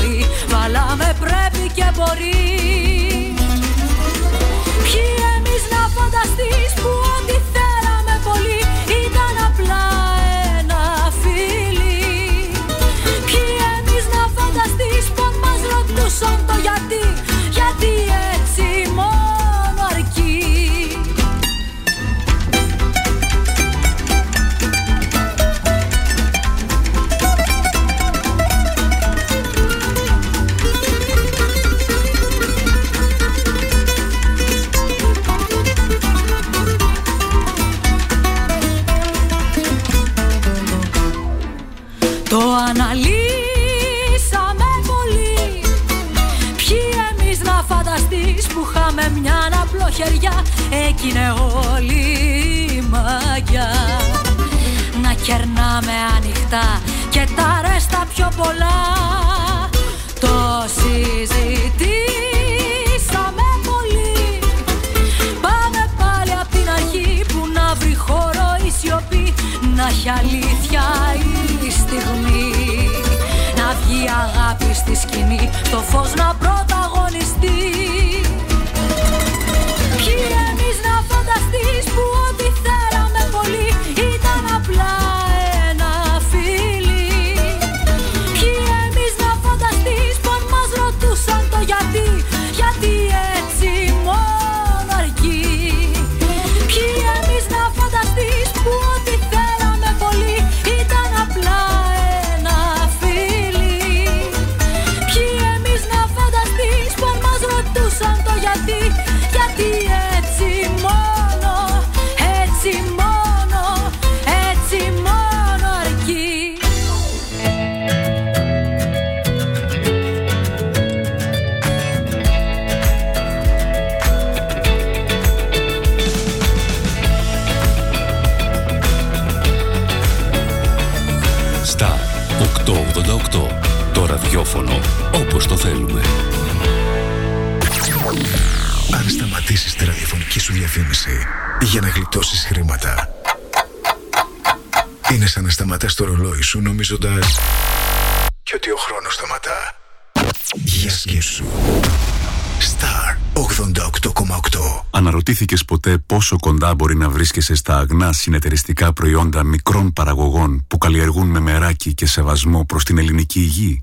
ζωή. Βάλαμε πρέπει και μπορεί Έκεινε όλη η μαγιά. Να κερνάμε ανοιχτά και τα ρέστα πιο πολλά. Το συζητήσαμε πολύ. Πάμε πάλι απ' την αρχή που να βρει χώρο η σιωπή. Να έχει αλήθεια η στιγμή. Να βγει αγάπη στη σκηνή Το φως να πρωταγωνιστεί για να γλιτώσεις χρήματα είναι σαν να σταματάς το ρολόι σου νομίζοντας και ότι ο χρόνος σταματά. Για σκέψου. Star 88,8 Αναρωτήθηκες ποτέ πόσο κοντά μπορεί να βρίσκεσαι στα αγνά συνεταιριστικά προϊόντα μικρών παραγωγών που καλλιεργούν με μεράκι και σεβασμό προς την ελληνική υγεία;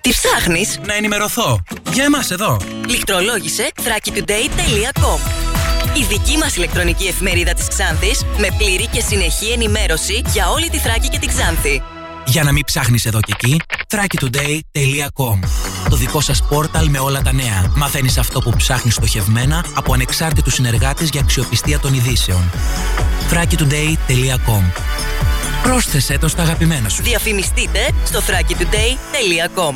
Τι ψάχνεις; Να ενημερωθώ. Για εμάς εδώ. Λιχτρολόγησε thrakitoday.com Η δική μας ηλεκτρονική εφημερίδα της Ξάνθης με πλήρη και συνεχή ενημέρωση για όλη τη Θράκη και την Ξάνθη. Για να μην ψάχνεις εδώ και εκεί, thrakitoday.com Το δικό σας πόρταλ με όλα τα νέα. Μαθαίνεις αυτό που ψάχνεις στοχευμένα από ανεξάρτητους συνεργάτες για αξιοπιστία των ειδήσεων. thrakitoday.com Πρόσθεσέ το στα αγαπημένα σου. Διαφημιστείτε στο thrakitoday.com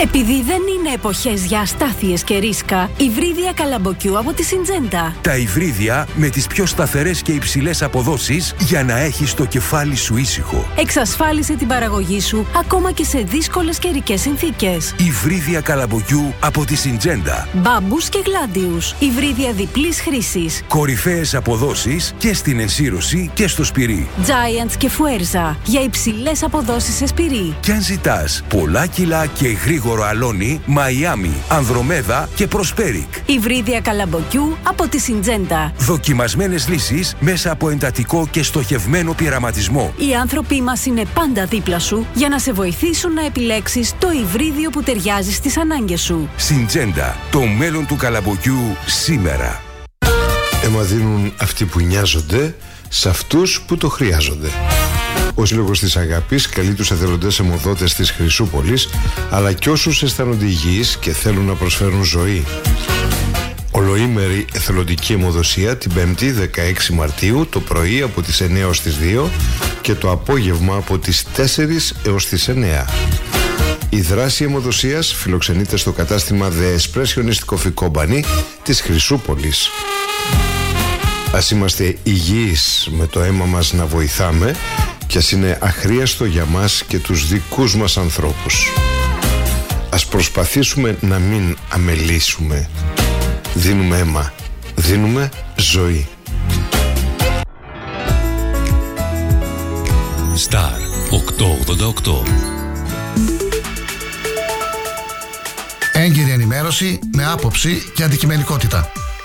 Επειδή δεν είναι εποχές για αστάθειες και ρίσκα, υβρίδια καλαμποκιού από τη Συντζέντα. Τα υβρίδια με τις πιο σταθερές και υψηλές αποδόσεις για να έχεις το κεφάλι σου ήσυχο. Εξασφάλισε την παραγωγή σου ακόμα και σε δύσκολες καιρικές συνθήκες. Υβρίδια καλαμποκιού από τη Συντζέντα. Μπάμπους και γλάντιους. Υβρίδια διπλής χρήσης. Κορυφαίες αποδόσεις και στην ενσύρωση και στο σπυρί. Giants και Fuerza. Για υψηλές αποδόσεις σε σπυρί. Και αν ζητάς πολλά κιλά και γρήγορο αλόνι, Μαϊάμι, Ανδρομέδα και Προσπέρικ. Υβρίδια καλαμποκιού από τη Συντζέντα. Δοκιμασμένες λύσεις μέσα από εντατικό και στοχευμένο πειραματισμό. Οι άνθρωποι μας είναι πάντα δίπλα σου για να σε βοηθήσουν να επιλέξεις το υβρίδιο που ταιριάζει στις ανάγκες σου. Συντζέντα, το μέλλον του καλαμποκιού σήμερα. Αίμα δίνουν αυτοί που νοιάζονται σε αυτούς που το χρειάζονται. Ο Σύλλογος της Αγάπης καλεί τους εθελοντές αιμοδότες της Χρυσούπολης, αλλά και όσους αισθάνονται υγιείς και θέλουν να προσφέρουν ζωή. Ολοήμερη εθελοντική αιμοδοσία την 5η 16 Μαρτίου το πρωί από τις 9 έως τις 2 και το απόγευμα από τις 4 έως τις 9. Η δράση αιμοδοσίας φιλοξενείται στο κατάστημα The Expressionist Coffee Company της Χρυσούπολης. Ας είμαστε υγιείς με το αίμα μας να βοηθάμε και ας είναι αχρίαστο για μας και τους δικούς μας ανθρώπους. Ας προσπαθήσουμε να μην αμελήσουμε. Δίνουμε αίμα. Δίνουμε ζωή. Star 888 Έγκυρη ενημέρωση με άποψη και αντικειμενικότητα.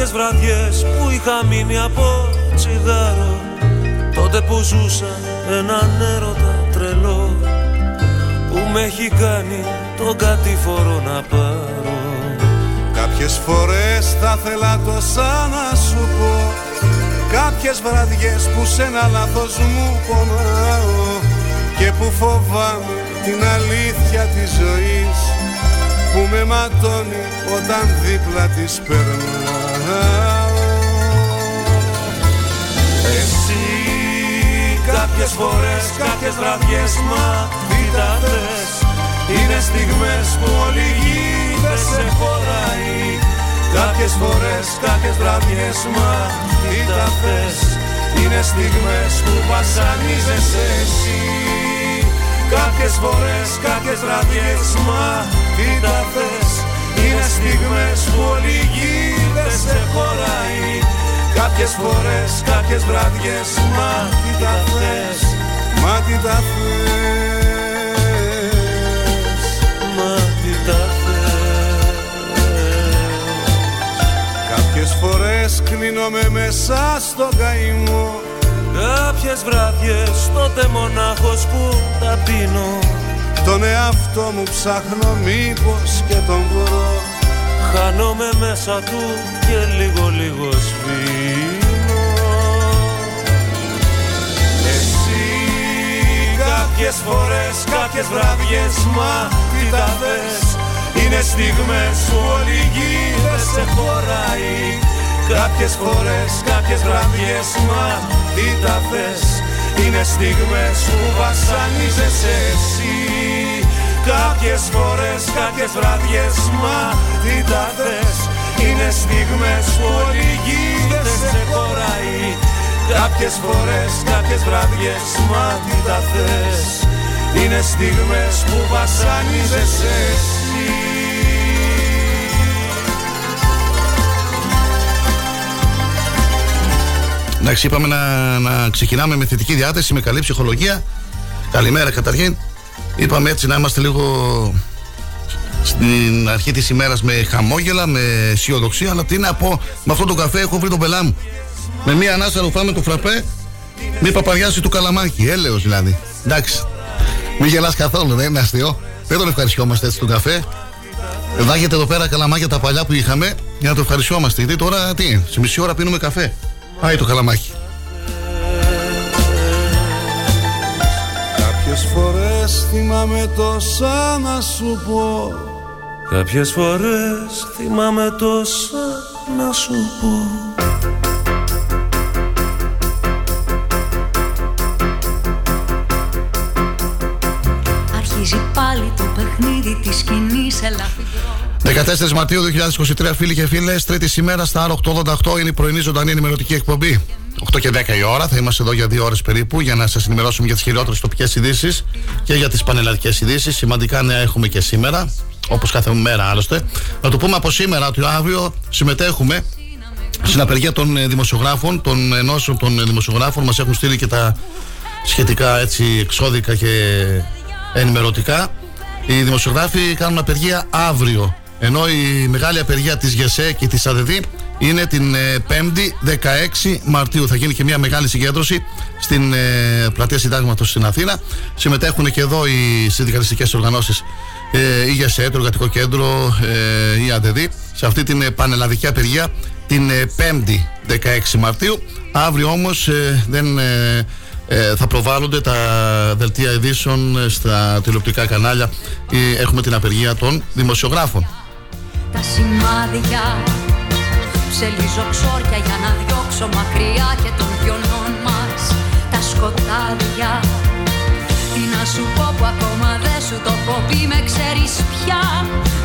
Κάποιες βραδιές που είχα μείνει από τσιγάρο. Τότε που ζούσα έναν έρωτα τρελό Που με έχει κάνει τον κατηφορό να πάρω. Κάποιες φορές θα θέλα τόσα να σου πω Κάποιες βραδιές που σε ένα λάθος μου πονάω Και που φοβάμαι την αλήθεια της ζωής Που με ματώνει όταν δίπλα της περνάω Εσύ κάποιες φορές, κάποιες βραδιές μα τι τα θες. Είναι στιγμές που όλη η γη δεν σε χωράει. Κάποιες φορές, κάποιες βραδιές μα τι τα θες. Είναι στιγμές που βασανίζεσαι εσύ. Κάποιες φορές, κάποιες βραδιές μα τι τα θες Είναι στιγμές που όλη η γη δεν σε χωράει. Κάποιες φορές, κάποιες βραδιές Μα τι τα θες, μα τι τα θες. Μα τι τα θες. Κάποιες φορές κλείνομαι μέσα στο καημό. Κάποιες βραδιές τότε μονάχος που τα πίνω Τον εαυτό μου ψάχνω μήπως και τον βρω. Χάνομαι μέσα του και λίγο λίγο σβήνω. Εσύ κάποιες φορές, κάποιες βραδιές Μα τι τα θες Είναι στιγμές που όλη η γη δεν σε χωράει. Κάποιες φορές, κάποιες βραδιές Μα τι τα θες Είναι στιγμές που βασανίζεσαι εσύ Κάποιες φορές, κάποιες βραδιές Μα τι τα θες Είναι στιγμές που όλη η γη δεν σε χωράει Κάποιες φορές, κάποιες βραδιές Μα τι τα θες Είναι στιγμές που βασανίζεσαι εσύ Εντάξει, είπαμε να, να ξεκινάμε με θετική διάθεση, με καλή ψυχολογία. Καλημέρα καταρχήν. Είπαμε έτσι να είμαστε λίγο στην αρχή της ημέρας με χαμόγελα, με αισιοδοξία. Αλλά τι να πω, με αυτό το καφέ έχω βρει τον πελά μου. Με μία ανάσα ρουφάμε το φραπέ, μη παπαριάσει του καλαμάκι. Έλεος δηλαδή. Εντάξει. Μην γελάς καθόλου, δεν είναι αστείο. Δεν τον ευχαριστιόμαστε έτσι τον καφέ. Δάγεται εδώ πέρα καλαμάκια τα παλιά που είχαμε για να το ευχαριστιόμαστε. Γιατί τώρα τι, σε μισή ώρα πίνουμε καφέ. Πάει το καλαμάκι. Κάποιες φορές θυμάμαι τόσα να σου πω. Κάποιες φορές θυμάμαι τόσα να σου πω. Αρχίζει πάλι το παιχνίδι της σκηνής ελαφρυντρό 14 Μαρτίου 2023, φίλοι και φίλες, τρίτης ημέρας στα R888 είναι η πρωινή ζωντανή ενημερωτική εκπομπή. 8 και 10 η ώρα, θα είμαστε εδώ για δύο ώρες περίπου για να σας ενημερώσουμε για τις χειρότερες τοπικές ειδήσεις και για τις πανελλαδικές ειδήσεις. Σημαντικά νέα έχουμε και σήμερα, όπως κάθε μέρα άλλωστε. Να το πούμε από σήμερα ότι αύριο συμμετέχουμε στην απεργία των ε, δημοσιογράφων, των ενώσεων των ε, δημοσιογράφων. Μας έχουν στείλει και τα σχετικά έτσι εξώδικα και ενημερωτικά. Οι δημοσιογράφοι κάνουν απεργία αύριο. Ενώ η μεγάλη απεργία της ΓΕΣΕ και της ΑΔΔ είναι την 5η 16 Μαρτίου. Θα γίνει και μια μεγάλη συγκέντρωση στην πλατεία Συντάγματος στην Αθήνα. Συμμετέχουν και εδώ οι συνδικαλιστικές οργανώσεις ε, η ΓΕΣΕ, το Εργατικό Κέντρο, ε, η ΑΔΔ, σε αυτή την πανελλαδική απεργία την 5η 16 Μαρτίου. Αύριο όμως δεν θα προβάλλονται τα δελτία ειδήσεων στα τηλεοπτικά κανάλια. Έχουμε την απεργία των δημοσιογράφων. Τα σημάδια. Ψελίζω ξόρια για να διώξω μακριά και των γιονών μας Τα σκοτάδια. Τι να σου πω που ακόμα δεν σου το πω πει Με ξέρεις πια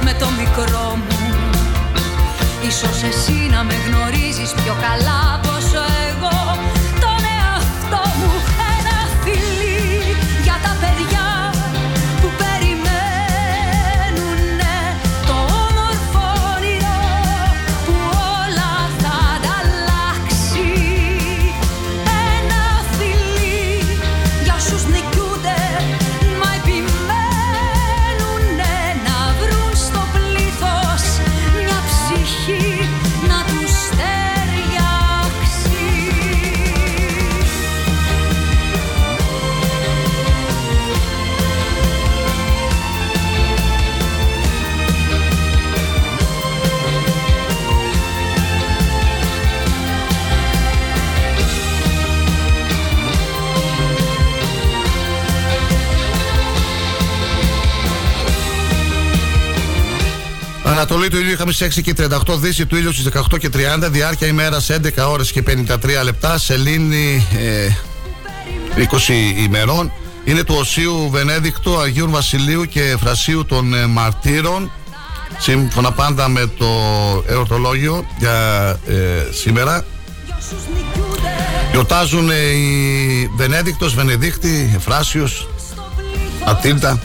με το μικρό μου. Ίσως εσύ να με γνωρίζεις πιο καλά πόσο εγώ Ανατολή του ήλιου είχαμε στις 6 και 38, Δύση του ήλιου στις 18 και 30, διάρκεια ημέρας 11 ώρες και 53 λεπτά, σελήνη ε, 20 ημερών. Είναι του Οσίου Βενέδικτου, Αγίου Βασιλείου και Φρασίου των ε, Μαρτύρων. Σύμφωνα πάντα με το ερωτολόγιο για ε, σήμερα. Γιορτάζουν ε, οι Βενέδικτος, Βενεδίκτη, Εφράσιος, Ατήλτα.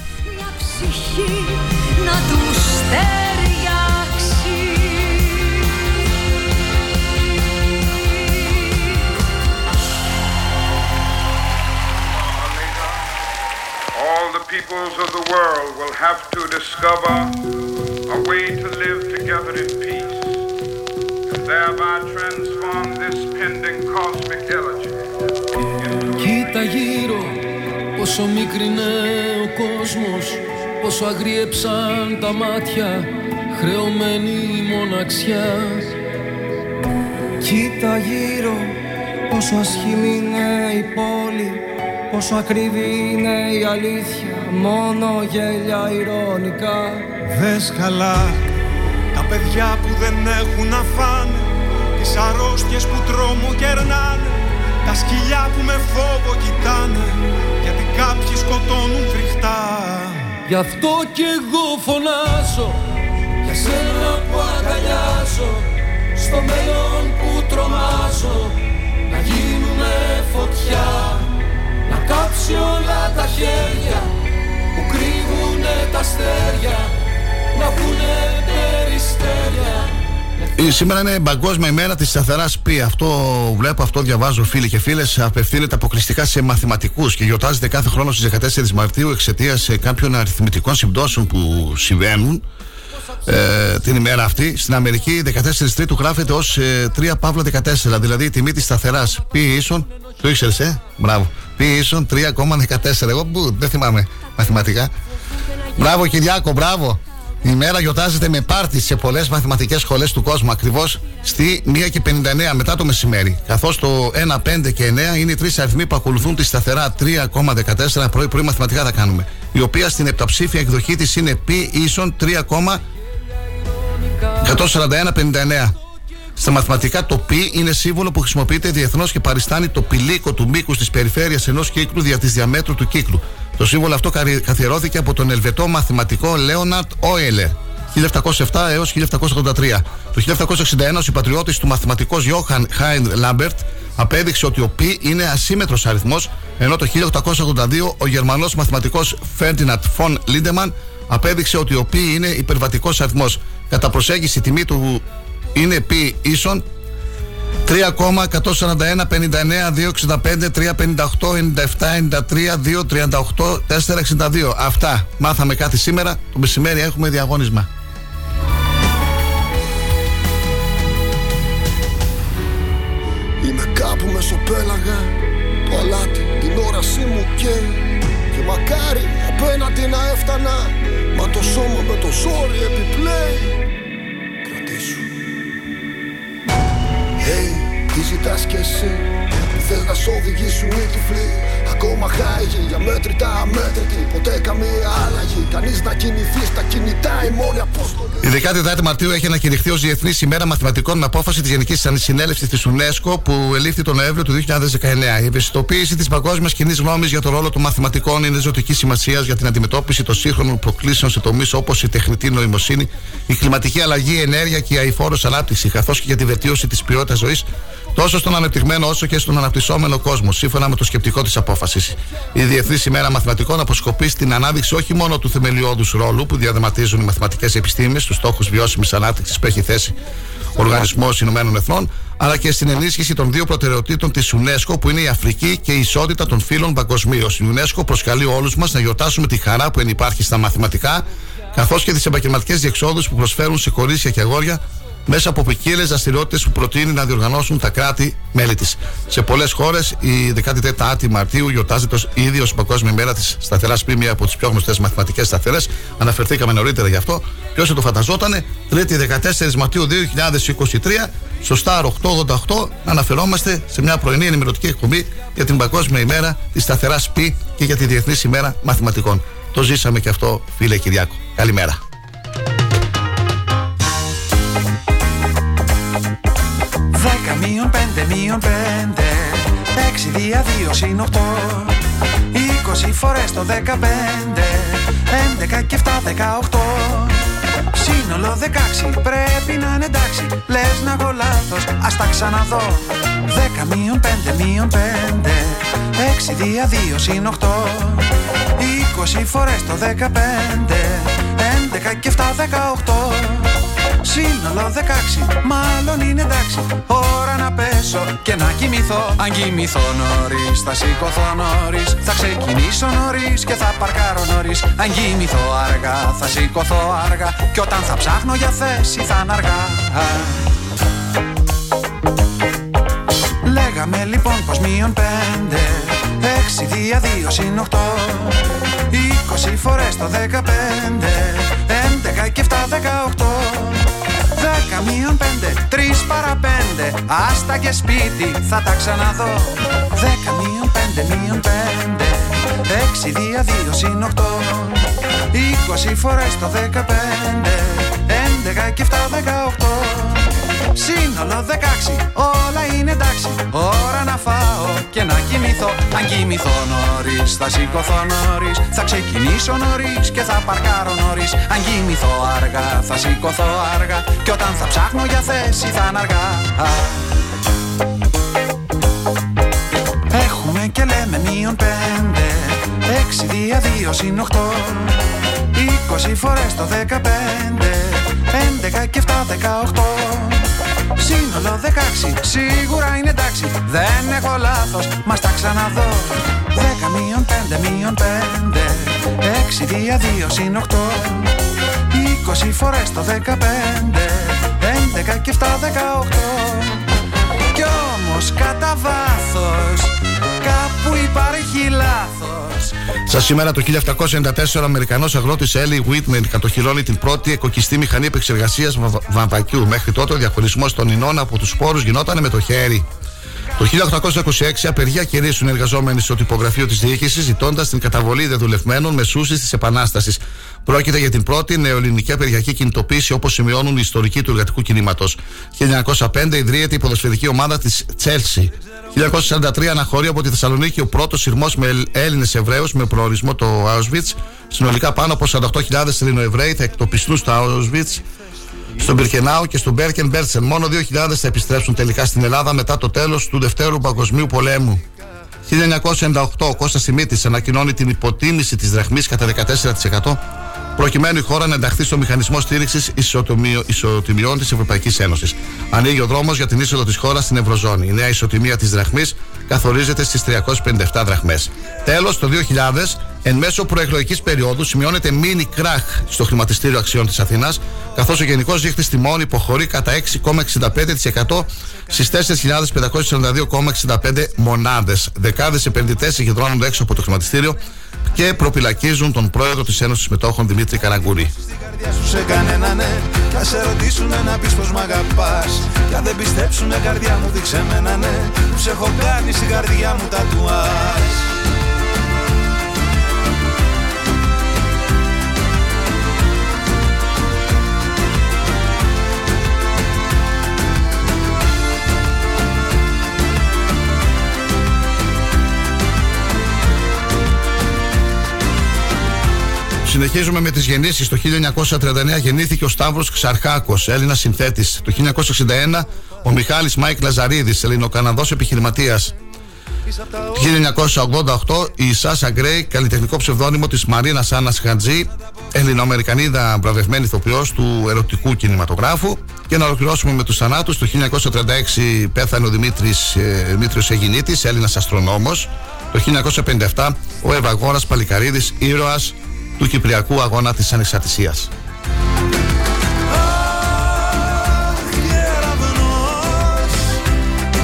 Peoples of the world will have to discover a way to live together in peace and thereby transform this pending cosmic elegy. Κοίτα γύρω πόσο μικρινέ ο κόσμος πόσο αγριέψαν τα μάτια χρεωμένη η μοναξιά Κοίτα γύρω πόσο ασχημή είναι η πόλη Πόσο ακριβή είναι η αλήθεια Μόνο γέλια ηρωνικά. Δες καλά Τα παιδιά που δεν έχουν να φάνε Τις αρρώστιες που τρόμο κερνάνε Τα σκυλιά που με φόβο κοιτάνε Γιατί κάποιοι σκοτώνουν φρικτά. Γι' αυτό κι εγώ φωνάζω Για σένα που αγκαλιάζω Στο μέλλον που τρομάζω Να γίνουμε φωτιά. να κάψει όλα τα χέρια που κρύβουνε τα αστέρια Να βγουνε περιστέρια Σήμερα είναι Παγκόσμια ημέρα της σταθερά πι. Αυτό βλέπω, αυτό διαβάζω φίλοι και φίλες. Απευθύνεται αποκλειστικά σε μαθηματικούς και γιορτάζεται κάθε χρόνο στις 14 Μαρτίου εξαιτίας κάποιων αριθμητικών συμπτώσεων που συμβαίνουν ε, την ημέρα αυτή. Στην Αμερική 14 Τρίτου γράφεται ως ε, 3 Παύλα 14. Δηλαδή η τιμή της σταθεράς π ίσον. Το ήξερες, ε; Μπράβο. Π ίσον 3,14. Εγώ που δεν θυμάμαι μαθηματικά. Μπράβο, Κυριάκο, μπράβο. Η μέρα γιορτάζεται με πάρτι σε πολλές μαθηματικές σχολές του κόσμου, ακριβώς στη 1 και 59 μετά το μεσημέρι. Καθώς το 1, 5 και 9 είναι οι τρεις αριθμοί που ακολουθούν τη σταθερά 3,14 πρωί-πρωί μαθηματικά θα κάνουμε. Η οποία στην επταψήφια εκδοχή της είναι π ίσον 3,14. 141-59. Στα μαθηματικά το π είναι σύμβολο που χρησιμοποιείται διεθνώς και παριστάνει το πηλίκο του μήκους της περιφέρειας ενός κύκλου δια της διαμέτρου του κύκλου. Το σύμβολο αυτό καθιερώθηκε από τον Ελβετό μαθηματικό Λέοναρτ Όελε 1707 έως 1783. Το 1761 ο συμπατριώτης του μαθηματικός Johann Χάιν Λάμπερτ απέδειξε ότι ο π είναι ασύμετρος αριθμός ενώ το 1882 ο γερμανός μαθηματικός Ferdinand von Lindemann απέδειξε ότι ο π είναι υπερβατικός αριθμός κατά προσέγγιση τιμή του είναι πι ίσον 3,141-59-265-358-97-93-238-462 Αυτά μάθαμε κάτι σήμερα. Το μεσημέρι έχουμε διαγώνισμα Είμαι κάπου μεσοπέλαγα Το αλάτι, την όρασή μου και και μακάρι απέναντι να έφτανα. Μα το σώμα με το ζόρι επιπλέει. Κρατήσου. Hey, τι ζητάς κι εσύ; Που θες να σ' οδηγήσουν οι τυφλοί άλλαγη Κανείς να κινηθεί στα κινητά η μόνη απόστολη Η 14η Μαρτίου έχει ανακηρυχθεί ως Διεθνή ημέρα μαθηματικών με απόφαση της Γενικής Συνέλευσης της UNESCO που ελήφθη τον Νοέμβριο του 2019. Η ευαισθητοποίηση της παγκόσμιας κοινής γνώμης για το ρόλο των μαθηματικών είναι ζωτική σημασίας για την αντιμετώπιση των σύγχρονων προκλήσεων σε τομείς όπως η τεχνητή νοημοσύνη, η κλιματική αλλαγή, η ενέργεια και η αηφόρος ανάπτυξη, καθώς και για τη βελτίωση της ποιότητας ζωής τόσο στον ανεπτυγμένο όσο και στον αναπτυσσόμενο κόσμο, σύμφωνα με το σκεπτικό της απόφασης. Η Διεθνής ημέρα μαθηματικών αποσκοπεί στην ανάδειξη όχι μόνο του θεμελιώδους ρόλου που διαδραματίζουν οι μαθηματικές επιστήμες στου στόχους βιώσιμης ανάπτυξης που έχει θέσει ο Οργανισμός Ηνωμένων Εθνών, αλλά και στην ενίσχυση των δύο προτεραιοτήτων της UNESCO που είναι η Αφρική και η ισότητα των φύλων παγκοσμίως. Η UNESCO προσκαλεί όλους μας να γιορτάσουμε τη χαρά που ενυπάρχει στα μαθηματικά, καθώς και τις επαγγελματικές διεξόδους που προσφέρουν σε κορίτσια και αγόρια μέσα από ποικίλες δραστηριότητες που προτείνει να διοργανώσουν τα κράτη-μέλη της. Σε πολλές χώρες, η 14η Μαρτίου γιορτάζεται ήδη ω Παγκόσμια ημέρα της σταθεράς π, μία από τις πιο γνωστές μαθηματικές σταθερές. Αναφερθήκαμε νωρίτερα γι' αυτό. Ποιο θα το φανταζότανε, 3η 14 Μαρτίου 2023, στο Star 888, αναφερόμαστε σε μια πρωινή ενημερωτική εκπομπή για την Παγκόσμια ημέρα της σταθεράς π και για τη Διεθνής ημέρα μαθηματικών. Το ζήσαμε και αυτό, φίλε Κυριάκο. Καλημέρα. Δέκα μείον πέντε μείον πέντε. Έξι δια δύο συν οχτώ Είκοσι φορές το δεκαπέντε Έντεκα και εφτά δεκαοχτώ Σύνολο δεκάξι πρέπει να είναι εντάξει. Λες να έχω λάθος, ας τα ξαναδώ. Δέκα μείον πέντε μείον πέντε. Έξι δια δύο συν οχτώ Είκοσι φορές το δεκαπέντε Έντεκα και εφτά δεκαοχτώ Σύνολο 16, μάλλον είναι εντάξει. Ώρα να πέσω και να κοιμηθώ. Αν κοιμηθώ νωρίς, θα σηκωθώ νωρίς. Θα ξεκινήσω νωρίς και θα παρκάρω νωρίς. Αν κοιμηθώ αργά, θα σηκωθώ αργά. Και όταν θα ψάχνω για θέση θα είναι αργά. Λέγαμε λοιπόν πως μείον πέντε. Έξι δια δύο συν οχτώ Είκοσι φορές το δεκαπέντε. Έντεκα και εφτά δεκαοχτώ Δέκα μείον πέντε, τρεις παρά πέντε. Άστα και σπίτι θα τα ξαναδώ. Δέκα μείον πέντε μείον πέντε. Έξι δια δύο συν οχτώ Είκοσι φορές το δεκαπέντε. Έντεκα και εφτά δεκαοχτώ Σύνολο δεκάξι, όλα είναι εντάξει. Ώρα να φάω και να κοιμηθώ. Αν κοιμηθώ νωρίς, θα σηκωθώ νωρίς. Θα ξεκινήσω νωρίς και θα παρκάρω νωρίς. Αν κοιμηθώ αργά, θα σηκωθώ αργά. Και όταν θα ψάχνω για θέση θα είναι αργά. Έχουμε και λέμε μείον πέντε. Έξι δια δύο συν οχτώ Είκοσι φορές το δεκαπέντε. Έντεκα και εφτά δεκαοχτώ Σύνολο 16, σίγουρα είναι εντάξει Δεν έχω λάθος, μας τα ξαναδώ. 10 μείον 5 μείον 5 6 δια 2 συν 8 20 φορές το 15 11 και 7 18 Κι όμως κατά βάθος Κάπου υπάρχει λάθος Σα σήμερα το 1794 ο Αμερικανός αγρότης Έλλη Βίτμεν κατοχυρώνει την πρώτη εκοκιστή μηχανή επεξεργασίας βαμβακιού. Μέχρι τότε ο διαχωρισμός των ινών από τους σπόρους γινόταν με το χέρι. Το 1826 απεργία κηρύσσουν οι εργαζόμενοι στο τυπογραφείο της διοίκησης ζητώντας την καταβολή δεδουλευμένων μεσούση της Επανάστασης. Πρόκειται για την πρώτη νεοελληνική απεργιακή κινητοποίηση όπως σημειώνουν οι ιστορικοί του εργατικού κινήματος. 1905 ιδρύεται η ποδοσφαιρική ομάδα της Τσέλσι. 1943 αναχωρεί από τη Θεσσαλονίκη ο πρώτος σειρμός με Έλληνες Εβραίους με προορισμό το Auschwitz. Συνολικά πάνω από 48.000 Ελληνοεβραίοι θα εκτοπιστούν στο Auschwitz, στον Μπυρκενάου και στον Μπέρκεν Μπέρτσεν. Μόνο 2.000 θα επιστρέψουν τελικά στην Ελλάδα μετά το τέλος του Δευτέρου Παγκοσμίου Πολέμου. 1998 ο Κώστας Σιμίτης ανακοινώνει την υποτίμηση της δραχμής κατά 14% προκειμένου η χώρα να ενταχθεί στο μηχανισμό στήριξης ισοτιμιών της Ευρωπαϊκής Ένωσης. Ανοίγει ο δρόμος για την είσοδο της χώρας στην Ευρωζώνη. Η νέα ισοτιμία της δραχμής καθορίζεται στις 357 δραχμές. Τέλος, το 2000, εν μέσω προεκλογικής περίοδου, σημειώνεται μίνι κράχ στο χρηματιστήριο αξιών της Αθήνας, καθώς ο γενικός δείκτης τιμών υποχωρεί κατά 6,65% στις 4.542,65 μονάδες. Δεκάδες επενδυτές συγκεντρώνονται έξω από το χρηματιστήριο και προπυλακίζουν τον πρόεδρο της Ένωσης Μετόχων Δημήτρη Καραγκούρη. καρδιά σου σε κανένα ναι. Θα σε ρωτήσουνε να πεις πως μ' αγαπάς. Κι αν δεν πιστέψουνε καρδιά μου δείξε με ένα ναι. Που σε έχω κάνει στην καρδιά μου τατουάζ Συνεχίζουμε με τις γεννήσεις. Το 1939 γεννήθηκε ο Σταύρος Ξαρχάκος, Έλληνας συνθέτης. Το 1961 ο Μιχάλης Μάικ Λαζαρίδης, Ελληνοκαναδός επιχειρηματίας. Το 1988 η Σάσα Γκρέι, καλλιτεχνικό ψευδόνυμο της Μαρίνας Άννας Χατζή, Ελληνοαμερικανίδα βραβευμένη ηθοποιός του ερωτικού κινηματογράφου. Και να ολοκληρώσουμε με τους θανάτους. Το 1936 πέθανε ο Δημήτρης, ε, Δημήτριος Αιγινήτης, Έλληνας αστρονόμος. Το 1957 ο Ευαγόρας Παλικαρίδης, ήρωας του Κυπριακού Αγώνα της Ανεξαρτησίας.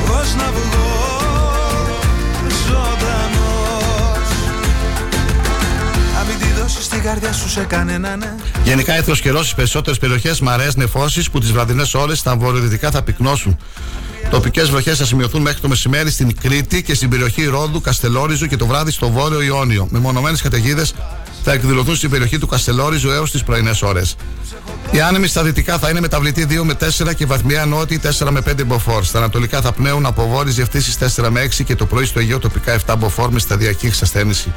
Πώς να βγω ζωντανός Αν μην τη δώσεις την καρδιά σου σε κανένα ναι Γενικά έθρο καιρός στις περισσότερες περιοχές μαρές νεφώσεις που τις βραδινές ώρες στα βορειοδυτικά θα πυκνώσουν. Τοπικές βροχές θα σημειωθούν μέχρι το μεσημέρι στην Κρήτη και στην περιοχή Ρόδου, Καστελόριζου και το βράδυ στο βόρειο Ιόνιο. Με μονομένες καταιγίδες θα εκδηλωθούν στην περιοχή του Καστελόριζου έως τις πρωινές ώρες. Οι άνεμοι στα δυτικά θα είναι μεταβλητή 2 με 4 και βαθμιά νότιοι 4 με 5 μποφόρ. Στα ανατολικά θα πνέουν από βόρειες διευθύνσεις 4 με 6 και το πρωί στο Αιγαίο τοπικά 7 μποφόρ με σταδιακή εξασθένηση.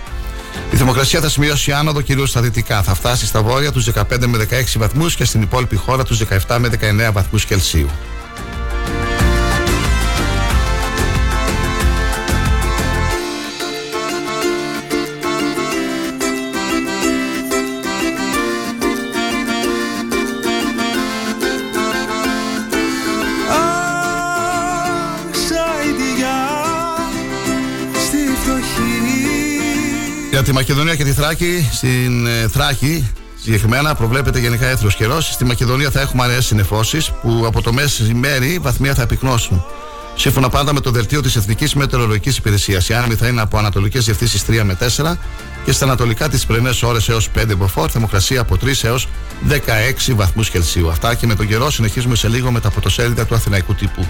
Η θερμοκρασία θα σημειώσει άνοδο κυρίως στα δυτικά. Θα φτάσει στα βόρεια τους 15 με 16 βαθμούς και στην υπόλοιπη χώρα τους 17 με 19 βαθμούς Κελσίου. Τη Μακεδονία και τη Θράκη, στην ε, Θράκη συγκεκριμένα προβλέπεται γενικά έθριο καιρός. Στη Μακεδονία θα έχουμε αραιές συνεφώσεις που από το μεσημέρι βαθμία θα πυκνώσουν. Σύμφωνα πάντα με το δελτίο της Εθνικής Μετεωρολογικής Υπηρεσίας, οι άνεμοι θα είναι από ανατολικές διευθύνσεις 3 με 4 και στα ανατολικά τις πρωινές ώρες έως 5 μποφόρ, θερμοκρασία από 3 έως 16 βαθμούς Κελσίου. Αυτά και με τον καιρό συνεχίζουμε σε λίγο με τα πρωτοσέλιδα του Αθηναϊκού τύπου.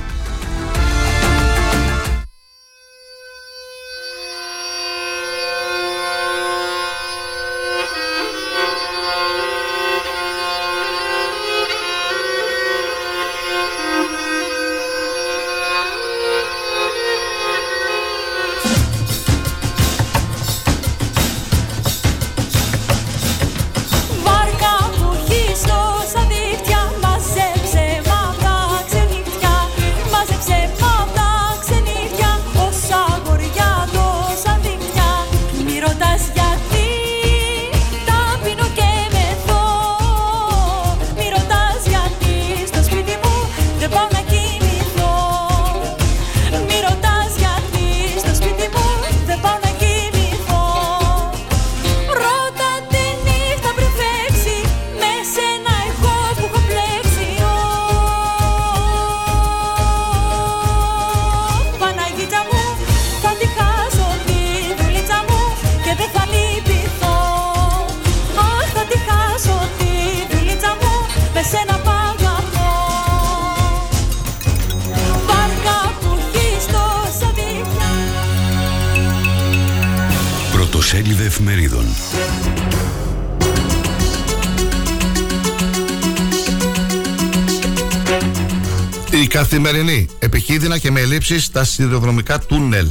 Και με ελλείψεις στα σιδηροδρομικά τούνελ.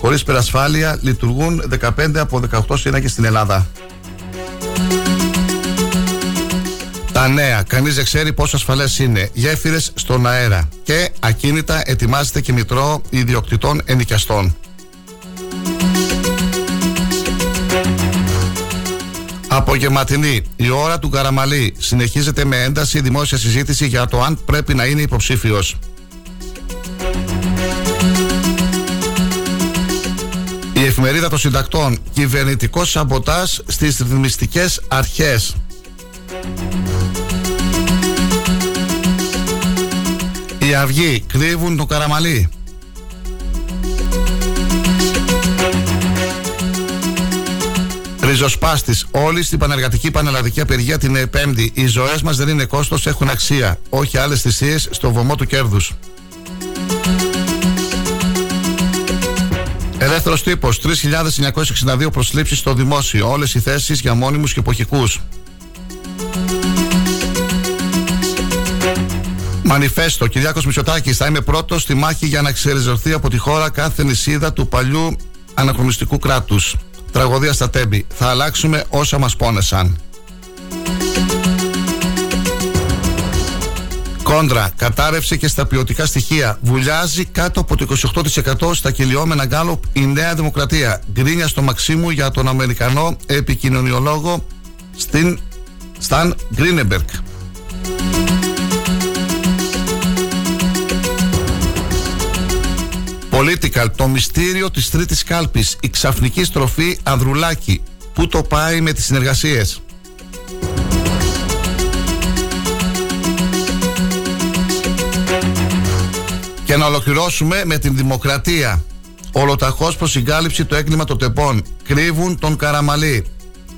Χωρίς περασφάλεια λειτουργούν 15 από 18 σύνακες στην Ελλάδα. Τα νέα. Κανείς δεν ξέρει πόσο ασφαλές είναι. Γέφυρες στον αέρα. Και ακίνητα ετοιμάζεται και μητρό ιδιοκτητών ενοικιαστών. Απογευματινή. Η ώρα του Καραμαλή. Συνεχίζεται με ένταση δημόσια συζήτηση για το αν πρέπει να είναι υποψήφιος. Εφημερίδα των Συντακτών. Κυβερνητικός Σαμποτά στις ρυθμιστικές αρχές. Οι αυγή κρύβουν το καραμαλί. Ριζοσπάστης. Όλοι στην πανεργατική πανελλαδική απεργία την Πέμπτη. Οι ζωές μας δεν είναι κόστος, έχουν αξία. Όχι άλλες θυσίες στο βωμό του κέρδους. Ελεύθερο τύπος. 3.962 προσλήψεις στο δημόσιο. Όλες οι θέσεις για μόνιμους και εποχικούς. Μανιφέστο. Κυριάκος Μητσοτάκης θα είμαι πρώτος στη μάχη για να ξεριζωθεί από τη χώρα κάθε νησίδα του παλιού αναχρονιστικού κράτους. Τραγωδία στα τέμπη. Θα αλλάξουμε όσα μας πόνεσαν. Κόντρα, κατάρρευση και στα ποιοτικά στοιχεία. Βουλιάζει κάτω από το 28% στα κυλιόμενα γκάλωπ η Νέα Δημοκρατία. Γκρίνια στο Μαξίμου για τον Αμερικανό επικοινωνιολόγο στην Σταν Γκρίνεμπερκ. Political, το μυστήριο της τρίτης κάλπης, η ξαφνική στροφή Ανδρουλάκη. Πού το πάει με τις συνεργασίες; Και να ολοκληρώσουμε με την δημοκρατία. Ολοταχώς προς συγκάλυψη το έγκλημα των τεπών. Κρύβουν τον Καραμαλή.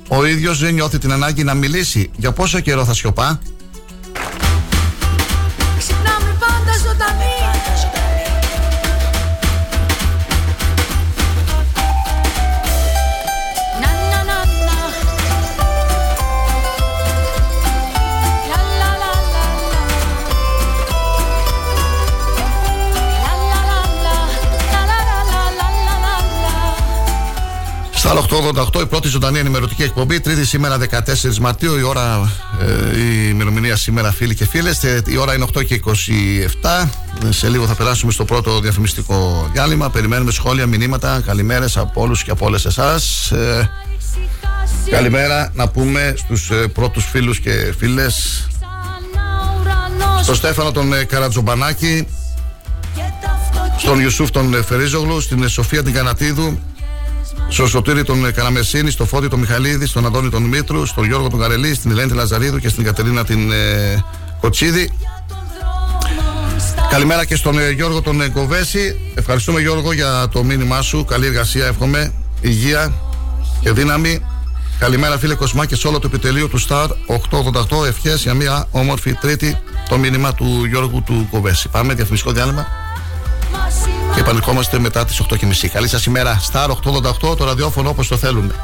Ο ίδιος δεν νιώθει την ανάγκη να μιλήσει. Για πόσο καιρό θα σιωπά; Λα, λα. Στα 888 η πρώτη ζωντανή ενημερωτική εκπομπή. Τρίτη σήμερα 14 Μαρτίου. Η ώρα, ε, η ημερομηνία σήμερα, φίλοι και φίλες. Η ώρα είναι 8 και 27. Ε, Σε λίγο θα περάσουμε στο πρώτο διαφημιστικό διάλειμμα. Περιμένουμε σχόλια, μηνύματα. Καλημέρες από όλους και από όλες εσάς. Ε, καλημέρα να πούμε στους ε, πρώτους φίλους και φίλες. Στον Στέφανο τον ε, Καρατζομπανάκη. Στον Ιουσούφ τον ε, Φερίζογλου. Στην ε, Σοφία την Κανατίδου. Στο Σωτήρη τον ε, Καραμεσίνη, στο Φώτη τον Μιχαλίδη, στον Αντώνη τον Μήτρου, στον Γιώργο τον Καρελή, στην Ελένη την Λαζαρίδου και στην Κατερίνα την ε, Κοτσίδη. Καλημέρα και στον ε, Γιώργο τον ε, Κοβέση. Ευχαριστούμε Γιώργο για το μήνυμά σου. Καλή εργασία, εύχομαι. Υγεία και δύναμη. Καλημέρα φίλε Κοσμά και σε όλο το επιτελείο του Star 888. Ευχές για μια όμορφη τρίτη το μήνυμα του Γιώργου του Κοβέση. Πάμε διαφημιστικό διάλειμμα και επανερχόμαστε μετά τις 8.30. Καλή σας ημέρα. Star 888 το ραδιόφωνο όπως το θέλουμε.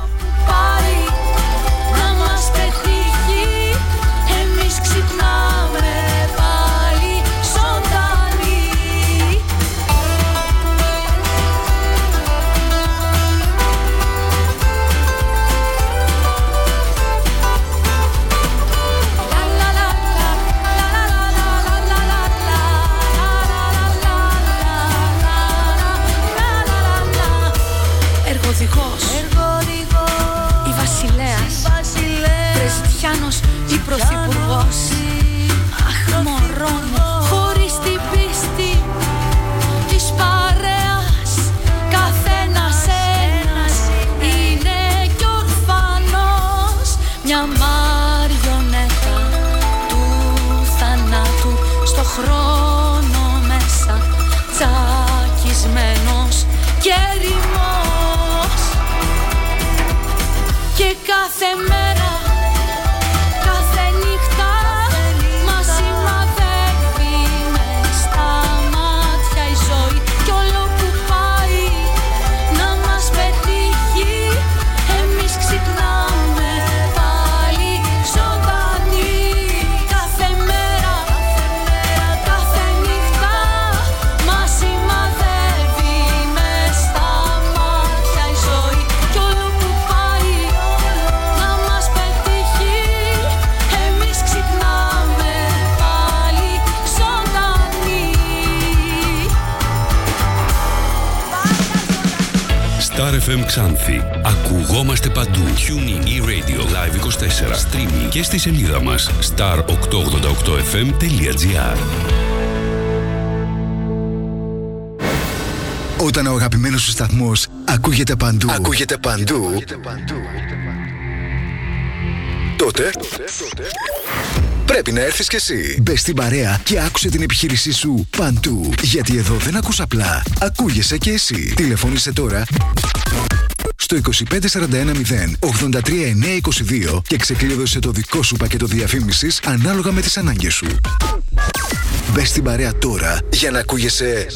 Ξάνθη. Ακουγόμαστε παντού. Tuning e-radio live 24. Streaming και στη σελίδα μας star888fm.gr Όταν ο αγαπημένος σου σταθμός ακούγεται παντού, ακούγεται παντού, τότε Πρέπει να έρθεις κι εσύ. Μπες στην παρέα και άκουσε την επιχείρησή σου παντού. Γιατί εδώ δεν ακούς απλά. Ακούγεσαι κι εσύ. Τηλεφώνησε τώρα στο 25410 83922 και ξεκλείδωσε το δικό σου πακέτο διαφήμισης ανάλογα με τις ανάγκες σου. Μπες στην παρέα τώρα για να ακούγεσαι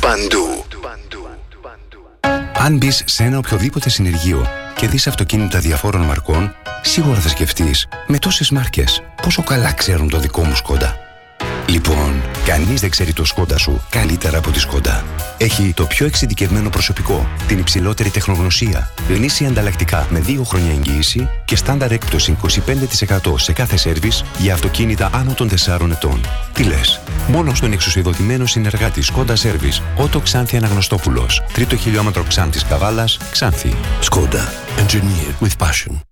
παντού. Αν μπεις σε ένα οποιοδήποτε συνεργείο και δεις αυτοκίνητα διαφόρων μαρκών, σίγουρα θα σκεφτείς με τόσες μάρκες πόσο καλά ξέρουν το δικό μου Σκόντα. Λοιπόν, κανείς δεν ξέρει το Σκόντα σου καλύτερα από τη Σκόντα. Έχει το πιο εξειδικευμένο προσωπικό, την υψηλότερη τεχνογνωσία, γνήσια ανταλλακτικά με 2 χρόνια εγγύηση και στάνταρ έκπτωση 25% σε κάθε σέρβις για αυτοκίνητα άνω των 4 ετών. Τι λες, μόνο στον εξουσιοδοτημένο συνεργάτη Σκόντα Σέρβις, Ότο Ξάνθη Αναγνωστόπουλος, τρίτο χιλιόμετρο Ξάνθης Καβάλας, Ξάνθη. Σκόντα, engineer with passion.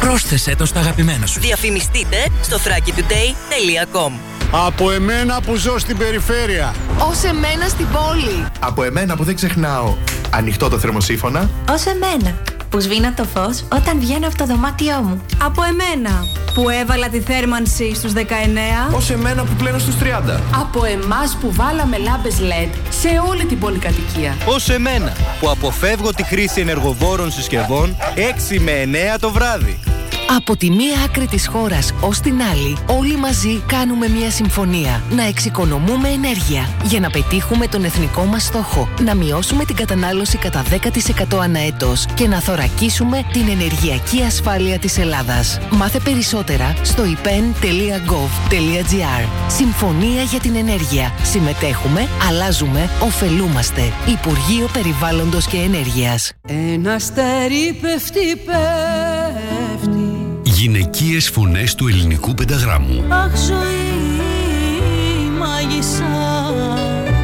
Πρόσθεσέ το στα αγαπημένα σου. Διαφημιστείτε στο thrakitoday.com Από εμένα που ζω στην περιφέρεια. Ως εμένα στην πόλη. Από εμένα που δεν ξεχνάω ανοιχτό το θερμοσύφωνα. Ως εμένα που σβήνω το φως όταν βγαίνω από το δωμάτιό μου. Από εμένα που έβαλα τη θέρμανση στους 19. Ως εμένα που πλένω στους 30. Από εμάς που βάλαμε λάμπες LED σε όλη την πολυκατοικία. Ως εμένα που αποφεύγω τη χρήση ενεργοβόρων συσκευών 6 με 9 το βράδυ. Από τη μία άκρη της χώρας ως την άλλη, όλοι μαζί κάνουμε μια συμφωνία. Να εξοικονομούμε ενέργεια για να πετύχουμε τον εθνικό μας στόχο. Να μειώσουμε την κατανάλωση κατά 10% ανά έτος και να θωρακίσουμε την ενεργειακή ασφάλεια της Ελλάδας. Μάθε περισσότερα στο ipen.gov.gr Συμφωνία για την ενέργεια. Συμμετέχουμε, αλλάζουμε, ωφελούμαστε. Υπουργείο Περιβάλλοντος και Ενέργειας. Ένα αστέρι πέφτει, πέφτει Γυναικείες φωνές του ελληνικού πενταγράμμου. Αχ ζωή μάγισσα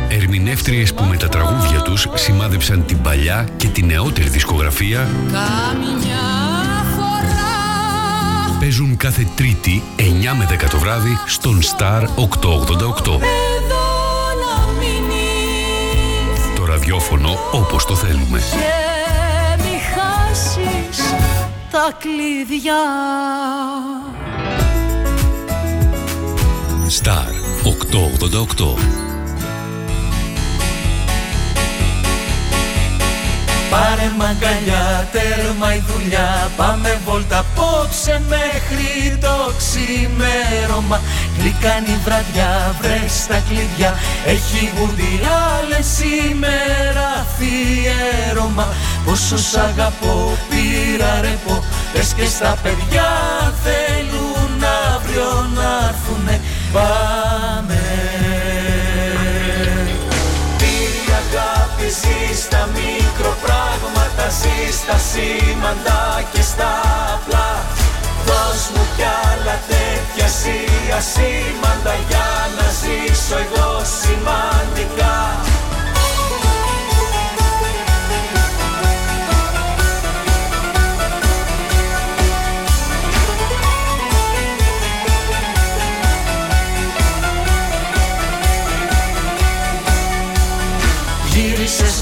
Ερμηνεύτριες που με τα τραγούδια τους σημάδεψαν την παλιά και τη νεότερη δισκογραφία Καμιά φορά παίζουν κάθε Τρίτη 9 με 10 το βράδυ στον Star 888. Εδώ να μείνεις Το ραδιόφωνο όπως το θέλουμε. Και μη χάσεις τα κλειδιά Star 888. Πάρε μαγκαλιά, τέρμα η δουλειά. Πάμε βόλτα απόψε μέχρι το ξημέρωμα. Γλυκάνει η βραδιά, βρες τα κλειδιά. Έχει γουντιάλε σήμερα αφιέρωμα. Πόσο σ' αγαπώ, πήρα ρεπό. Πες και στα παιδιά θέλουν αύριο να έρθουνε. Πάμε. Τι αγάπη ζεις στα μικροπράγματα Ζει στα σήμαντα και στα απλά. Δώσ' μου κι άλλα τέτοια εσύ ασήμαντα Για να ζήσω εγώ σημαντικά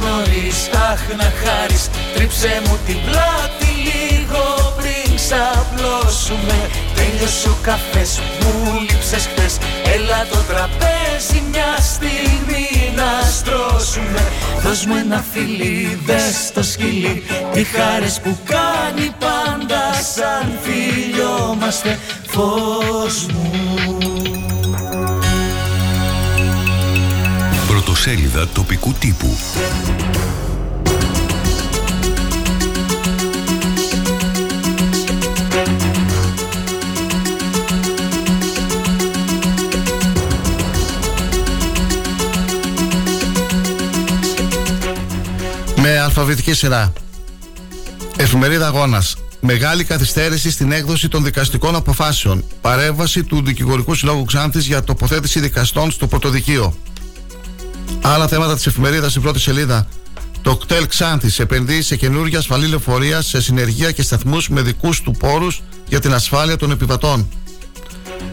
νωρίς, αχ να χάρεις. Τρίψε μου την πλάτη λίγο πριν ξαπλώσουμε. Τέλειωσε ο καφές, μου λείψες χτες Έλα το τραπέζι μια στιγμή να στρώσουμε. Δώσ' μου ένα φιλί, δες το σκυλί. Τι χάρες που κάνει πάντα σαν φιλιόμαστε Φως μου Πρωτοσέλιδα τοπικού τύπου. Με αλφαβητική σειρά. Εφημερίδα Αγώνας. Μεγάλη καθυστέρηση στην έκδοση των δικαστικών αποφάσεων. Παρέμβαση του Δικηγορικού Συλλόγου Ξάνθης για τοποθέτηση δικαστών στο πρωτοδικείο. Άλλα θέματα της εφημερίδας στην πρώτη σελίδα. Το κτέλ Ξάνθης επενδύει σε καινούργια ασφαλή λεωφορεία σε συνεργεία και σταθμούς με δικούς του πόρους για την ασφάλεια των επιβατών.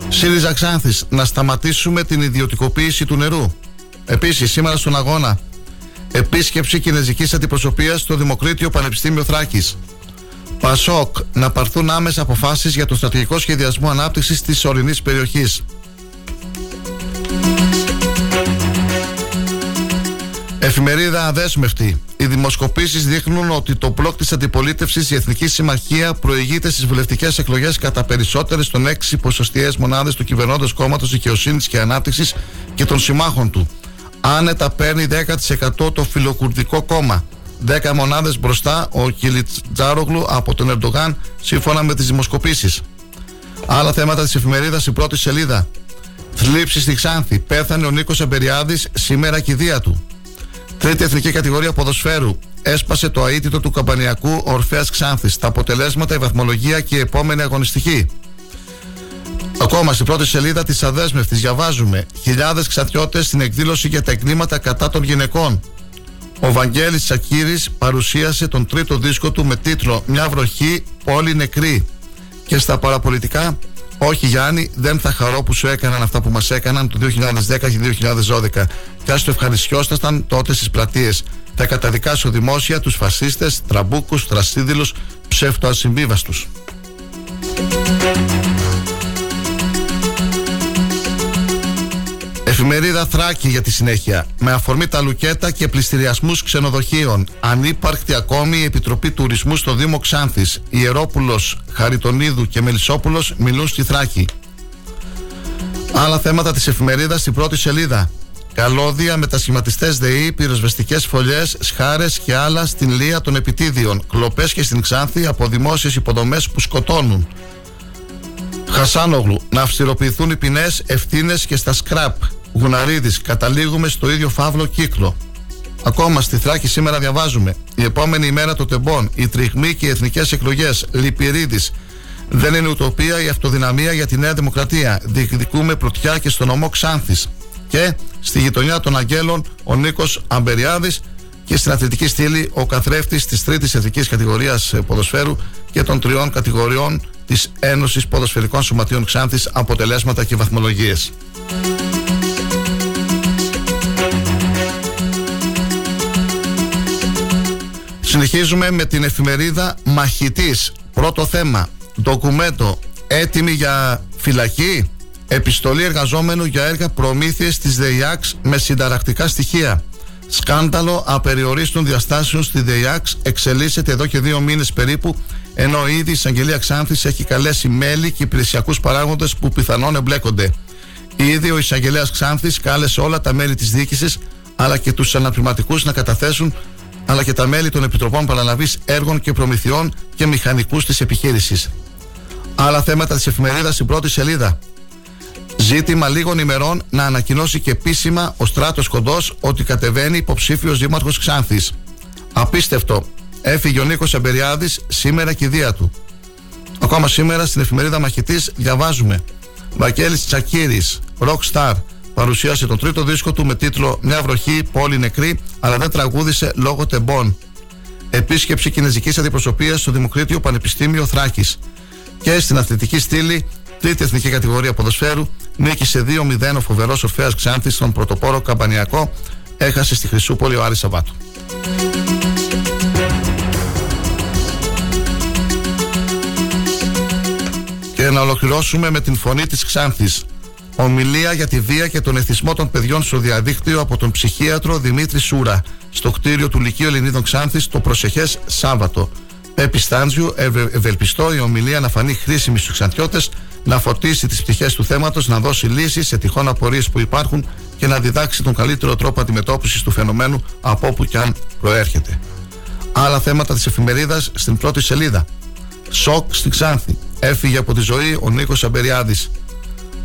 ΣΥΡΙΖΑ Ξάνθης να σταματήσουμε την ιδιωτικοποίηση του νερού. Επίσης, σήμερα στον αγώνα, επίσκεψη κινέζικης αντιπροσωπείας στο Δημοκρίτιο Πανεπιστήμιο Θράκης. Πασόκ να πάρθουν άμεσα αποφάσεις για το στρατηγικό σχεδιασμό ανάπτυξης της ορεινής περιοχής. Εφημερίδα Αδέσμευτη. Οι δημοσκοπήσεις δείχνουν ότι το μπλοκ της αντιπολίτευσης, η Εθνική Συμμαχία, προηγείται στις βουλευτικές εκλογές κατά περισσότερες των έξι ποσοστιαίες μονάδες του κυβερνώντος κόμματος Δικαιοσύνης και Ανάπτυξης και των συμμάχων του. Άνετα παίρνει 10% το φιλοκουρδικό κόμμα. 10 μονάδες μπροστά ο Κιλιτζάρογλου από τον Ερντογάν, σύμφωνα με τις δημοσκοπήσεις. Άλλα θέματα της εφημερίδας, η πρώτη σελίδα. Θλίψη στη Ξάνθη. Πέθανε ο Νίκος Αμπεριάδη, σήμερα κηδεία του. Τρίτη εθνική κατηγορία ποδοσφαίρου. Έσπασε το αίτητο του καμπανιακού Ορφαία Ξάνθης. Τα αποτελέσματα, η βαθμολογία και η επόμενη αγωνιστική. Ακόμα στην πρώτη σελίδα της Αδέσμευτης διαβάζουμε χιλιάδες ξατιώτες στην εκδήλωση για τα εκκλήματα κατά των γυναικών. Ο Βαγγέλης Σακύρης παρουσίασε τον τρίτο δίσκο του με τίτλο «Μια βροχή, πόλη νεκρή». Και στα παραπολιτικά, όχι Γιάννη, δεν θα χαρώ που σου έκαναν αυτά που μας έκαναν το 2010 και 2012. Και ας το ευχαριστιόσασταν τότε στις πλατείες. Θα καταδικάσω δημόσια τους φασίστες, τραμπούκους, θρασύδειλους, ψεύτο-ασυμβίβαστους. Εφημερίδα Θράκη για τη συνέχεια. Με αφορμή τα λουκέτα και πλειστηριασμούς ξενοδοχείων. Ανύπαρκτη ακόμη η Επιτροπή Τουρισμού στο Δήμο Ξάνθης. Ιερόπουλος, Χαριτονίδου και Μελισσόπουλος μιλούν στη Θράκη. Άλλα θέματα της εφημερίδας στην πρώτη σελίδα. Καλώδια, μετασχηματιστέ ΔΕΗ, πυροσβεστικές φωλιές, σχάρες και άλλα στην Λία των Επιτίδιων. Κλοπές και στην Ξάνθη από δημόσιες υποδομές που σκοτώνουν. Χασάνογλου, να αυστηροποιηθούν οι ποινές, ευθύνες και στα σκραπ. Γουναρίδης, καταλήγουμε στο ίδιο φαύλο κύκλο. Ακόμα στη Θράκη σήμερα διαβάζουμε. Η επόμενη ημέρα το τεμπών, οι τριγμοί και οι εθνικές εκλογές. Λυπηρίδης. Δεν είναι ουτοπία η αυτοδυναμία για τη Νέα Δημοκρατία. Διεκδικούμε πρωτιά και στο νομό Ξάνθης. Και στη γειτονιά των Αγγέλων ο Νίκος Αμπεριάδης και στην αθλητική στήλη ο καθρέφτης της τρίτης εθνικής κατηγορίας ποδοσφαίρου και των τριών κατηγοριών της Ένωσης Ποδοσφαιρικών Σωματείων Ξάνθης αποτελέσματα και βαθμολογίες. Συνεχίζουμε με την εφημερίδα Μαχητής. Πρώτο θέμα. Ντοκουμέντο. Έτοιμη για φυλακή; Επιστολή εργαζόμενου για έργα προμήθειες της ΔΕΙΑΞ με συνταρακτικά στοιχεία. Σκάνδαλο απεριορίστων διαστάσεων στη ΔΕΙΑΞ εξελίσσεται εδώ και δύο μήνες περίπου ενώ ήδη η εισαγγελία Ξάνθης έχει καλέσει μέλη και υπηρεσιακούς παράγοντες που πιθανόν εμπλέκονται. Ήδη ο εισαγγελέας Ξάνθης κάλεσε όλα τα μέλη της διοίκησης αλλά και τους αναπληρωματικούς να καταθέσουν αλλά και τα μέλη των Επιτροπών Παραλαβής Έργων και Προμηθειών και μηχανικούς της επιχείρησης. Άλλα θέματα της εφημερίδας στην πρώτη σελίδα. Ζήτημα λίγων ημερών να ανακοινώσει και επίσημα ο Στράτος Κοντός ότι κατεβαίνει υποψήφιος δήμαρχος Ξάνθης. Απίστευτο. Έφυγε ο Νίκος Αμπεριάδη σήμερα και η δία του. Ακόμα σήμερα στην εφημερίδα Μαχητής διαβάζουμε. Βακέλη Τσακύρης, Rockstar, παρουσίασε τον τρίτο δίσκο του με τίτλο Μια βροχή, πόλη νεκρή, αλλά δεν τραγούδισε λόγω τεμπών. Επίσκεψη κινέζικης αντιπροσωπείας στο Δημοκρίτιο Πανεπιστήμιο Θράκης. Και στην αθλητική στήλη, τρίτη εθνική κατηγορία ποδοσφαίρου, νίκησε 2-0 ο φοβερός Ορφαία Ξάνθης στον πρωτοπόρο Καμπανιακό, έχασε στη Χρυσούπολη ο Άρης Σαββάτου. Και να ολοκληρώσουμε με την φωνή της Ξάνθης Ομιλία για τη βία και τον εθισμό των παιδιών στο διαδίκτυο από τον ψυχίατρο Δημήτρη Σούρα στο κτίριο του Λυκείου Ελληνίδων Ξάνθης το προσεχές Σάββατο. Πέπι Στάντζιου, ευελπιστώ η ομιλία να φανεί χρήσιμη στους Ξαντιώτες, να φορτίσει τις πτυχές του θέματος, να δώσει λύσεις σε τυχόν απορίες που υπάρχουν και να διδάξει τον καλύτερο τρόπο αντιμετώπισης του φαινομένου από όπου και αν προέρχεται. Άλλα θέματα της εφημερίδας στην πρώτη σελίδα. Σοκ στη Ξάνθη. Έφυγε από τη ζωή ο Νίκος Αμπεριάδης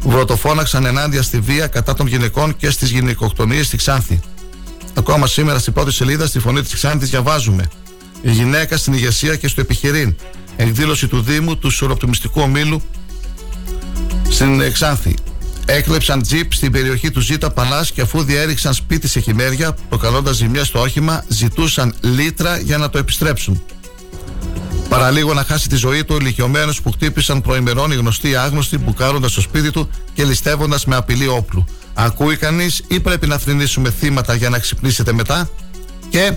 βρωτοφώναξαν ενάντια στη βία κατά των γυναικών και στις γυναικοκτονίες στη Ξάνθη. Ακόμα σήμερα στην πρώτη σελίδα στη φωνή της Ξάνθης διαβάζουμε. Η γυναίκα στην ηγεσία και στο επιχειρήν. εκδήλωση του Δήμου του Σουροπτιμιστικού Ομίλου στην Ξάνθη. Έκλεψαν τζιπ στην περιοχή του Ζήτα Παλάς και αφού διέριξαν σπίτι σε χειμέρια, προκαλώντας ζημιά στο όχημα, ζητούσαν λίτρα για να το επιστρέψουν. Παραλίγο να χάσει τη ζωή του ηλικιωμένος που χτύπησαν προημερών οι γνωστοί άγνωστοι, μπουκάροντας στο σπίτι του και ληστεύοντας με απειλή όπλου. Ακούει κανείς ή πρέπει να θρυνήσουμε θύματα για να ξυπνήσετε μετά; Και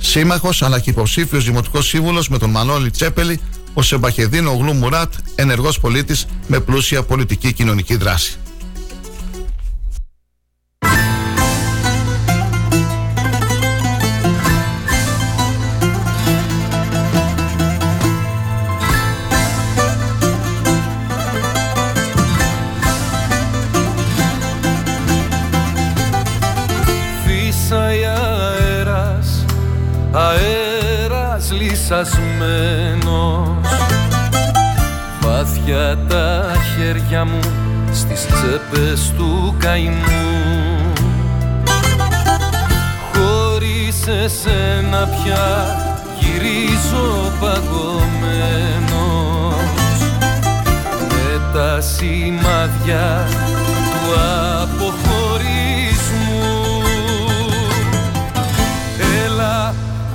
σύμμαχος αλλά και υποψήφιος δημοτικός σύμβουλος με τον Μανώλη Τσέπελη, ο Σεμπαχεδίν Ογλού Μουράτ, ενεργός πολίτης με πλούσια πολιτική κοινωνική δράση. Αέρας λυσασμένος Βάθια τα χέρια μου στις τσέπες του καημού. Χωρίς εσένα πια γυρίζω παγωμένος. Με τα σημάδια του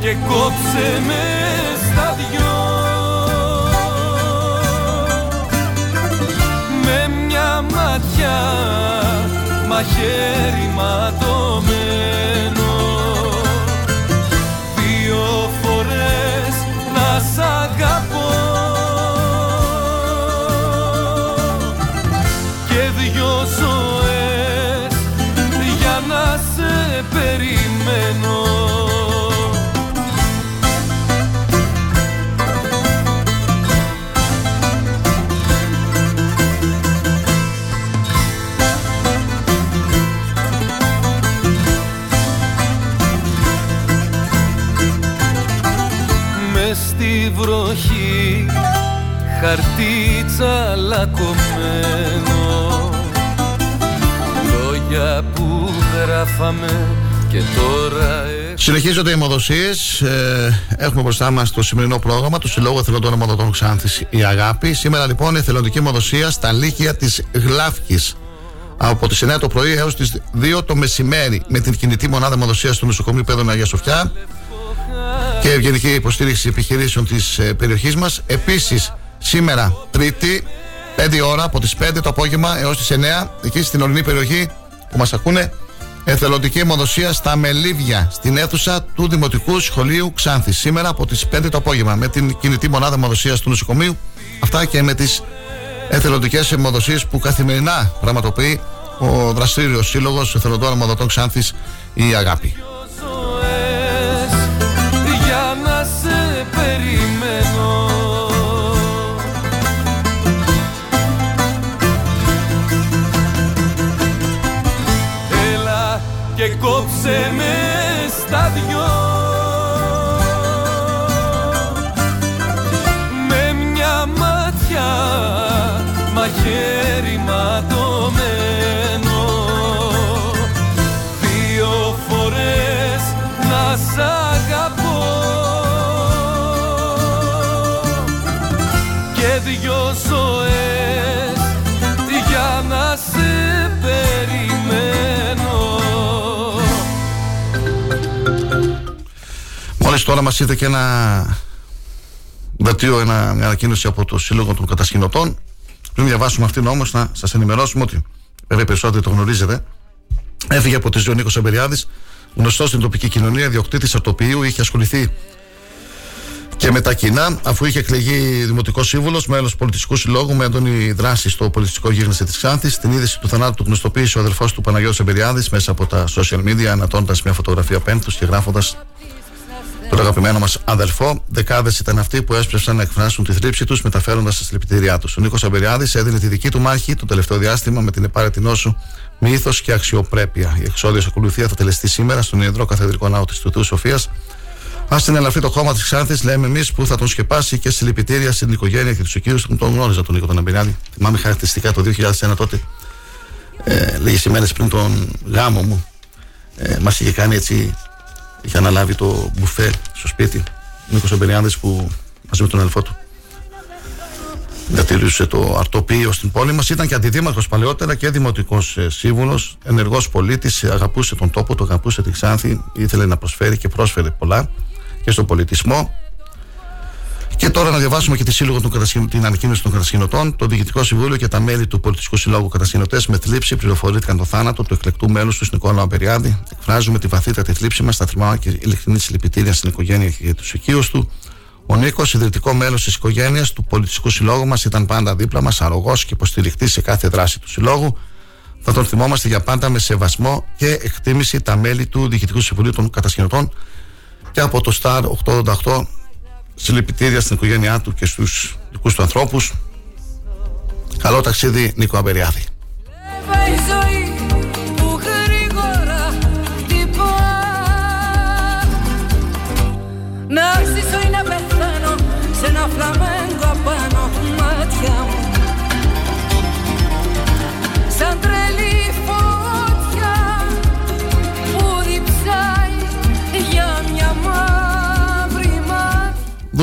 και κόψε με στα δυο. Με μια ματιά μαχαίρι ματωμένο χαρτί τσαλακωμένο λόγια που γράφαμε και τώρα Συνεχίζονται οι αιμοδοσίε. έχουμε μπροστά μας το σημερινό πρόγραμμα του Συλλόγου Εθελοντών Αιμοδοτών Ξάνθης Η Αγάπη. Σήμερα λοιπόν η εθελοντική αιμοδοσία στα Λύκεια της Γλάφκης. Από τις 9 το πρωί έως τις 2 το μεσημέρι με την κινητή μονάδα αιμοδοσία του νοσοκομείου Πέδων Αγίας Σοφιά και ευγενική υποστήριξη επιχειρήσεων της περιοχής μας. Επίσης, σήμερα Τρίτη, 5 ώρα από τις 5 το απόγευμα έως τις 9, εκεί στην ορεινή περιοχή που μας ακούνε, εθελοντική αιμοδοσία στα Μελίβια, στην αίθουσα του Δημοτικού Σχολείου Ξάνθης. Σήμερα από τις 5 το απόγευμα με την κινητή μονάδα αιμοδοσίας του νοσοκομείου. Αυτά και με τις εθελοντικές αιμοδοσίες που καθημερινά πραγματοποιεί ο δραστήριος σύλλογος εθελοντών αιμοδοτών Ξάνθης η Αγάπη. Μόλι τώρα μας ήρθε και ένα δελτίο, ένα, μια ανακοίνωση από το Σύλλογο των Κατασκηνωτών. Πριν διαβάσουμε αυτήν όμως, να σας ενημερώσουμε ότι βέβαια οι περισσότεροι το γνωρίζετε. Έφυγε από τη ζωή ο Νίκος Αμπεριάδη, γνωστός στην τοπική κοινωνία, διοκτήτης αρτοπίου, είχε ασχοληθεί και με τα κοινά, αφού είχε εκλεγεί δημοτικός σύμβουλος, μέλος πολιτιστικού συλλόγου με έντονη δράση στο πολιτιστικό γίγνεσθε της Ξάνθης. Την είδηση του θανάτου του γνωστοποίησε ο αδελφός του Παναγιώτης Αμπεριάδη μέσα από τα social media, ανατώντα μια φωτογραφία πένθου και γράφοντας τον αγαπημένο μας αδελφό. Δεκάδες ήταν αυτοί που έσπευσαν να εκφράσουν τη θλίψη τους, μεταφέροντας τα συλληπιτήριά τους. Ο Νίκος Αμπεριάδης έδινε τη δική του μάχη το τελευταίο διάστημα με την επάρετη νόσου με ήθος και αξιοπρέπεια. Η εξόδιος ακολουθία θα τελεστεί σήμερα στον Ιεδρό Καθεδρικό Ναό της Τουτούς Σοφίας. Α την ελαφρύ το χώμα της Ξάνθης, λέμε εμείς που θα τον σκεπάσει και συλληπιτήρια στην οικογένεια και τους οικείους που τον γνώριζα τον Νίκο τον Αμπεριάδη. Θυμάμαι χαρακτηριστικά το 2001 τότε, ε, λίγες ημέρες πριν τον γάμο μου, ε, μας είχε κάνει έτσι είχε αναλάβει το μπουφέ στο σπίτι. Ο Νίκος Αμπεριάδη που μαζί με τον αδελφό του διατηρούσε το αρτοπείο στην πόλη μας. Ήταν και αντιδήμαρχος παλαιότερα και δημοτικός σύμβουλος, ενεργός πολίτης, αγαπούσε τον τόπο, το αγαπούσε τη Ξάνθη, ήθελε να προσφέρει και πρόσφερε πολλά και στον πολιτισμό. Και τώρα να διαβάσουμε και τη σύλλογο των την ανακοίνωση των κατασκηνωτών. Το Διοικητικό Συμβούλιο και τα μέλη του Πολιτιστικού Συλλόγου Κατασκηνωτέ με θλίψη πληροφορήθηκαν το θάνατο του εκλεκτού μέλους του Νικόλα Αμπεριάδη. Εκφράζουμε τη βαθύτατη θλίψη μας, στα θερμά και ειλικρινή συλληπιτήρια στην οικογένεια και τους οικείους του. Ο Νίκος, ιδρυτικό μέλος της οικογένειας του Πολιτιστικού Συλλόγου μας, ήταν πάντα δίπλα μας, αρρωγός και υποστηριχτή σε κάθε δράση του Συλλόγου. Θα τον θυμόμαστε για πάντα με σεβασμό και εκτίμηση τα μέλη του Διοικητικού Συμβουλίου των Κατασκηνωτών και από το Star 888 συλληπιτήρια στην οικογένειά του και στους δικούς του ανθρώπους. Καλό ταξίδι Νίκο Αμπεριάδη. Να ζήσω ή να πεθάνω σε ένα φλαμέγκο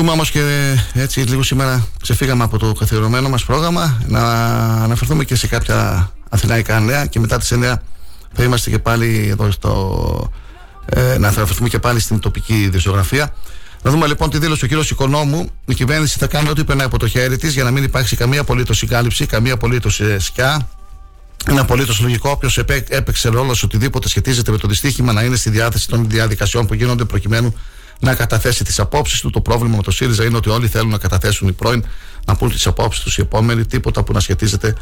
Δούμε όμως και έτσι λίγο σήμερα ξεφύγαμε από το καθιερωμένο μας πρόγραμμα να αναφερθούμε και σε κάποια αθηναϊκά νέα και μετά τις 9 θα είμαστε και πάλι εδώ στο ε, να αναφερθούμε και πάλι στην τοπική δισογραφία. Να δούμε λοιπόν τη δήλωση του κύριος Οικονόμου. Η κυβέρνηση θα κάνει ό,τι περνάει από το χέρι της για να μην υπάρξει καμία απολύτως συγκάλυψη, καμία απολύτως ε, σκιά. Είναι απολύτως λογικό όποιος έπαιξε ρόλο σε οτιδήποτε σχετίζεται με το δυστύχημα να είναι στη διάθεση των διαδικασιών που γίνονται προκειμένου να καταθέσει τις απόψεις του. Το πρόβλημα με το ΣΥΡΙΖΑ είναι ότι όλοι θέλουν να καταθέσουν οι πρώην να πούν τις απόψεις τους οι επόμενοι, τίποτα που να σχετίζεται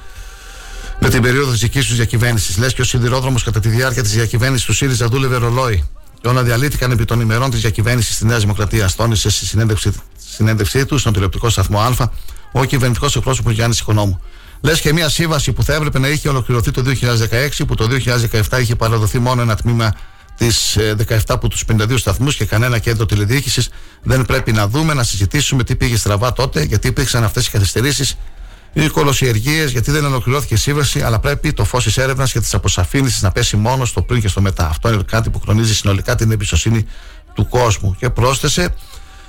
με την περίοδο της δικής τους διακυβέρνησης. Λες και ο σιδηρόδρομος κατά τη διάρκεια της διακυβέρνησης του ΣΥΡΙΖΑ δούλευε ρολόι. Και όλα διαλύθηκαν επί των ημερών της διακυβέρνησης τη Νέα Δημοκρατία. Τόνισε στη συνέντευξή, συνέντευξή του στον τηλεοπτικό σταθμό Α ο κυβερνητικός εκπρόσωπος Γιάννης Οικονόμου. Λες και μια σύμβαση που θα έπρεπε να είχε ολοκληρωθεί το 2016, που το 2017 είχε παραδοθεί μόνο ένα τμήμα τις 17 από τους 52 σταθμούς και κανένα κέντρο τηλεδιοίκησης. Δεν πρέπει να δούμε, να συζητήσουμε τι πήγε στραβά τότε, γιατί υπήρξαν αυτές οι καθυστερήσεις οι κολοσιεργίες, γιατί δεν ολοκληρώθηκε η σύμβαση, αλλά πρέπει το φως της έρευνας και της αποσαφήνισης να πέσει μόνο στο πριν και στο μετά. Αυτό είναι κάτι που χρονίζει συνολικά την εμπιστοσύνη του κόσμου. Και πρόσθεσε,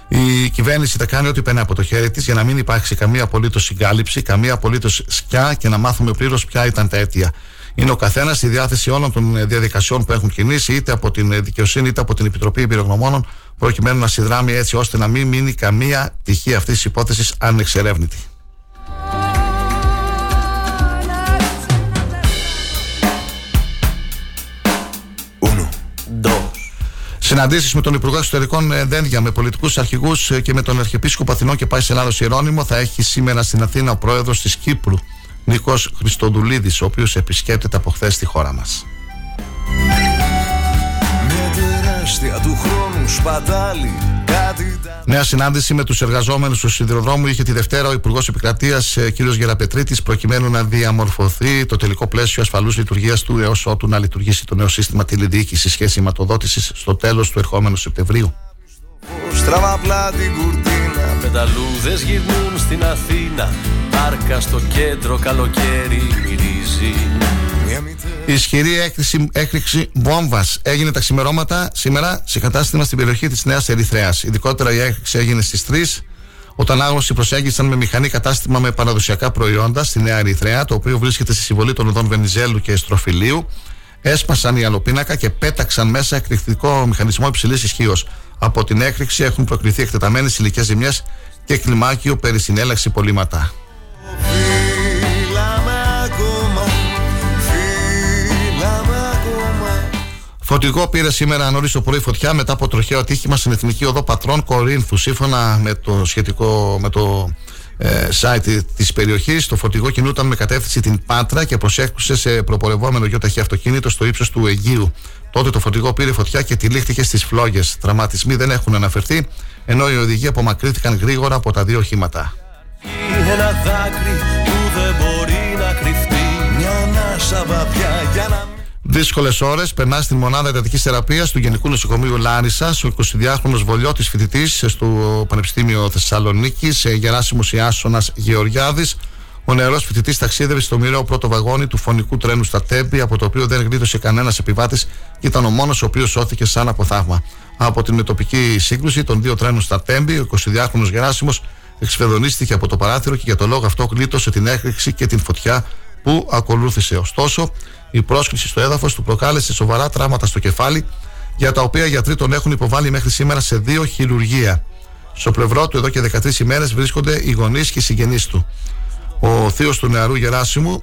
η κυβέρνηση θα κάνει ό,τι περνάει από το χέρι της για να μην υπάρξει καμία απολύτως συγκάλυψη, καμία απολύτως σκιά και να μάθουμε πλήρως ποια ήταν τα αίτια. Είναι ο καθένας στη διάθεση όλων των διαδικασιών που έχουν κινήσει, είτε από την δικαιοσύνη είτε από την Επιτροπή Εμπειρογνωμόνων, προκειμένου να συνδράμει έτσι ώστε να μην μείνει καμία πτυχή αυτής της υπόθεσης ανεξερεύνητη. Συναντήσεις με τον Υπουργό Εξωτερικών ε, Δένδια, με πολιτικούς αρχηγούς ε, και με τον Αρχιεπίσκοπο Αθηνών και πάει σε Ελλάδο Ιερόνιμο θα έχει σήμερα στην Αθήνα ο πρόεδρος της Κύπρου, Νίκος Χριστοδουλίδης, ο οποίος επισκέπτεται από χθες στη χώρα μας. του χρόνου σπατάλη Νέα συνάντηση με τους εργαζόμενους του σιδηροδρόμου είχε τη Δευτέρα ο Υπουργός Επικρατείας ε, κ. Γεραπετρίτης προκειμένου να διαμορφωθεί το τελικό πλαίσιο ασφαλούς λειτουργίας του έως ότου να λειτουργήσει το νέο σύστημα τηλεδιοίκησης και σηματοδότηση στο τέλος του ερχόμενου Σεπτεμβρίου. Στραβαπλά την κουρτίνα Πεταλούδε γυρνούν στην Αθήνα Πάρκα στο κέντρο καλοκαίρι μυρίζει η ισχυρή έκρηξη, έκρηξη βόμβας έγινε τα ξημερώματα σήμερα σε κατάστημα στην περιοχή της Νέας Ερυθρέας. Ειδικότερα η έκρηξη έγινε στις 3 όταν άγνωστοι προσέγγισαν με μηχανή κατάστημα με παραδοσιακά προϊόντα στη Νέα Ερυθρέα, το οποίο βρίσκεται στη συμβολή των οδών Βενιζέλου και Στροφιλίου. Έσπασαν οι αλοπίνακα και πέταξαν μέσα εκρηκτικό μηχανισμό υψηλής ισχύως. Από την έκρηξη έχουν προκληθεί εκτεταμένες υλικέ ζημιές και κλιμάκιο περί συνέλαξη πολύματα. Φωτικό πήρε σήμερα νωρίς το πρωί φωτιά μετά από τροχαίο ατύχημα στην Εθνική Οδό Πατρών Κορίνθου. Σύμφωνα με το σχετικό με το ε, site της περιοχής, το φορτηγό κινούταν με κατεύθυνση την Πάτρα και προσέχουσε σε προπορευόμενο γιοταχή αυτοκίνητο στο ύψος του Αιγείου. Τότε το φορτηγό πήρε φωτιά και τυλίχθηκε στις φλόγες. Τραυματισμοί δεν έχουν αναφερθεί, ενώ οι οδηγοί απομακρύνθηκαν γρήγορα από τα δύο οχήματα. Ένα δάκρυ που δεν μπορεί να κρυφτεί, μια ανάσα βαθιά για να Δύσκολες ώρες περνά στην μονάδα εντατικής θεραπείας του Γενικού Νοσοκομείου Λάρισα, ο 22χρονο Βολιώτης φοιτητής στο Πανεπιστήμιο Θεσσαλονίκης, Γεράσιμος Ιάσονας Γεωργιάδης. Ο νεαρός φοιτητής ταξίδευε στο μοιραίο πρώτο βαγόνι του φωνικού τρένου στα Τέμπη, από το οποίο δεν γλίτωσε κανένας επιβάτης και ήταν ο μόνος ο οποίος σώθηκε σαν από θαύμα. Από την μετοπική σύγκρουση των δύο τρένων στα Τέμπη, ο 22χρονο Γεράσιμος εξφεδονίστηκε από το παράθυρο και για το λόγο αυτό γλίτωσε την έκρηξη και την φωτιά που ακολούθησε. Ωστόσο, η πρόσκληση στο έδαφος του προκάλεσε σοβαρά τραύματα στο κεφάλι, για τα οποία οι γιατροί τον έχουν υποβάλει μέχρι σήμερα σε δύο χειρουργία. Στο πλευρό του εδώ και 13 ημέρες βρίσκονται οι γονείς και οι συγγενείς του. Ο θείος του νεαρού Γεράσιμου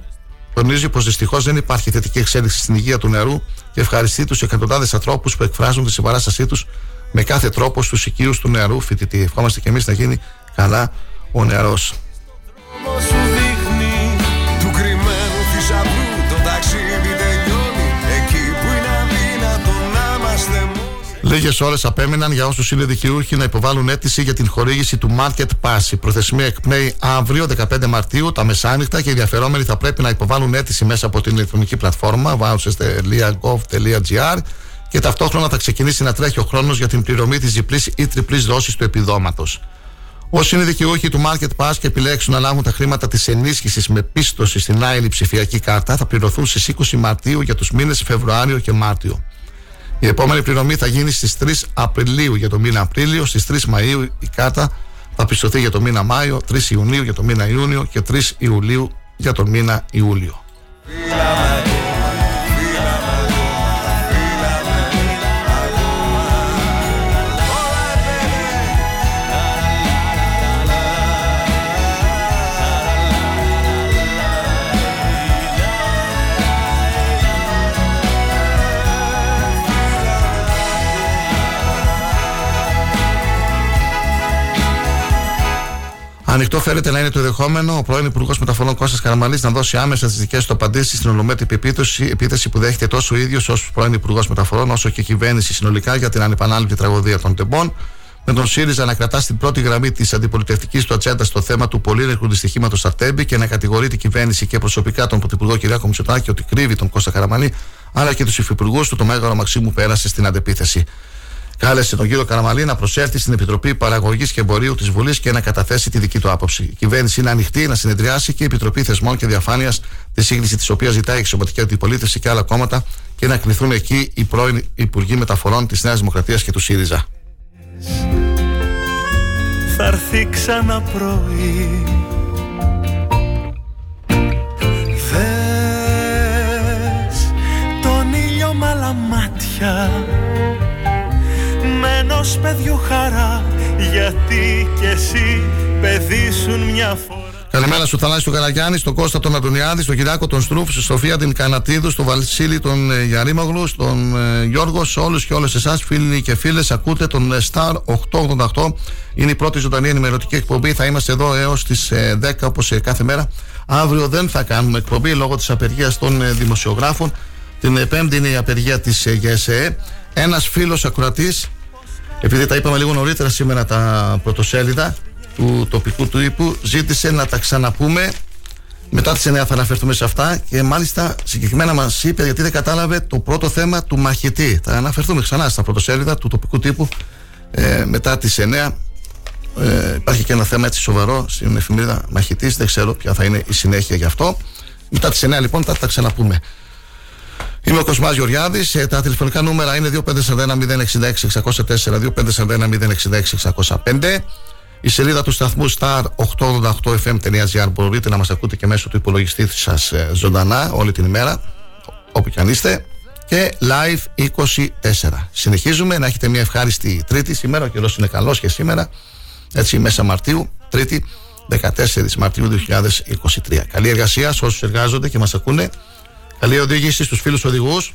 τονίζει πως δυστυχώς δεν υπάρχει θετική εξέλιξη στην υγεία του νεαρού και ευχαριστεί τους εκατοντάδες ανθρώπους που εκφράζουν τη συμπαράστασή τους με κάθε τρόπο στους οικείους του νεαρού φοιτητή. Ευχόμαστε και εμείς να γίνει καλά ο νεαρός. Λίγες ώρες απέμειναν για όσους είναι δικαιούχοι να υποβάλουν αίτηση για την χορήγηση του Market Pass. Η προθεσμία εκπνέει αύριο 15 Μαρτίου τα μεσάνυχτα και οι ενδιαφερόμενοι θα πρέπει να υποβάλουν αίτηση μέσα από την ηλεκτρονική πλατφόρμα vouchers.gov.gr και ταυτόχρονα θα ξεκινήσει να τρέχει ο χρόνος για την πληρωμή της διπλής ή τριπλής δόσης του επιδόματος. Όσοι είναι δικαιούχοι του Market Pass και επιλέξουν να λάβουν τα χρήματα της ενίσχυσης με πίστοση στην άειλη ψηφιακή κάρτα θα πληρωθούν στις 20 Μαρτίου για τους μήνες Φεβρουάριο και Μάρτιο. Η επόμενη πληρωμή θα γίνει στις 3 Απριλίου για το μήνα Απρίλιο, στις 3 Μαΐου η κάρτα θα πιστωθεί για το μήνα Μάιο, 3 Ιουνίου για το μήνα Ιούνιο και 3 Ιουλίου για το μήνα Ιούλιο. Ανοιχτό φαίνεται να είναι το ενδεχόμενο ο πρώην Υπουργός Μεταφορών Κώστας Καραμαλής να δώσει άμεσα τι δικές του απαντήσεις στην ολομέτρη επίθεση, επίθεση που δέχεται τόσο ο ίδιος ως πρώην Υπουργός Μεταφορών όσο και η κυβέρνηση συνολικά για την ανεπανάληπτη τραγωδία των τεμπών. Με τον ΣΥΡΙΖΑ να κρατά στην πρώτη γραμμή της αντιπολιτευτικής του ατζέντα στο θέμα του πολύνεκρου δυστυχήματος στα Τέμπη και να κατηγορεί την κυβέρνηση και προσωπικά τον Πρωθυπουργό Κυριάκο Μητσοτάκη ότι κρύβει τον Κώστα Καραμαλή, αλλά και τους υφυπουργούς του, το μέγαρο Μαξίμου πέρασε στην αντεπίθεση κάλεσε τον κύριο Καραμαλή να προσέλθει στην Επιτροπή Παραγωγής και Εμπορίου της Βουλής και να καταθέσει τη δική του άποψη. Η κυβέρνηση είναι ανοιχτή να συνεδριάσει και η Επιτροπή Θεσμών και Διαφάνειας, τη σύγκληση της οποίας ζητάει η εξωματική αντιπολίτευση και άλλα κόμματα και να κληθούν εκεί οι πρώην Υπουργοί Μεταφορών της Νέας Δημοκρατίας και του ΣΥΡΙΖΑ. Θα έρθει ξανά πρωί Δες τον ήλιο μάτια ενός παιδιού χαρά γιατί κι εσύ παιδίσουν μια φορά Καλημέρα στο Θανάση του Καραγιάννη, στον Κώστα τον Αντωνιάδη, στον Κυριάκο τον Στρούφ, στη Σοφία την Κανατίδου, στον Βαλσίλη τον ε, Γιαρήμαγλου, στον ε, Γιώργο, σε όλους και όλες εσάς, φίλοι και φίλες, ακούτε τον ε, Star 888. Είναι η πρώτη ζωντανή ενημερωτική εκπομπή. Θα είμαστε εδώ έως τις 10 όπως κάθε μέρα. Αύριο δεν θα κάνουμε εκπομπή λόγω της απεργίας των δημοσιογράφων. Την Πέμπτη είναι η απεργία της ΓΕΣΕ. Ένας φίλος ακροατής επειδή τα είπαμε λίγο νωρίτερα σήμερα τα πρωτοσέλιδα του τοπικού του ύπου, ζήτησε να τα ξαναπούμε. Μετά τις 9 θα αναφερθούμε σε αυτά και μάλιστα συγκεκριμένα μας είπε γιατί δεν κατάλαβε το πρώτο θέμα του μαχητή. Θα αναφερθούμε ξανά στα πρωτοσέλιδα του τοπικού τύπου ε, μετά τις 9. Ε, υπάρχει και ένα θέμα έτσι σοβαρό στην εφημερίδα Μαχητής. Δεν ξέρω ποια θα είναι η συνέχεια γι' αυτό. Μετά τις 9 λοιπόν θα τα ξαναπούμε. Είμαι ο Κοσμάς Γεωργιάδης, ε, τα τηλεφωνικά νούμερα είναι 2541-066-604, 2541-066-605. Η σελίδα του σταθμού star888fm.gr μπορείτε να μας ακούτε και μέσω του υπολογιστή σας ε, ζωντανά όλη την ημέρα, όπου και αν είστε. Και live 24. Συνεχίζουμε να έχετε μια ευχάριστη Τρίτη. Σήμερα ο καιρός είναι καλός και σήμερα, έτσι μέσα Μαρτίου, Τρίτη 14 Μαρτίου 2023. Καλή εργασία σε όσους εργάζονται και μας ακούνε. Καλή οδήγηση στους φίλους οδηγούς,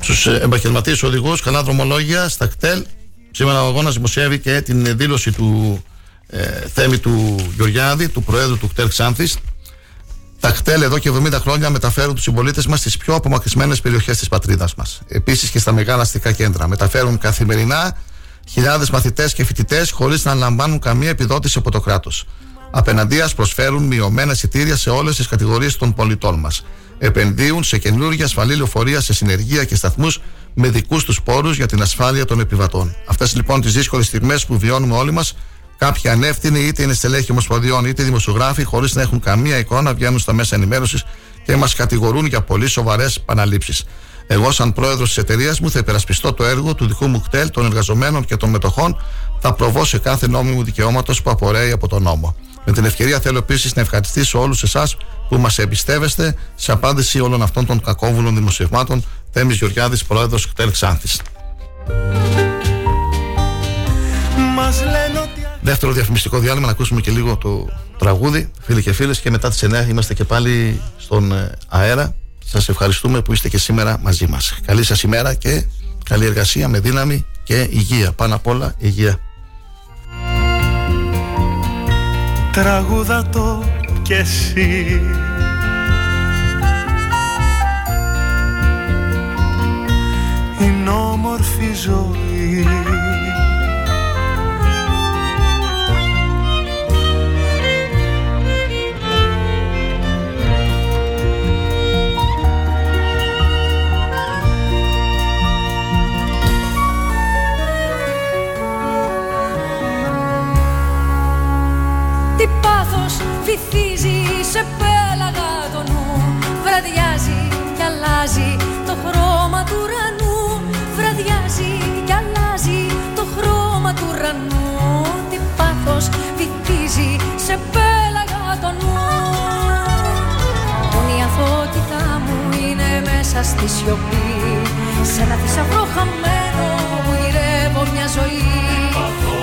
στους επαγγελματίες οδηγούς, καλά δρομολόγια, στα κτέλ. Σήμερα ο αγώνας δημοσιεύει και την δήλωση του ε, θέμη του Γεωργιάδη, του Προέδρου του κτέλ Ξάνθης. Τα κτέλ εδώ και 70 χρόνια μεταφέρουν τους συμπολίτες μας στις πιο απομακρυσμένες περιοχές της πατρίδας μας. Επίσης και στα μεγάλα αστικά κέντρα. Μεταφέρουν καθημερινά χιλιάδες μαθητές και φοιτητές χωρίς να λαμβάνουν καμία επιδότηση από το κράτος. Απέναντίας προσφέρουν μειωμένα εισιτήρια σε όλες τις κατηγορίες των πολιτών μας επενδύουν σε καινούργια ασφαλή λεωφορεία, σε συνεργεία και σταθμούς με δικούς τους πόρους για την ασφάλεια των επιβατών. Αυτές λοιπόν τις δύσκολες στιγμές που βιώνουμε όλοι μας, κάποιοι ανεύθυνοι, είτε είναι στελέχοι ομοσπονδιών είτε δημοσιογράφοι, χωρίς να έχουν καμία εικόνα, βγαίνουν στα μέσα ενημέρωσης και μας κατηγορούν για πολύ σοβαρές παραλήψει. Εγώ, σαν πρόεδρος της εταιρείας μου, θα υπερασπιστώ το έργο του δικού μου κτέλ, των εργαζομένων και των μετοχών. Θα προβώ σε κάθε νόμιμο δικαιώματος που απορρέει από τον νόμο. Με την ευκαιρία θέλω επίσης να ευχαριστήσω όλους εσάς που μας εμπιστεύεστε σε απάντηση όλων αυτών των κακόβουλων δημοσιευμάτων. Θέμη Γεωργιάδης, πρόεδρος κτέλ Ξάνθη. Δεύτερο διαφημιστικό διάλειμμα, να ακούσουμε και λίγο το τραγούδι, φίλοι και φίλες. Και μετά τις 9 είμαστε και πάλι στον ε, αέρα. Σας ευχαριστούμε που είστε και σήμερα μαζί μας. Καλή σας ημέρα και καλή εργασία με δύναμη και υγεία. Πάνω απ' όλα υγεία. Τραγούδα το κι εσύ. Είναι όμορφη ζωή. Τι πάθος βυθίζει σε πέλαγα το νου. Βραδιάζει κι αλλάζει το χρώμα του ουρανού. Βραδιάζει κι αλλάζει το χρώμα του ουρανού. Τι πάθος βυθίζει σε πέλαγα το νου. Μόνο η αθότητα μου είναι μέσα στη σιωπή. Σε ένα θησαυρό χαμένο που γυρεύω μια ζωή.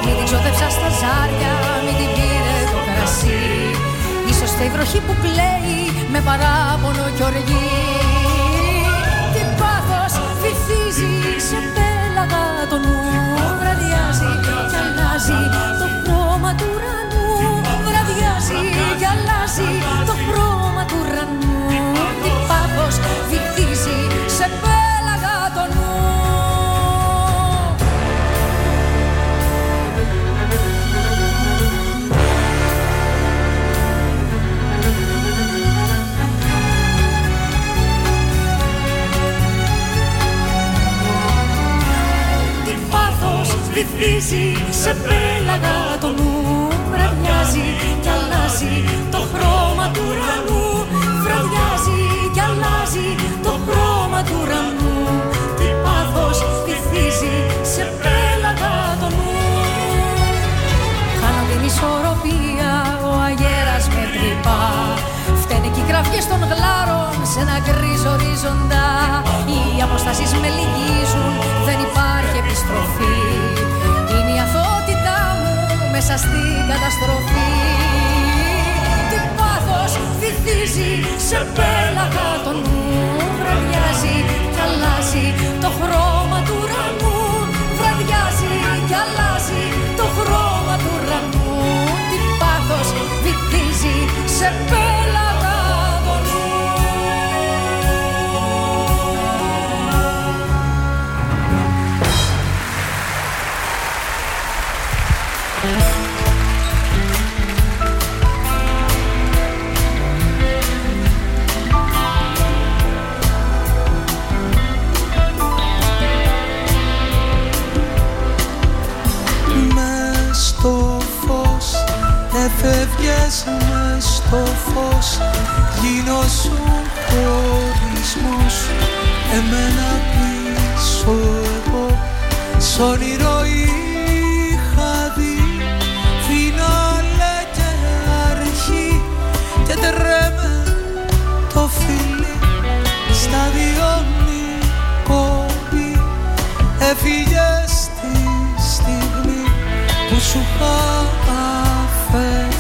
Μην την ξόδεψα στα ζάρια, μην την πήρε το κρασί Ίσως φταίει η βροχή που κλαίει με παράπονο κι οργή. Τι πάθος βυθίζει σε πέλαγα το νου Βραδιάζει κι αλλάζει το χρώμα του ουρανού. Βραδιάζει κι αλλάζει το χρώμα του ουρανού. Τι πάθος βυθίζει σε πέλαγα βυθίζει σε πέλαγα το νου Βραδιάζει κι αλλάζει το χρώμα του ουρανού Βραδιάζει κι αλλάζει το χρώμα του ουρανού Τι πάθος βυθίζει σε πέλαγα το νου. Χάνω την ισορροπία, ο αγέρας με τρυπά. Φταίνε και οι κραυγές των γλάρων σε ένα γκρίζο οριζοντά Οι αποστάσεις με λυγίζουν, μέσα στην καταστροφή. Τι πάθος βυθίζει σε πέλαγα Εφεύγες μες στο φως Γίνω σου χωρισμός Εμένα πίσω εγώ Σ' όνειρο είχα δει. Φινάλε και αρχή Και τρέμε το φίλι Στα δυο κόμπι Έφυγες τη στιγμή που σου είχα αφαιθεί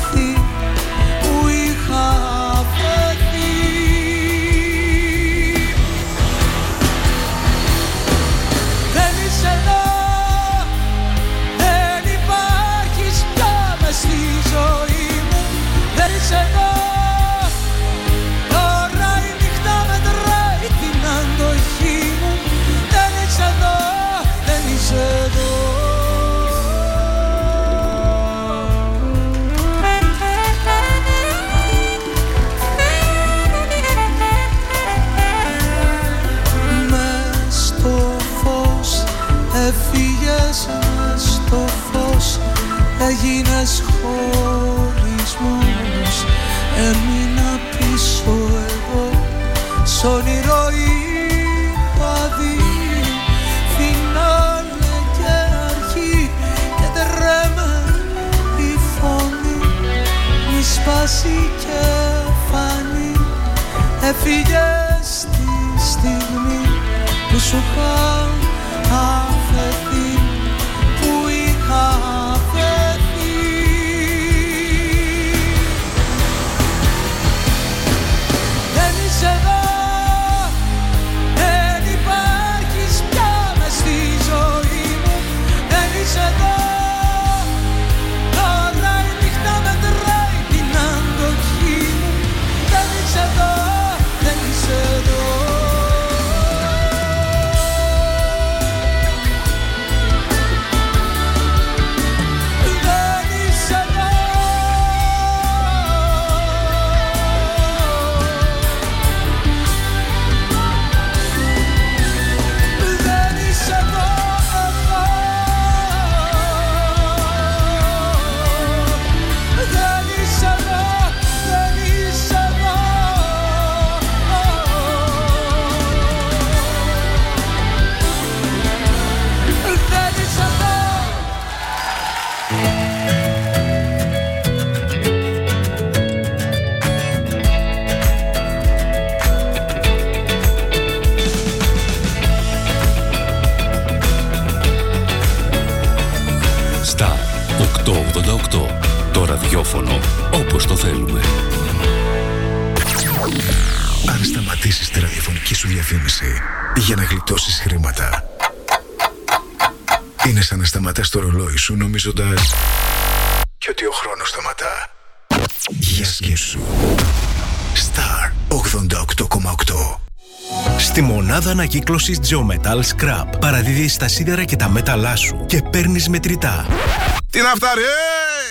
είναι σαν να σταματάς το ρολόι σου νομίζοντας και ότι ο χρόνος σταματά. Για σκέψου. Star 88,8 Στη μονάδα ανακύκλωσης Geometal Scrap παραδίδεις τα σίδερα και τα μέταλά σου και παίρνεις μετρητά. Τι να φτάρει, ε!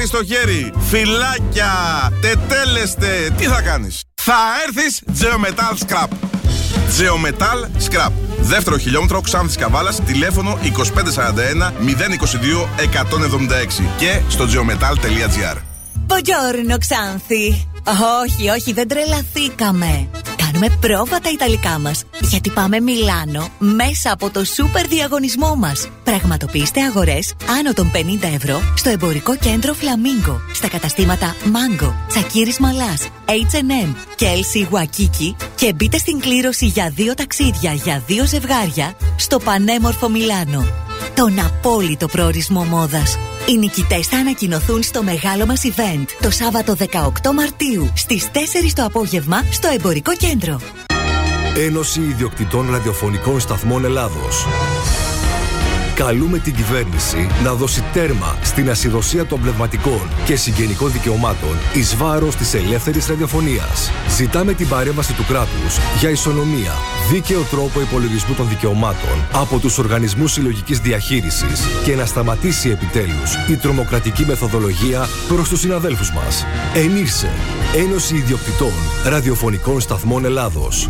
στο χέρι. Φυλάκια, τετέλεστε, τι θα κάνεις; Θα έρθεις Geometal Scrap. Geometal Scrap. Δεύτερο χιλιόμετρο Ξάνθης Καβάλας, τηλέφωνο 2541 022 176 και στο geometal.gr. Buongiorno Ξάνθη. Όχι, όχι, δεν τρελαθήκαμε. Κάνουμε πρόβα τα Ιταλικά μας. Γιατί πάμε Μιλάνο μέσα από το σούπερ διαγωνισμό μας. Πραγματοποιήστε αγορές άνω των 50 ευρώ στο εμπορικό κέντρο Φλαμίγκο. Στα καταστήματα Mango, Τσακίρης Μαλάς, H&M και LC Waikiki και μπείτε στην κλήρωση για δύο ταξίδια για δύο ζευγάρια στο πανέμορφο Μιλάνο. Τον απόλυτο προορισμό μόδας. Οι νικητές θα ανακοινωθούν στο μεγάλο μας event το Σάββατο 18 Μαρτίου στις 4 το απόγευμα στο εμπορικό κέντρο. Ένωση Ιδιοκτητών Ραδιοφωνικών Σταθμών Ελλάδος Καλούμε την κυβέρνηση να δώσει τέρμα στην ασυδοσία των πνευματικών και συγγενικών δικαιωμάτων εις βάρος της ελεύθερης ραδιοφωνίας. Ζητάμε την παρέμβαση του κράτους για ισονομία, δίκαιο τρόπο υπολογισμού των δικαιωμάτων από τους οργανισμούς συλλογικής διαχείρισης και να σταματήσει επιτέλους η τρομοκρατική μεθοδολογία προς τους συναδέλφους μας. Ενήρσε, Ένωση Ιδιοκτητών Ραδιοφωνικών Σταθμών Ελλάδος.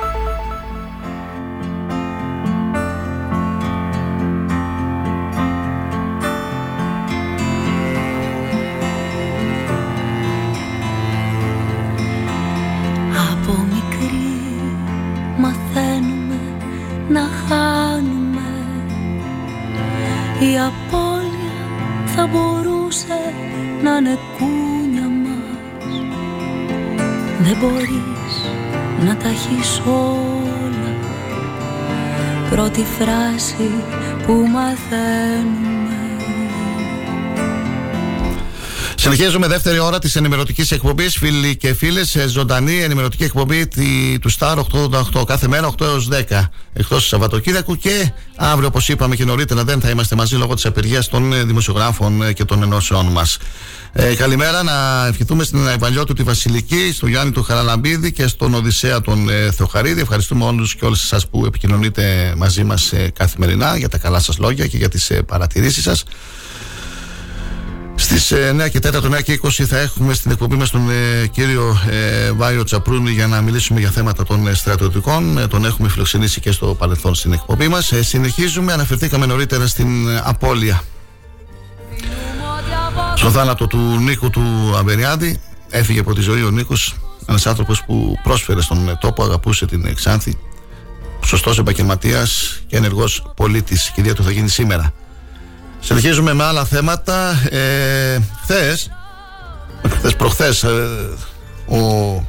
Είναι κούνια μας. Δεν μπορείς να τα έχεις όλα. Πρώτη φράση που μαθαίνουμε Συνεχίζουμε δεύτερη ώρα της ενημερωτικής εκπομπής, φίλοι και φίλες. Ζωντανή ενημερωτική εκπομπή τη- του Star 888 κάθε μέρα 8 έως 10 εκτός Σαββατοκύριακου. Και αύριο, όπως είπαμε και νωρίτερα, δεν θα είμαστε μαζί λόγω της απεργίας των ε, δημοσιογράφων ε, και των ενώσεών μας. Ε, καλημέρα να ευχηθούμε στην Αϊβαλιώτου τη Βασιλική, στον Γιάννη του Χαραλαμπίδη και στον Οδυσσέα τον ε, Θεοχαρίδη. Ευχαριστούμε όλους και όλες εσάς που επικοινωνείτε μαζί μας καθημερινά για τα καλά σας λόγια και για τις παρατηρήσεις σας. Στις 9 και 4, 9 και 20 θα έχουμε στην εκπομπή μας τον ε, κύριο ε, Βάιο Τσαπρούνη για να μιλήσουμε για θέματα των ε, στρατιωτικών. Ε, τον έχουμε φιλοξενήσει και στο παρελθόν στην εκπομπή μας. συνεχίζουμε, αναφερθήκαμε νωρίτερα στην ε, απώλεια. Στο θάνατο του Νίκου του Αμπεριάδη. Έφυγε από τη ζωή ο Νίκος, ένας άνθρωπος που πρόσφερε στον ε, τόπο, αγαπούσε την ε, Ξάνθη. Σωστός επαγγελματίας και ενεργός πολίτης. Και η ιδέα του θα γίνει σήμερα. Συνεχίζουμε με άλλα θέματα. Ε, Χθες, Χθες προχθές ο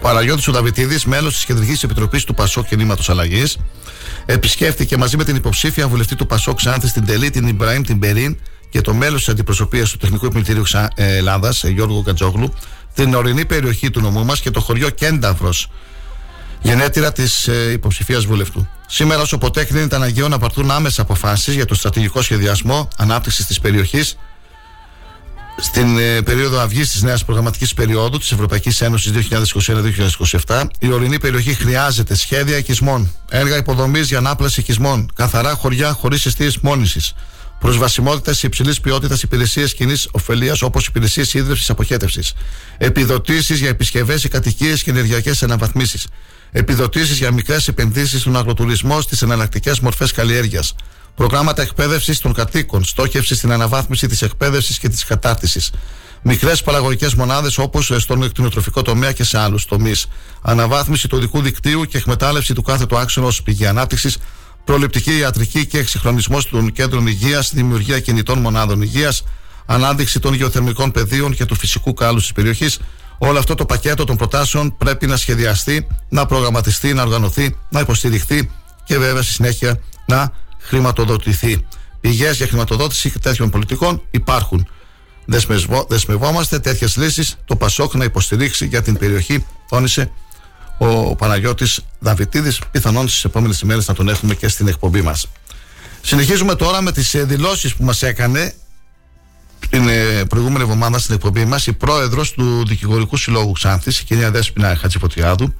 Παραγιώτη ο Δαβητίδη, μέλος της Κεντρικής Επιτροπής του Πασό Κινήματος Αλλαγής, επισκέφθηκε μαζί με την υποψήφια βουλευτή του Πασό Ξάνθη στην Τελή, την Ιμπραήμ την Περίν και το μέλος της αντιπροσωπείας του Τεχνικού Επιμελητήριου Ελλάδας, Γιώργο Κατζόγλου, την ορεινή περιοχή του νομού μας και το χωριό Κένταυρος, γενέτειρα της ε, υποψηφίας βουλευτού. Σήμερα, όσο ποτέ, κρίνεται αναγκαίο να πάρθουν άμεσα αποφάσεις για το στρατηγικό σχεδιασμό ανάπτυξης της περιοχής στην ε, περίοδο αυγής της νέας προγραμματικής περίοδου της Ευρωπαϊκής Ένωσης 2021-2027, η ορεινή περιοχή χρειάζεται σχέδια οικισμών, έργα υποδομής για ανάπλαση οικισμών, καθαρά χωριά χωρίς αιστείε μόνησης, προσβασιμότητας σε υψηλής ποιότητας υπηρεσίες κοινής ωφελίας όπως υπηρεσίες ίδρυυση αποχέτευσης, επιδοτήσεις για επισκευές ή κατοικίες και ενεργειακές αναβαθμίσεις, επιδοτήσεις για μικρές επενδύσεις στον αγροτουρισμό στις εναλλακτικές μορφές καλλιέργειας, προγράμματα εκπαίδευσης των κατοίκων, στόχευση στην αναβάθμιση της εκπαίδευσης και της κατάρτισης, μικρές παραγωγικές μονάδες όπως στον εκτινοτροφικό τομέα και σε άλλους τομείς, αναβάθμιση του οδικού δικτύου και εκμετάλλευση του κάθε του άξονα ως πηγή ανάπτυξης, προληπτική ιατρική και εξυγχρονισμός των κέντρων υγείας, δημιουργία κινητών μονάδων υγείας, ανάδειξη των γεωθερμικών πεδίων και του φυσικού κάλους της περιοχής. Όλο αυτό το πακέτο των προτάσεων πρέπει να σχεδιαστεί, να προγραμματιστεί, να οργανωθεί, να υποστηριχθεί και βέβαια στη συνέχεια να χρηματοδοτηθεί. Πηγές για χρηματοδότηση τέτοιων πολιτικών υπάρχουν. Δεσμευόμαστε τέτοιες λύσεις το Πασόκ να υποστηρίξει για την περιοχή, τόνισε ο Παναγιώτης Δαβητίδη. Πιθανόν στις επόμενες ημέρες να τον έχουμε και στην εκπομπή μας. Συνεχίζουμε τώρα με τις δηλώσεις που μας έκανε την ε, προηγούμενη εβδομάδα στην εκπομπή μας η πρόεδρος του Δικηγορικού Συλλόγου Ξάνθης, η κυρία Δέσπινα Χατζηφωτιάδου,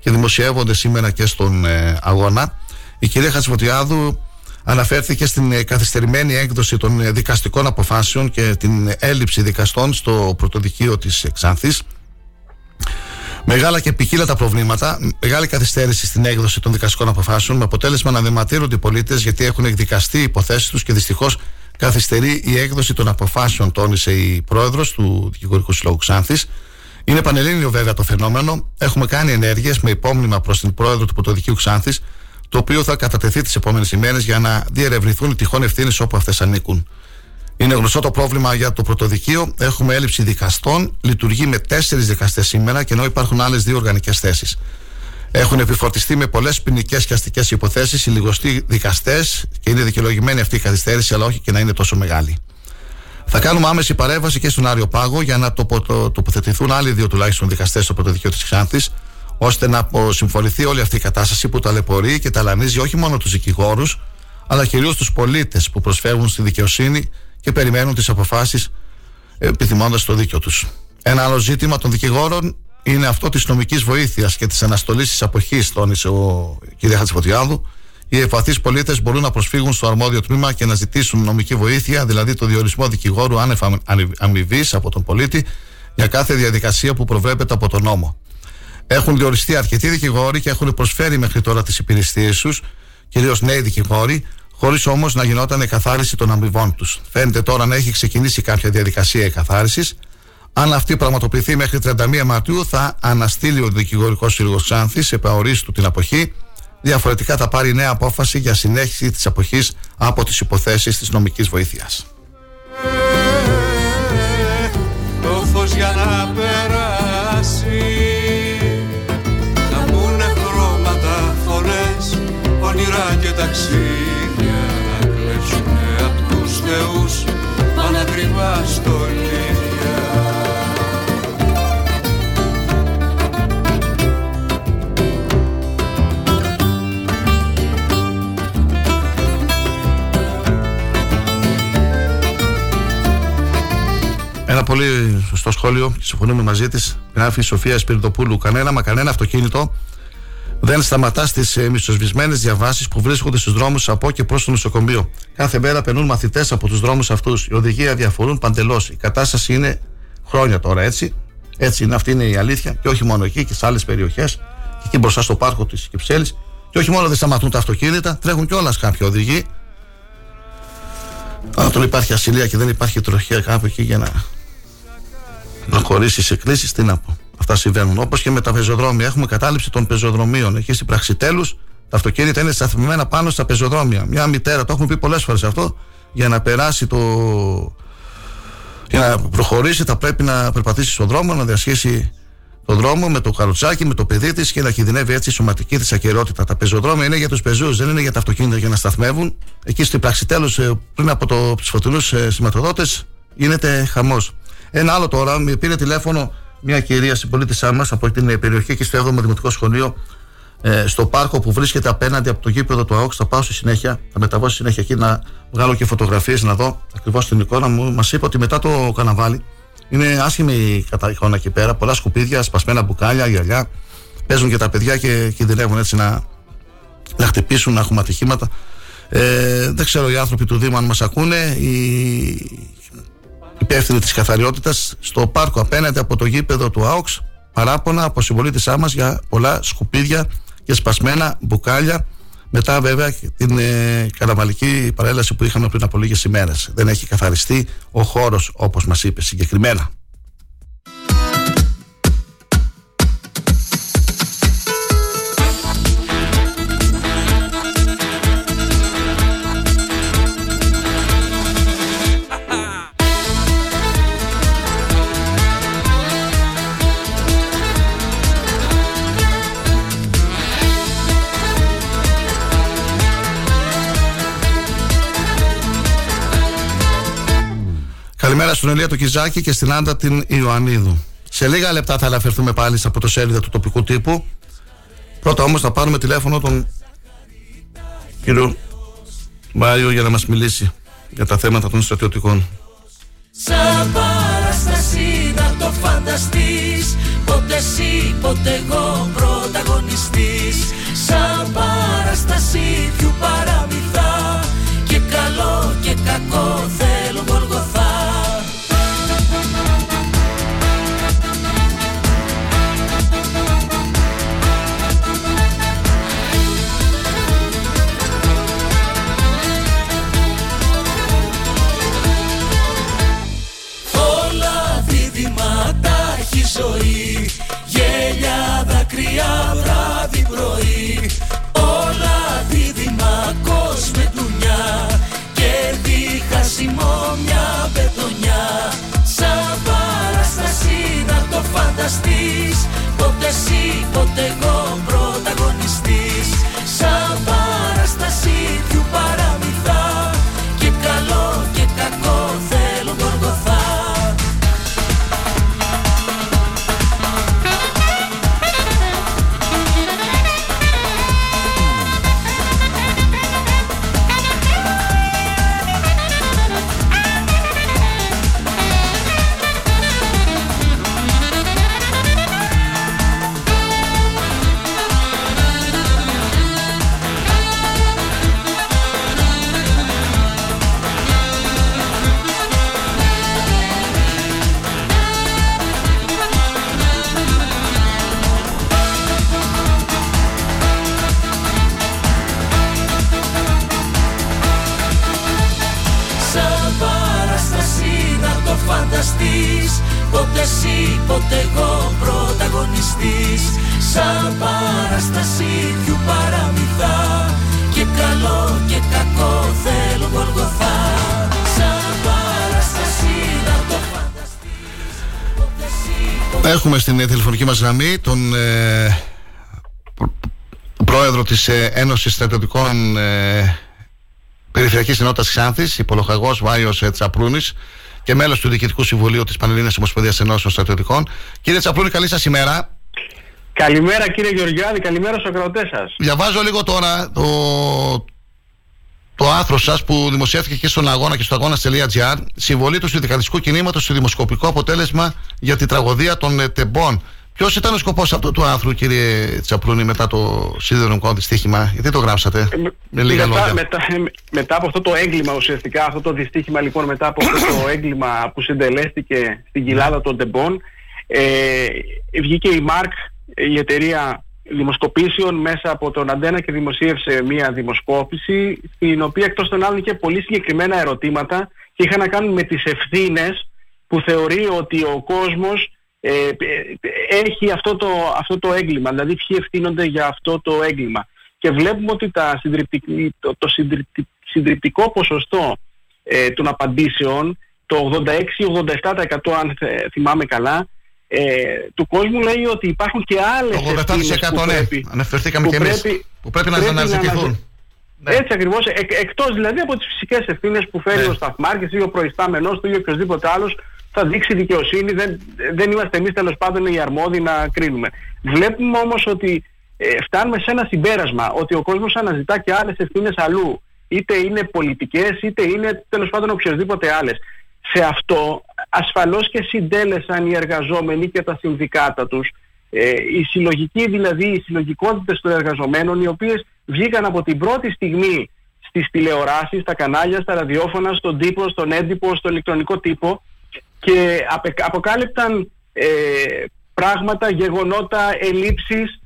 και δημοσιεύονται σήμερα και στον ε, αγώνα. Η κυρία Χατζηφωτιάδου αναφέρθηκε στην ε, καθυστερημένη έκδοση των ε, δικαστικών αποφάσεων και την έλλειψη δικαστών στο πρωτοδικείο της Ξάνθης. Μεγάλα και ποικίλα τα προβλήματα, μεγάλη καθυστέρηση στην έκδοση των δικαστικών αποφάσεων, με αποτέλεσμα να δεματήρονται οι πολίτες γιατί έχουν εκδικαστεί οι υποθέσεις τους και δυστυχώς καθυστερεί η έκδοση των αποφάσεων, τόνισε η πρόεδρος του Δικηγορικού Συλλόγου Ξάνθης. Είναι πανελλήνιο βέβαια το φαινόμενο. Έχουμε κάνει ενέργειες με υπόμνημα προς την πρόεδρο του Πρωτοδικείου Ξάνθης το οποίο θα κατατεθεί τις επόμενες ημέρες για να διερευνηθούν οι τυχόν ευθύνες όπου αυτές ανήκουν. Είναι γνωστό το πρόβλημα για το πρωτοδικείο. Έχουμε έλλειψη δικαστών. Λειτουργεί με τέσσερις δικαστές σήμερα και ενώ υπάρχουν άλλες δύο οργανικές θέσεις. Έχουν επιφορτιστεί με πολλές ποινικές και αστικές υποθέσεις οι λιγοστοί δικαστές και είναι δικαιολογημένη αυτή η καθυστέρηση, αλλά όχι και να είναι τόσο μεγάλη. Θα κάνουμε άμεση παρέμβαση και στον Άριο Πάγο για να τοποθετηθούν άλλοι δύο τουλάχιστον δικαστές στο πρωτοδικείο της Ξάνθης, ώστε να συμφωνηθεί όλη αυτή η κατάσταση που ταλαιπωρεί και ταλανίζει όχι μόνο τους δικηγόρους, αλλά κυρίως τους πολίτες που προσφεύγουν στη δικαιοσύνη και περιμένουν τις αποφάσεις επιθυμώντας το δίκιο τους. Ένα άλλο ζήτημα των δικηγόρων είναι αυτό της νομικής βοήθειας και της αναστολής της αποχής, τόνισε ο κ. Χατσιφωτιάδου. Οι ευπαθείς πολίτες μπορούν να προσφύγουν στο αρμόδιο τμήμα και να ζητήσουν νομική βοήθεια, δηλαδή το διορισμό δικηγόρου άνευ αμοιβής από τον πολίτη για κάθε διαδικασία που προβλέπεται από τον νόμο. Έχουν διοριστεί αρκετοί δικηγόροι και έχουν προσφέρει μέχρι τώρα τις υπηρεσίες τους, κυρίως νέοι δικηγόροι, χωρίς όμως να γινόταν εκαθάριση των αμοιβών τους. Φαίνεται τώρα να έχει ξεκινήσει κάποια διαδικασία εκαθάρισης. Αν αυτή πραγματοποιηθεί μέχρι 31 Μαρτίου, θα αναστείλει ο Δικηγορικός Σύλλογος Ξάνθης σε παορίστου την αποχή. Διαφορετικά θα πάρει νέα απόφαση για συνέχιση της αποχής από τις υποθέσεις της νομικής βοήθειας. Το φως για να περάσει και ταξίδια να κλέψουνε απ' τους θεούς πανακριβά στολίδια Ένα πολύ σωστό σχόλιο και συμφωνούμε μαζί της. Γράφει η Σοφία Σπυριδοπούλου. Κανένα μα κανένα αυτοκίνητο δεν σταματά στις ε, μισοσβησμένε διαβάσεις που βρίσκονται στους δρόμους από και προς το νοσοκομείο. Κάθε μέρα περνούν μαθητές από τους δρόμους αυτούς. Οι οδηγία διαφορούν παντελώς. Η κατάσταση είναι χρόνια τώρα έτσι. Έτσι είναι, αυτή είναι η αλήθεια. Και όχι μόνο εκεί και σε άλλες περιοχές. Και εκεί μπροστά στο πάρκο της Κυψέλης. Και όχι μόνο δεν σταματούν τα αυτοκίνητα, τρέχουν κιόλας κάποιοι οδηγοί. Όταν υπάρχει ασυλία και δεν υπάρχει τροχία κάπου εκεί για να προχωρήσει σε κλήσει, τι να πω. Αυτά συμβαίνουν. Όπως και με τα πεζοδρόμια. Έχουμε κατάληψη των πεζοδρομίων. Εκεί στην Πραξιτέλου τα αυτοκίνητα είναι σταθμιμένα πάνω στα πεζοδρόμια. Μια μητέρα, το έχουμε πει πολλές φορές αυτό, για να περάσει το. Για να προχωρήσει θα πρέπει να περπατήσει στον δρόμο, να διασχίσει τον δρόμο με το καροτσάκι, με το παιδί της και να κινδυνεύει έτσι η σωματική της ακαιρότητα. Τα πεζοδρόμια είναι για τους πεζούς, δεν είναι για τα αυτοκίνητα για να σταθμεύουν. Εκεί στην πράξη τέλος, πριν από το, τους φωτεινούς ε, σηματοδότες, γίνεται χαμός. Ένα άλλο τώρα, με πήρε τηλέφωνο μια κυρία συμπολίτησά μας από την περιοχή και στο 7ο Δημοτικό Σχολείο ε, στο πάρκο που βρίσκεται απέναντι από το γήπεδο του ΑΟΚ. Θα πάω στη συνέχεια, θα μεταβώ στη συνέχεια εκεί να βγάλω και φωτογραφίες να δω ακριβώς την εικόνα μου. Μας είπε ότι μετά το καναβάλι είναι άσχημη η εικόνα εκεί πέρα. Πολλά σκουπίδια, σπασμένα μπουκάλια, γυαλιά. Παίζουν και τα παιδιά και κινδυνεύουν έτσι να, να χτυπήσουν, να έχουμε ατυχήματα. Ε, δεν ξέρω οι άνθρωποι του Δήμου αν μας ακούνε. Οι υπεύθυνοι της καθαριότητας στο πάρκο απέναντι από το γήπεδο του ΑΟΚΣ παράπονα από συμπολίτησά μας για πολλά σκουπίδια και σπασμένα μπουκάλια. Μετά, βέβαια, την ε, καραμαλική παρέλαση που είχαμε πριν από λίγες ημέρες. Δεν έχει καθαριστεί ο χώρος, όπως μας είπε συγκεκριμένα. Καλημέρα στον Ελία του Κιζάκη και στην Άντα την Ιωαννίδου. Σε λίγα λεπτά θα αναφερθούμε πάλι από το σέλιδα του τοπικού τύπου. Πρώτα όμως θα πάρουμε τηλέφωνο τον κύριο Μάριο για να μας μιλήσει για τα θέματα των στρατιωτικών. Σαν παραστασί να το φανταστείς Ποτέ εσύ, ποτέ εγώ πρωταγωνιστής Σαν παραστασί ποιου παραμυθά γραμμή τον ε, προ- πρόεδρο της ε, Ένωσης Στρατιωτικών ε, Περιφερειακής Ενότητας Ξάνθης, υπολογαγός Βάιος ε, Τσαπρούνης και μέλος του Διοικητικού Συμβουλίου της Πανελλήνιας Ομοσπονδίας Ενώσεων Στρατιωτικών. Κύριε Τσαπρούνη, καλή σας ημέρα. Καλημέρα κύριε Γεωργιάδη, καλημέρα στους ακροατές σας. Διαβάζω λίγο τώρα το, το άρθρο σας που δημοσιεύθηκε και στον αγώνα και στο αγώνα.gr. Συμβολή του συνδικαλιστικού κινήματος στο δημοσκοπικό αποτέλεσμα για τη τραγωδία των ε, τεμπών. Ποιος ήταν ο σκοπός αυτού του άρθρου, κύριε Τσαπρούνη, μετά το σιδηρονικό δυστύχημα, γιατί το γράψατε, με λίγα μετά, λόγια. μετά, μετά από αυτό το έγκλημα ουσιαστικά, αυτό το δυστύχημα λοιπόν μετά από αυτό το έγκλημα που συντελέστηκε στην κοιλάδα των τεμπών ε, βγήκε η ΜΑΡΚ, η εταιρεία δημοσκοπήσεων μέσα από τον Αντένα και δημοσίευσε μία δημοσκόπηση στην οποία εκτός των άλλων είχε πολύ συγκεκριμένα ερωτήματα και είχαν να κάνουν με τις ευθύνες που θεωρεί ότι ο κόσμος ε, ε, έχει αυτό το, αυτό το έγκλημα, δηλαδή ποιοι ευθύνονται για αυτό το έγκλημα. Και βλέπουμε ότι τα συντριπτικ- το, το συντριπτικ- συντριπτικό ποσοστό ε, των απαντήσεων το 86-87% αν θε- θυμάμαι καλά, ε, του κόσμου λέει ότι υπάρχουν και άλλες Το 87% ευθύνες που ναι, πρέπει, αναφερθήκαμε που και εμείς. πρέπει- Που πρέπει να πρέπει να αναζητηθούν. Ναι. Έτσι ακριβώς, εκ, εκτός δηλαδή από τις φυσικές ευθύνες που φέρει ο σταθμάρχης ή ο προϊστάμενος του ή οποιοδήποτε άλλος θα δείξει δικαιοσύνη, δεν, δεν είμαστε εμείς τέλος πάντων οι αρμόδιοι να κρίνουμε. Βλέπουμε όμως ότι ε, φτάνουμε σε ένα συμπέρασμα ότι ο κόσμος αναζητά και άλλες ευθύνες αλλού. Είτε είναι πολιτικές, είτε είναι τέλος πάντων οποιοδήποτε άλλες. Σε αυτό ασφαλώς και συντέλεσαν οι εργαζόμενοι και τα συνδικάτα τους ε, οι συλλογικοί δηλαδή, οι συλλογικότητες των εργαζομένων οι οποίες βγήκαν από την πρώτη στιγμή στις τηλεοράσεις, στα κανάλια, στα ραδιόφωνα, στον τύπο, στον έντυπο, στο ηλεκτρονικό τύπο και απε- αποκάλυπταν ε, πράγματα, γεγονότα, ελλείψεις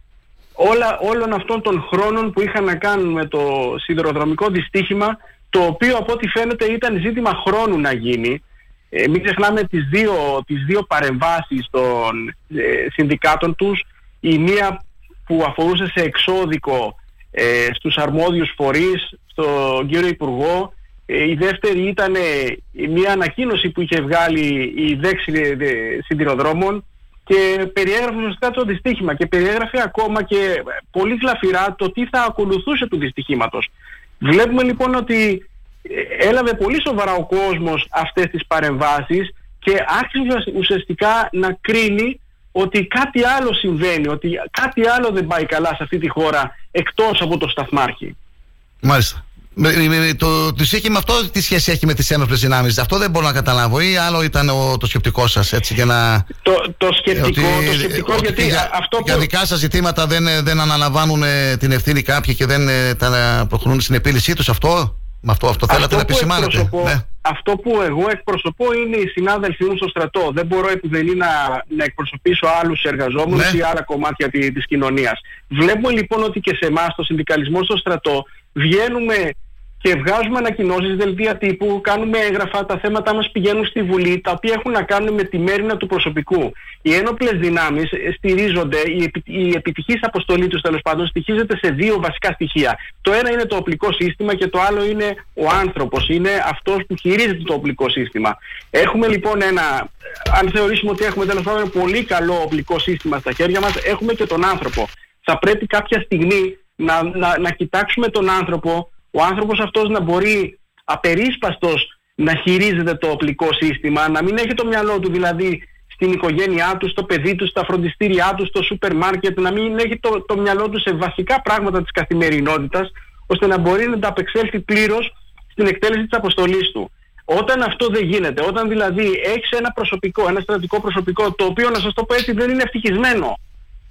όλα, όλων αυτών των χρόνων που είχαν να κάνουν με το σιδηροδρομικό δυστύχημα το οποίο από ό,τι φαίνεται ήταν ζήτημα χρόνου να γίνει. Ε, μην ξεχνάμε τις δύο, τις δύο παρεμβάσεις των ε, συνδικάτων τους. Η μία που αφορούσε σε εξώδικο ε, στους αρμόδιους φορείς, στον κύριο Υπουργό. Ε, η δεύτερη ήταν ε, μια ανακοίνωση που είχε βγάλει η δέξη σιδηροδρόμων και περιέγραφε ουσιαστικά το δυστύχημα και περιέγραφε ακόμα και πολύ γλαφυρά το τι θα ακολουθούσε του δυστυχήματος. Βλέπουμε λοιπόν ότι ε, έλαβε πολύ σοβαρά ο κόσμος αυτές τις παρεμβάσεις και άρχισε ουσιαστικά να κρίνει ότι κάτι άλλο συμβαίνει, ότι κάτι άλλο δεν πάει καλά σε αυτή τη χώρα εκτός από το σταθμάρχη. Μάλιστα. Με, με- με- το δυστύχημα αυτό τι σχέση έχει με τις ένοπλες δυνάμεις; Αυτό δεν μπορώ να καταλάβω. Ή άλλο ήταν ο, το σκεπτικό σας, έτσι, για να. Το, το σκεπτικό, ότι- το σκεπτικό ότι γιατί για, α- αυτό για που... δικά σας ζητήματα δεν, ε, δεν αναλαμβάνουν ε, την ευθύνη κάποιοι και δεν ε, τα προχωρούν στην επίλυσή τους. Αυτό, με αυτό, αυτό θέλατε να που επισημάνετε. εκπροσωπώ- Ναι. Αυτό που εγώ εκπροσωπώ είναι οι συνάδελφοί μου στο στρατό. Δεν μπορώ επουδενή να, να εκπροσωπήσω άλλους εργαζόμενους Ναι. ή άλλα κομμάτια τη, της κοινωνίας. Βλέπουμε λοιπόν ότι και σε εμάς, το συνδικαλισμό στο στρατό, βγαίνουμε και βγάζουμε ανακοινώσεις, δελτία τύπου, κάνουμε έγγραφα, τα θέματα μας πηγαίνουν στη Βουλή, τα οποία έχουν να κάνουν με τη μέρημνα του προσωπικού. Οι ένοπλες δυνάμεις ε, στηρίζονται, η, επι, η επιτυχής αποστολή τους τέλος πάντων στοιχίζεται σε δύο βασικά στοιχεία. Το ένα είναι το οπλικό σύστημα και το άλλο είναι ο άνθρωπος, είναι αυτός που χειρίζεται το οπλικό σύστημα. Έχουμε λοιπόν ένα, αν θεωρήσουμε ότι έχουμε τέλος πάντων ένα πολύ καλό οπλικό σύστημα στα χέρια μας, έχουμε και τον άνθρωπο. Θα πρέπει κάποια στιγμή να, να, να κοιτάξουμε τον άνθρωπο, ο άνθρωπος αυτός να μπορεί απερίσπαστος να χειρίζεται το οπλικό σύστημα, να μην έχει το μυαλό του δηλαδή στην οικογένειά του, στο παιδί του, στα φροντιστήριά του, στο σούπερ μάρκετ, να μην έχει το, το μυαλό του σε βασικά πράγματα της καθημερινότητας, ώστε να μπορεί να τα απεξέλθει πλήρως στην εκτέλεση της αποστολής του. Όταν αυτό δεν γίνεται, όταν δηλαδή έχεις ένα προσωπικό, ένα στρατικό προσωπικό, το οποίο να σας το πω έτσι δεν είναι ευτυχισμένο,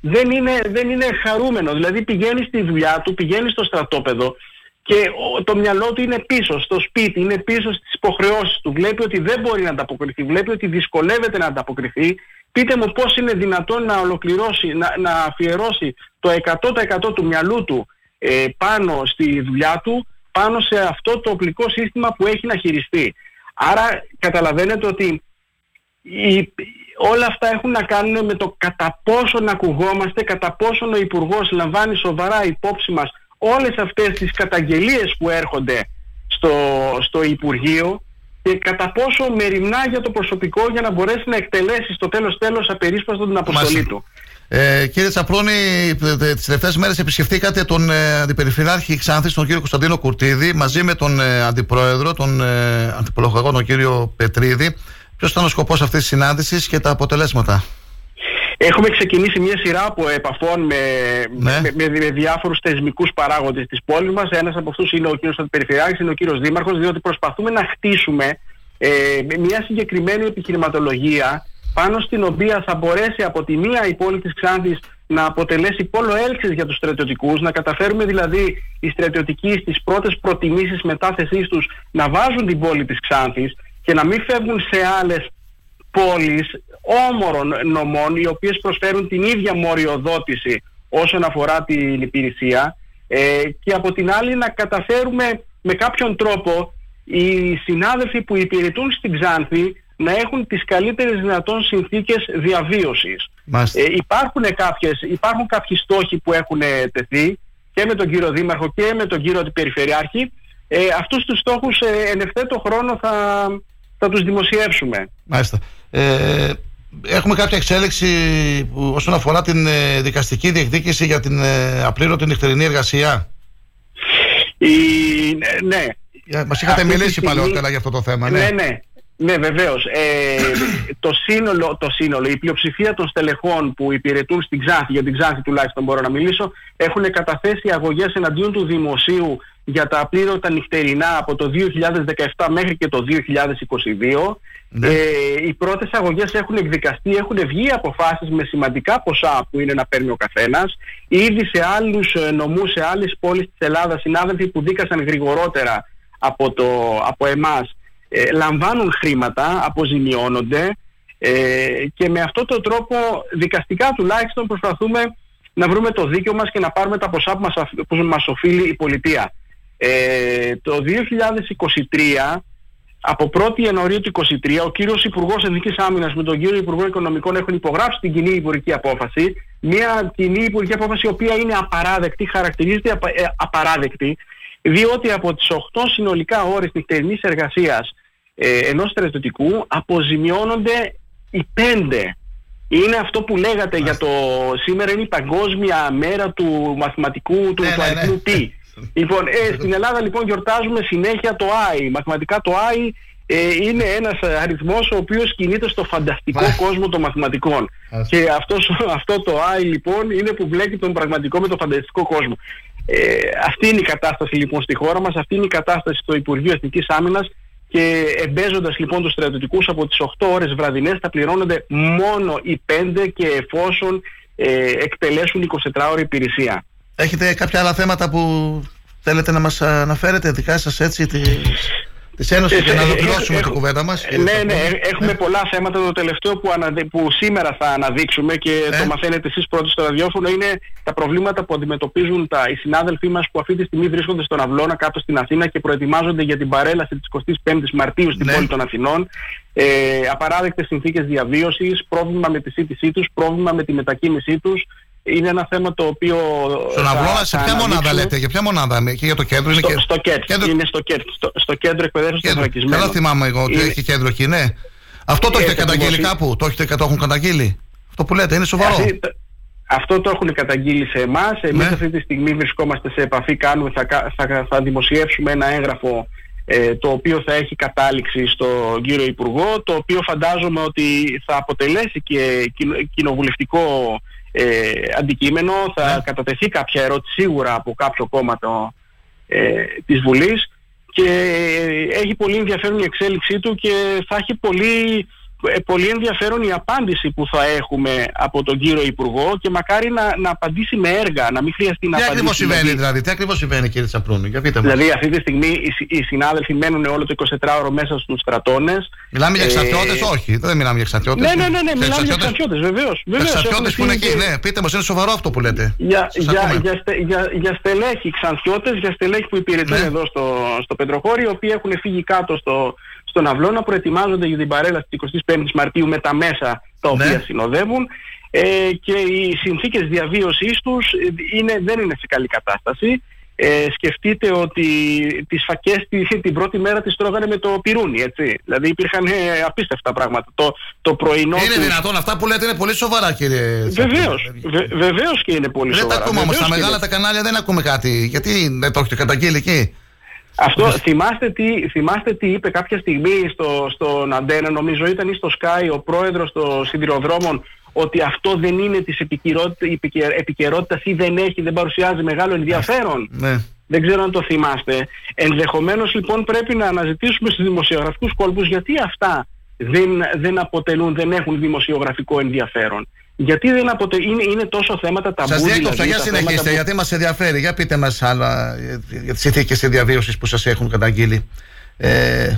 δεν είναι, δεν είναι χαρούμενο. Δηλαδή πηγαίνεις στη δουλειά του, πηγαίνεις στο στρατόπεδο και ο- το μυαλό του είναι πίσω, στο σπίτι, είναι πίσω στις υποχρεώσεις του. Βλέπει ότι δεν μπορεί να ανταποκριθεί, βλέπει ότι δυσκολεύεται να ανταποκριθεί. Πείτε μου πώς είναι δυνατόν να ολοκληρώσει, να, να αφιερώσει το 100% του μυαλού του ε, πάνω στη δουλειά του, πάνω σε αυτό το οπλικό σύστημα που έχει να χειριστεί. Άρα καταλαβαίνετε ότι η- όλα αυτά έχουν να κάνουν με το κατά πόσο να ακουγόμαστε, κατά πόσο ο Υπουργός λαμβάνει σοβαρά υπόψη μας όλες αυτές τις καταγγελίες που έρχονται στο, στο Υπουργείο και κατά πόσο μεριμνά για το προσωπικό για να μπορέσει να εκτελέσει στο τέλος τέλος απερίσπαστο την αποστολή Μάλιστα. του. Ε, κύριε Τσαπρόνη, τις τελευταίες μέρες επισκεφτήκατε τον ε, Αντιπεριφερειάρχη Ξάνθη, τον κύριο Κωνσταντίνο Κουρτίδη, μαζί με τον ε, Αντιπρόεδρο, τον ε, Αντιπολογαγό, τον κύριο Πετρίδη. Ποιος ήταν ο σκοπός αυτής της συνάντησης και τα αποτελέσματα; Έχουμε ξεκινήσει μια σειρά από επαφών με, Ναι. με, με, με διάφορους θεσμικούς παράγοντες της πόλης μας. Ένας από αυτούς είναι ο κύριος Αντιπεριφερειάρχης, είναι ο κύριος Δήμαρχος, διότι προσπαθούμε να χτίσουμε ε, μια συγκεκριμένη επιχειρηματολογία πάνω στην οποία θα μπορέσει από τη μία η πόλη της Ξάνθης να αποτελέσει πόλο έλξης για τους στρατιωτικούς, να καταφέρουμε δηλαδή οι στρατιωτικοί στις πρώτες προτιμήσεις μετάθεσής τους να βάζουν την πόλη της Ξάνθης και να μην φεύγουν σε άλλες πόλεις όμορων νομών οι οποίες προσφέρουν την ίδια μοριοδότηση όσον αφορά την υπηρεσία ε, και από την άλλη να καταφέρουμε με κάποιον τρόπο οι συνάδελφοι που υπηρετούν στην Ξάνθη να έχουν τις καλύτερες δυνατόν συνθήκες διαβίωσης. Μάλιστα. Ε, υπάρχουν, κάποιες, υπάρχουν κάποιοι στόχοι που έχουν ε, τεθεί και με τον κύριο Δήμαρχο και με τον κύριο Περιφερειάρχη. Ε, αυτούς τους στόχους ε, εν ευθέτω χρόνο θα, θα τους δημοσιεύσουμε. Μάλιστα. Ε, έχουμε κάποια εξέλιξη που, όσον αφορά την ε, δικαστική διεκδίκηση για την ε, απλήρωτη νυχτερινή εργασία. Η, ναι. Μας είχατε Αυτή τη μιλήσει στιγμή- παλαιότερα για αυτό το θέμα. Ναι, ναι. Ναι, βεβαίως. Ε, το, σύνολο, το σύνολο, η πλειοψηφία των στελεχών που υπηρετούν στην Ξάνθη, για την Ξάνθη τουλάχιστον μπορώ να μιλήσω, έχουν καταθέσει αγωγές εναντίον του δημοσίου για τα απλήρωτα νυχτερινά από το 2017 μέχρι και το 2022. Ναι. Ε, οι πρώτες αγωγές έχουν εκδικαστεί, έχουν βγει αποφάσεις με σημαντικά ποσά που είναι να παίρνει ο καθένας. Ήδη σε άλλους ε, νομούς, σε άλλες πόλεις της Ελλάδας, συνάδελφοι που δίκασαν γρηγορότερα από, το, από εμάς, ε, λαμβάνουν χρήματα, αποζημιώνονται ε, και με αυτόν τον τρόπο δικαστικά τουλάχιστον προσπαθούμε να βρούμε το δίκαιο μας και να πάρουμε τα ποσά που μας, αφ- που μας οφείλει η πολιτεία. Ε, το 2023 από 1η Ιανουαρίου του 2023, ο κύριος Υπουργός Εθνικής Άμυνας με τον κύριο Υπουργό Οικονομικών έχουν υπογράψει την κοινή υπουργική απόφαση. Μια κοινή υπουργική απόφαση η οποία είναι απαράδεκτη, χαρακτηρίζεται απα, ε, απαράδεκτη, διότι από τις 8 συνολικά ώρες νυχτερινής εργασίας ε, ενός στρατιωτικού αποζημιώνονται οι 5. Είναι αυτό που λέγατε για το σήμερα είναι η παγκόσμια μέρα του μαθηματικού του, του αριθμού T. Λοιπόν, ε, στην Ελλάδα λοιπόν γιορτάζουμε συνέχεια το I. Μαθηματικά το I ε, είναι ένας ε, αριθμός ο οποίος κινείται στο φανταστικό κόσμο των μαθηματικών. Και αυτός, αυτό το I λοιπόν είναι που μπλέκει τον πραγματικό με τον φανταστικό κόσμο. Ε, αυτή είναι η κατάσταση λοιπόν στη χώρα μας, αυτή είναι η κατάσταση στο Υπουργείο Εθνικής Άμυνας και εμπέζοντας λοιπόν τους στρατιωτικούς από τις 8 ώρες βραδινές θα πληρώνονται μόνο οι 5 και εφόσον ε, εκτελέσουν 24 ώρη υπηρεσία. Έχετε κάποια άλλα θέματα που θέλετε να μας αναφέρετε, δικά σας έτσι, της, της Ένωσης, για να Ε, ε, ολοκληρώσουμε ε, την ε, κουβέντα μας; Ε, Ναι, ναι, ε, έχουμε πολλά θέματα. Το τελευταίο που, αναδε- που σήμερα θα αναδείξουμε και Ναι. το μαθαίνετε εσείς πρώτοι στο ραδιόφωνο είναι τα προβλήματα που αντιμετωπίζουν τα, οι συνάδελφοί μας που αυτή τη στιγμή βρίσκονται στον Αυλώνα κάτω στην Αθήνα και προετοιμάζονται για την παρέλαση της 25ης Μαρτίου στην Ναι. πόλη των Αθηνών. Ε, απαράδεκτες συνθήκες διαβίωσης, πρόβλημα με τη σύντησή τους, πρόβλημα με τη μετακίνησή τους. Είναι ένα θέμα το οποίο... Στον θα- Αυλώνα, σε θα ποια μονάδα αναδείξουμε. λέτε, για ποια μονάδα, με- και για το κέντρο είναι Στο, και... στο ΚΕΤ. Είναι στο ΚΕΤ. Στο, στο κέντρο εκπαιδεύσεως των Κέντρο. φρακισμένων. Καλά θυμάμαι εγώ ότι Είναι- έχει κέντρο εκεί, ναι. Αυτό το Ε, έχετε το καταγγείλει δημοσιο- κάπου, το, έχετε, το έχουν καταγγείλει; Αυτό που λέτε είναι σοβαρό. Αυτή- το- αυτό το έχουν καταγγείλει σε εμάς. Εμείς Ναι. αυτή τη στιγμή βρισκόμαστε σε επαφή. Κάνουμε, θα, κα- θα, θα δημοσιεύσουμε ένα έγγραφο ε, το οποίο θα έχει κατάληξη στον κύριο Υπουργό, το οποίο φαντάζομαι ότι θα αποτελέσει και κοινο- κοινοβουλευτικό ε, αντικείμενο. Θα κατατεθεί κάποια ερώτηση σίγουρα από κάποιο κόμμα το, ε, της Βουλής και έχει πολύ ενδιαφέρον η εξέλιξή του και θα έχει πολύ, ε, πολύ ενδιαφέρον η απάντηση που θα έχουμε από τον κύριο Υπουργό και μακάρι να, να απαντήσει με έργα, να μην χρειαστεί να Τι απαντήσει. ακριβώς συμβαίνει δηλαδή- δηλαδή, τι ακριβώς συμβαίνει κύριε Τσαπρούνη, για πείτε μας. Δηλαδή αυτή τη στιγμή οι, συ- οι συνάδελφοι μένουν όλο το 24ωρο μέσα στους στρατώνες. Μιλάμε για Ε, εξαρτιώτες, όχι, δεν μιλάμε για εξαρτιώτες. Ναι, ναι, ναι, ναι, μιλάμε για εξαρτιώτες, βεβαίως. βεβαίως. Εξαρτιώτες Έχουμε που είναι στείλει εκεί, και- ναι, πείτε μας, είναι σοβαρό αυτό που λέτε. για, Σας για, ακούμε. για, στε- για, για στελέχη ξανθιώτες, για στελέχη που υπηρετούν Ναι. εδώ στο, στο Πετροχώρι, οι οποίοι έχουν φύγει κάτω στο, στον αυλό να προετοιμάζονται για την παρέλαση της 25ης Μαρτίου με τα μέσα τα οποία Ναι. συνοδεύουν ε, και οι συνθήκες διαβίωσης τους ε, είναι, δεν είναι σε καλή κατάσταση. Ε, σκεφτείτε ότι τις φακές τη- την πρώτη μέρα τις τρώγανε με το πυρούνι, έτσι. Δηλαδή υπήρχαν ε, απίστευτα πράγματα. Το, το πρωινό Είναι τους- δυνατόν αυτά που λέτε είναι πολύ σοβαρά κύριε Τσαπρούνη. Βεβαίως, βε, βεβαίως και είναι πολύ Δεν τα σοβαρά. ακούμε όμως, Βεβαίως στα και μεγάλα είναι. τα κανάλια δεν ακούμε κάτι. Γιατί δεν το έχετε καταγγείλει εκεί; Αυτό θυμάστε τι, θυμάστε τι είπε κάποια στιγμή στο, στον Αντένα, νομίζω ήταν ή στο Sky ο πρόεδρος των σιδηροδρόμων ότι αυτό δεν είναι της επικαιρότητα επικαιρότητας ή δεν έχει, δεν παρουσιάζει μεγάλο ενδιαφέρον. Ναι. Δεν ξέρω αν το θυμάστε. Ενδεχομένως λοιπόν πρέπει να αναζητήσουμε στους δημοσιογραφικούς κόλπους γιατί αυτά δεν, δεν αποτελούν, δεν έχουν δημοσιογραφικό ενδιαφέρον. Γιατί δεν αποτε... είναι, είναι τόσο θέματα ταμπού. Σας διέκοψα, δηλαδή, για τα συνεχίστε, θέματα που- γιατί μας ενδιαφέρει. Για πείτε μας άλλα ε, για τις συνθήκες διαβίωσης που σας έχουν καταγγείλει. Ε,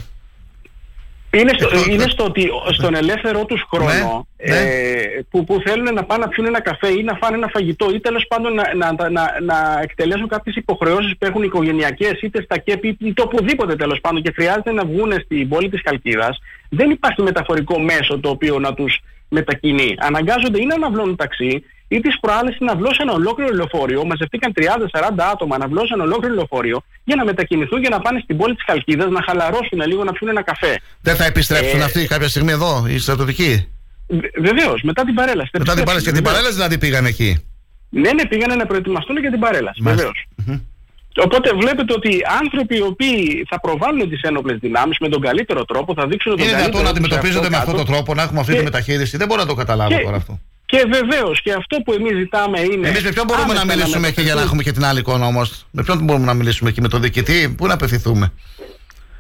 Είναι στο, Εκτός- είναι στο ότι στον ελεύθερό τους χρόνο Ναι, ε, που, που θέλουν να πάνε να πιούν ένα καφέ ή να φάνε ένα φαγητό ή τέλος πάντων να, να, να, να εκτελέσουν κάποιες υποχρεώσεις που έχουν οικογενειακές είτε στα ΚΕΠ ή είτε οπουδήποτε τέλος πάντων και χρειάζεται να βγουν στην πόλη της Καλκίδας δεν υπάρχει μεταφορικό μέσο το οποίο να τους μετακινεί. Αναγκάζονται ή να αναβλώνουν ταξί ή τις προάλλες να βλώσει ένα ολόκληρο λεωφορείο. Μαζευτήκαν 30-40 άτομα να βλώσει ένα ολόκληρο λεωφορείο για να μετακινηθούν και να πάνε στην πόλη της Καλκίδα να χαλαρώσουν λίγο, να πιούν ένα καφέ. Δεν θα επιστρέψουν Ε, αυτοί κάποια στιγμή εδώ, οι στρατιωτικοί; Βεβαίως, μετά την παρέλαση. Μετά την παρέλαση. Και την παρέλαση δηλαδή πήγαν εκεί; Ναι, ναι, πήγανε να προετοιμαστούν για την παρέλαση. Μάλιστα. Βεβαίως. Οπότε βλέπετε ότι άνθρωποι οι οποίοι θα προβάλλουν τις ένοπλες δυνάμεις με τον καλύτερο τρόπο, θα δείξουν τον Είναι καλύτερο δυνατόν να τους αντιμετωπίζονται με εαυτό αυτόν τον κάτω. τρόπο, να έχουμε αυτή τη Και- μεταχείριση. Δεν μπορώ να το καταλάβω και- τώρα αυτό. Και βεβαίως και αυτό που εμείς ζητάμε είναι. Εμείς με ποιον μπορούμε να άμεσα μιλήσουμε εκεί για να μεταφερθούν- έχουμε και την άλλη εικόνα όμως; Με ποιον μπορούμε να μιλήσουμε εκεί, με τον διοικητή, πού να απευθυνθούμε;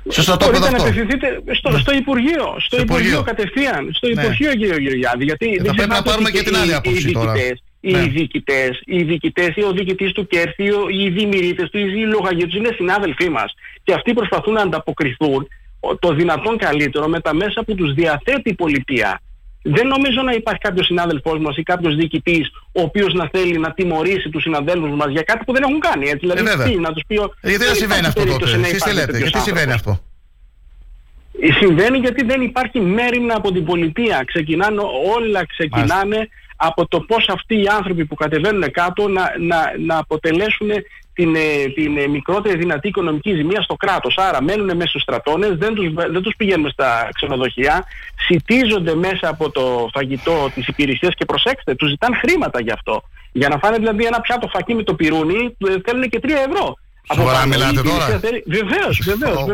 Στο στρατόπεδο Μπορείτε να αυτό. απευθυνθείτε στο, στο Υπουργείο. Στο Υπουργείο Υπουργείο. κατευθείαν. Στο Ναι. Υπουργείο, κύριε Γεωργιάδη. Γιατί θα δεν πρέπει να ξεχνάτε πάρουμε ότι και την άλλη οι- άποψη οι τώρα. διοικητές, Οι Ναι. διοικητές, οι διοικητές, ή ο διοικητής του Κέρθη, ο- οι δημιουργητές του, οι λογαγοί τους είναι συνάδελφοί μας. Και αυτοί προσπαθούν να ανταποκριθούν ο- το δυνατόν καλύτερο με τα μέσα που τους διαθέτει η πολιτεία. Δεν νομίζω να υπάρχει κάποιος συνάδελφός μας ή κάποιος διοικητής ο οποίος να θέλει να τιμωρήσει τους συναδέλφους μας για κάτι που δεν έχουν κάνει. Έτσι. Δηλαδή, Ε, βέβαια. τι, να τους πει, ο- Ε, Γιατί δεν συμβαίνει υπάρχει αυτό τότε; περίπτωση να Εσείς τι υπάρχει λέτε, τέτοιος γιατί συμβαίνει άνθρωπος. αυτό; Ε, Συμβαίνει γιατί δεν υπάρχει μέρημνα από την πολιτεία. Ξεκινάνε, όλα ξεκινάνε από το πώς αυτοί οι άνθρωποι που κατεβαίνουν κάτω να, να, να αποτελέσουν την, ε, την ε, μικρότερη δυνατή οικονομική ζημία στο κράτος. Άρα μένουν μέσα στους στρατώνες, δεν τους, δεν τους πηγαίνουν στα ξενοδοχεία, σιτίζονται μέσα από το φαγητό της υπηρεσίας και προσέξτε, τους ζητάνε χρήματα γι' αυτό. Για να φάνε δηλαδή ένα πιάτο φακί με το πυρούνι, ε, θέλουν και 3 ευρώ. Σοβαρά πάνω. Η μιλάτε υπηρεσία τώρα; θέλει- Βεβαίως, βεβαίως,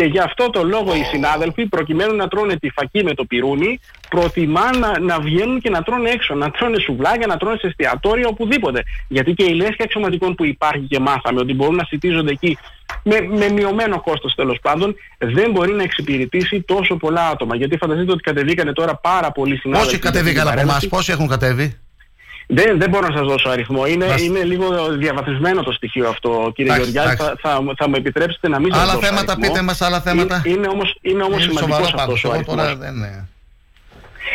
Ω, βεβαίως. τι άλλο θα ακούσουμε Γε- σήμερα. και γι' αυτό το λόγο οι συνάδελφοι, προκειμένου να τρώνε τη φακή με το πυρούνι, προτιμά να, να βγαίνουν και να τρώνε έξω. Να τρώνε σουβλάκια, να τρώνε σε εστιατόρια, οπουδήποτε. Γιατί και η λέσχη αξιωματικών που υπάρχει και μάθαμε ότι μπορούν να σιτίζονται εκεί με, με μειωμένο κόστος τέλος πάντων, δεν μπορεί να εξυπηρετήσει τόσο πολλά άτομα. Γιατί φανταστείτε ότι κατεβήκανε τώρα πάρα πολλοί συνάδελφοι. Πόσοι για την κατεβήκαν από εμάς, παρέλαση. πόσοι έχουν κατέβει; Δεν, δεν μπορώ να σας δώσω αριθμό. Είναι, Μας- είναι λίγο διαβαθμισμένο το στοιχείο αυτό, κύριε Εντάξει, Γεωργιάδη. Θα, εντάξει. θα, θα μου επιτρέψετε να μην σας Άλλα δώσω θέματα, αριθμό. πείτε μας άλλα θέματα. Είναι, είναι όμως, είναι όμως Είναι σημαντικός σοβαρό πάντως. αυτός ο Εγώ αριθμός. τώρα δεν είναι.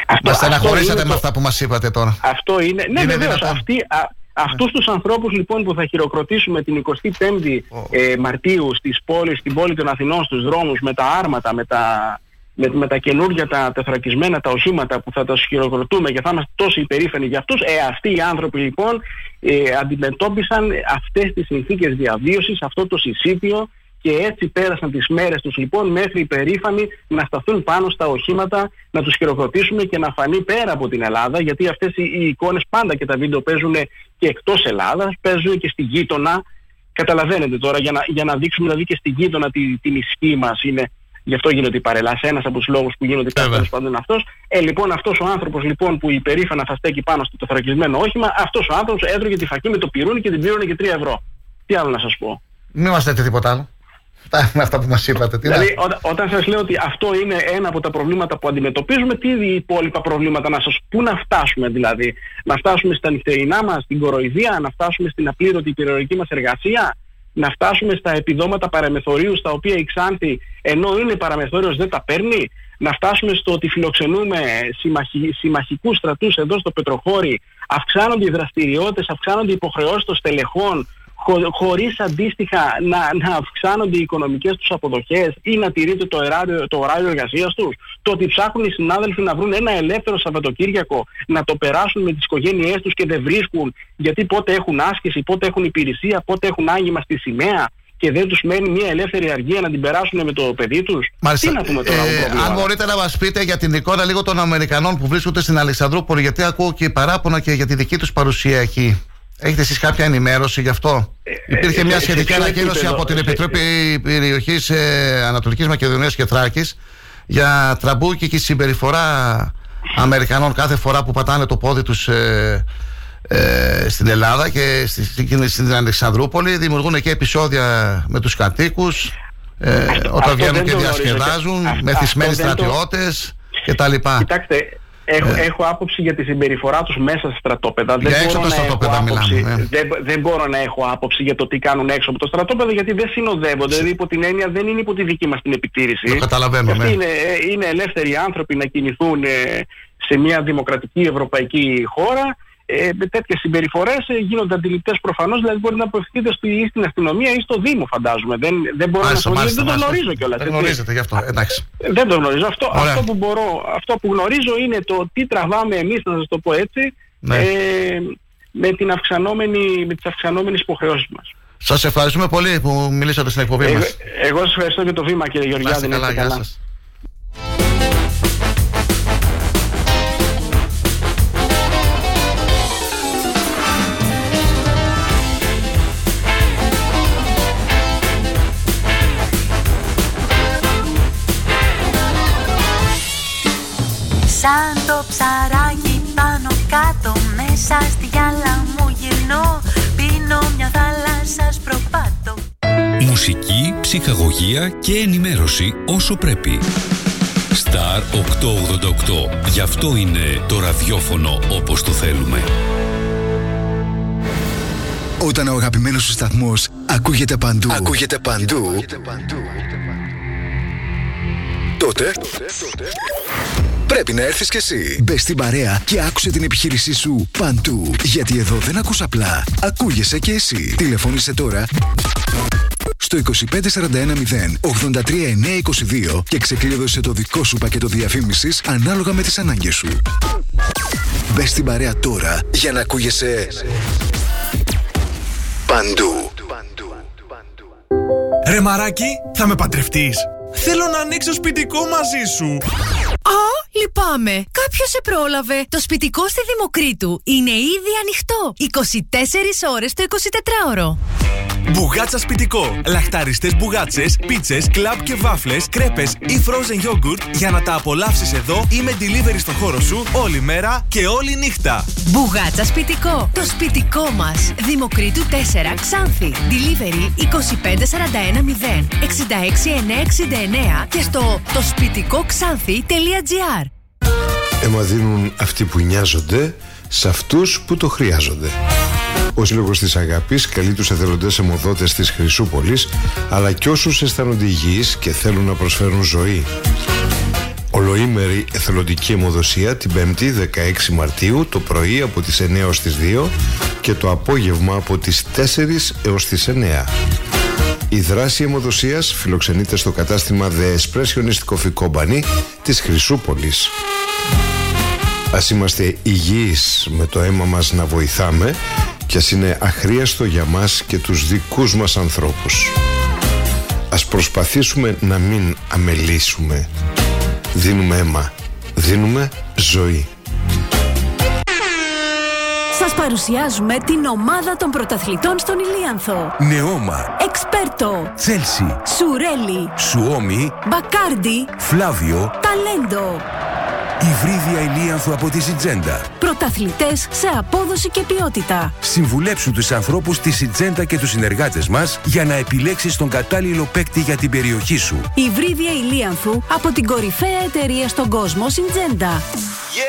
Αυτό- Μας αυτό στεναχωρήσατε είναι με το- αυτά που μας είπατε τώρα. Αυτό είναι. Ναι, Είναι βεβαίως. δυνατόν. Αυτοί, α, αυτούς τους ανθρώπους λοιπόν που θα χειροκροτήσουμε την 25η ε, Μαρτίου στις πόλεις, στην πόλη των Αθηνών, στους δρόμους με τα άρματα, με τα, με, με τα καινούργια τα τεθρακισμένα τα οχήματα που θα τα χειροκροτούμε και θα είμαστε τόσο υπερήφανοι για αυτούς, ε, αυτοί οι άνθρωποι λοιπόν ε, αντιμετώπισαν αυτές τις συνθήκες διαβίωσης, αυτό το συσίτιο και έτσι πέρασαν τις μέρες τους λοιπόν μέχρι υπερήφανοι να σταθούν πάνω στα οχήματα, να τους χειροκροτήσουμε και να φανεί πέρα από την Ελλάδα γιατί αυτές οι, οι εικόνες πάντα και τα βίντεο παίζουν και εκτός Ελλάδας, παίζουν και στη γείτονα. Καταλαβαίνετε τώρα για να, για να δείξουμε δηλαδή και στη γείτονα τη, την ισχύ μας είναι Γι' αυτό γίνονται οι παρελάσει. Ένας από τους λόγους που γίνονται και τέλο πάντων είναι αυτός. Ε, λοιπόν, αυτός ο άνθρωπος λοιπόν, που υπερήφανα θα στέκει πάνω στο τεθρακισμένο όχημα, αυτός ο άνθρωπος έτρωγε τη φακή με το πυρούνι και την πλήρωνε και 3 ευρώ. Τι άλλο να σας πω; Μην μας λέτε τίποτα άλλο. Αυτά με αυτά που μας είπατε. Τι να- Δηλαδή, όταν, όταν σας λέω ότι αυτό είναι ένα από τα προβλήματα που αντιμετωπίζουμε, τι είναι οι υπόλοιπα προβλήματα; Να σας πού να φτάσουμε δηλαδή; Να φτάσουμε στα νυχτερινά μας, στην κοροϊδία, να φτάσουμε στην απλήρωτη υπηρεωρική μας εργασία, να φτάσουμε στα επιδόματα παραμεθορίου, στα οποία η Ξάνθη, ενώ είναι παραμεθόριος, δεν τα παίρνει, να φτάσουμε στο ότι φιλοξενούμε συμμαχι, συμμαχικούς στρατούς εδώ στο Πετροχώρι, αυξάνονται οι δραστηριότητες, αυξάνονται οι υποχρεώσεις των στελεχών, χω, χωρίς αντίστοιχα να, να αυξάνονται οι οικονομικές τους αποδοχές ή να τηρείται το ωράριο, το ωράριο εργασίας τους. Το ότι ψάχνουν οι συνάδελφοι να βρουν ένα ελεύθερο Σαββατοκύριακο, να το περάσουν με τις οικογένειές τους και δεν βρίσκουν γιατί πότε έχουν άσκηση, πότε έχουν υπηρεσία, πότε έχουν άγγιμα στη σημαία και δεν τους μένει μια ελεύθερη αργία να την περάσουν με το παιδί τους. Μάλιστα. Τι να πούμε τώρα Ε, το πρόβλημα; αν μπορείτε να μας πείτε για την εικόνα λίγο των Αμερικανών που βρίσκονται στην Αλεξανδρούπολη, γιατί ακούω και παράπονα και για τη δική τους παρουσία εκεί. Έχετε εσείς κάποια ενημέρωση γι' αυτό; Υπήρχε ε, μια σε σχετική ποιο ανακοίνωση επίπεδο, από την σε- Επιτροπή Περιοχής ε, Ανατολικής Μακεδονίας και Θράκης για τραμπούκικη συμπεριφορά Αμερικανών κάθε φορά που πατάνε το πόδι τους ε, ε, στην Ελλάδα και στη, στην, στην Αλεξανδρούπολη. Δημιουργούν και επεισόδια με τους κατοίκους. Ε, όταν αυτό βγαίνουν δεν και το γνωρίζω και- διασκεδάζουν, αυτό- μεθυσμένοι αυτό δεν το- στρατιώτες κτλ. Κοιτάξτε, έχω, Ε. έχω άποψη για τη συμπεριφορά τους μέσα στα στρατόπεδα. Για έξω από τα να έχω στρατόπεδα άποψη- μιλάμε, ναι. δεν, δεν μπορώ να έχω άποψη για το τι κάνουν έξω από το στρατόπεδο γιατί δεν συνοδεύονται. Δηλαδή υπό την έννοια δεν είναι υπό τη δική μας την επιτήρηση. Το καταλαβαίνω, Και αυτοί ναι. είναι, είναι ελεύθεροι άνθρωποι να κινηθούν ε, σε μια δημοκρατική ευρωπαϊκή χώρα. Ε, τέτοιες συμπεριφορές ε, γίνονται αντιληπτές προφανώς, δηλαδή μπορεί να απευθυνθείτε στη- ή στην αστυνομία ή στο Δήμο φαντάζομαι. Δεν, δεν μπορώ Μάλιστα, να το μάλιστα, δεν το μάλιστα. γνωρίζω κιόλας. Δεν έτσι. γνωρίζετε γι' αυτό. Εντάξει. Δεν το γνωρίζω. Αυτό, Ωραία. αυτό, που μπορώ, αυτό που γνωρίζω είναι το τι τραβάμε εμείς, να σας το πω έτσι, Ναι. ε, με, την αυξανόμενη, με τις αυξανόμενες υποχρεώσεις μας. Σας ευχαριστούμε πολύ που μιλήσατε στην εκπομπή Εγώ, μας. εγώ σας ευχαριστώ για το βήμα κύριε Να Γεωργιάδη. είστε να καλά, είστε γεια καλά. σας. Σαν το ψαράκι πάνω κάτω μέσα στη γυάλα μου γυρνώ. Πίνω μια θάλασσα σπροπάτω Μουσική, ψυχαγωγία και ενημέρωση όσο πρέπει. Star 888. Γι' αυτό είναι το ραδιόφωνο όπως το θέλουμε. Όταν ο αγαπημένος σου σταθμός ακούγεται παντού, ακούγεται παντού, τότε πρέπει να έρθεις κι εσύ. Μπες στην παρέα και άκουσε την επιχείρησή σου παντού. Γιατί εδώ δεν ακούς απλά, ακούγεσαι κι εσύ. Τηλεφώνησε τώρα στο 25410 83922 και ξεκλείδωσε το δικό σου πακέτο διαφήμισης ανάλογα με τις ανάγκες σου. Μπες στην παρέα τώρα για να ακούγεσαι παντού. Ρε μαράκι, θα με παντρευτείς. Θέλω να ανοίξω σπιτικό μαζί σου. Α, λυπάμαι. Κάποιος σε πρόλαβε. Το σπιτικό στη Δημοκρίτου είναι ήδη ανοιχτό. 24 ώρες το 24ωρο. Μπουγάτσα σπιτικό. Λαχταριστές μπουγάτσες, πίτσες, κλαμπ και βάφλες, κρέπες ή frozen yogurt για να τα απολαύσεις εδώ ή με delivery στο χώρο σου όλη μέρα και όλη νύχτα. Μπουγάτσα σπιτικό. Το σπιτικό μας. Δημοκρίτου 4 Ξάνθη. Delivery 25410 66969 και στο το σπιτικό ξάνθη.gr. Αίμα δίνουν αυτοί που νοιάζονται σε αυτούς που το χρειάζονται. Ο Σύλλογος της Αγάπης καλεί τους εθελοντές αιμοδότες της Χρυσούπολης αλλά και όσους αισθάνονται υγιείς και θέλουν να προσφέρουν ζωή. Ολοήμερη εθελοντική αιμοδοσία την 5η 16 Μαρτίου το πρωί από τις 9 ως τις 2 και το απόγευμα από τις 4 έως τις 9. Η δράση αιμοδοσίας φιλοξενείται στο κατάστημα The Expressionist Coffee Company της Χρυσούπολης. Ας είμαστε υγιείς με το αίμα μας να βοηθάμε και ας είναι αχρίαστο για μας και τους δικούς μας ανθρώπους. Ας προσπαθήσουμε να μην αμελήσουμε. Δίνουμε αίμα. Δίνουμε ζωή. Σας παρουσιάζουμε την ομάδα των πρωταθλητών στον Ηλίανθο. Νεώμα, Εξπέρτο, Τσέλσι, Σουρέλι, Σουόμι, Μπακάρντι, Φλάβιο, Ταλέντο. Υβρίδια Ηλίανθου από τη Σιτζέντα. Πρωταθλητές σε απόδοση και ποιότητα. Συμβουλέψουν τους ανθρώπους τη Σιτζέντα και τους συνεργάτες μας για να επιλέξεις τον κατάλληλο παίκτη για την περιοχή σου. Υβρίδια Ηλίανθου από την κορυφαία εταιρεία στον κόσμο Συντζέντα.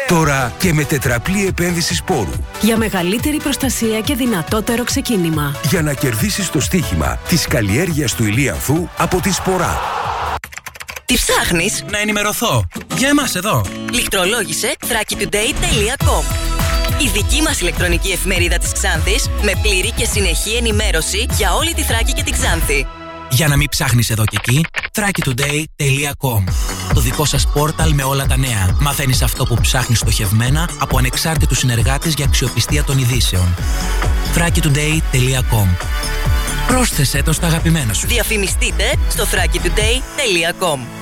Τώρα και με τετραπλή επένδυσης σπόρου. Για μεγαλύτερη προστασία και δυνατότερο ξεκίνημα. Για να κερδίσεις το στοίχημα της καλλιέργειας του Ηλίανθου από τη Σπορά. Τι ψάχνεις; Να ενημερωθώ. Για εμάς εδώ. Λιχτρολόγησε thrakitoday.com Η δική μας ηλεκτρονική εφημερίδα της Ξάνθης με πλήρη και συνεχή ενημέρωση για όλη τη Θράκη και την Ξάνθη. Για να μην ψάχνεις εδώ και εκεί, thrakitoday.com Το δικό σας πόρταλ με όλα τα νέα. Μαθαίνεις αυτό που ψάχνεις στοχευμένα από ανεξάρτητους συνεργάτες για αξιοπιστία των ειδήσεων. thrakitoday.com Πρόσθεσέ το στα αγαπημένα σου. Διαφημιστείτε στο thrakitoday.com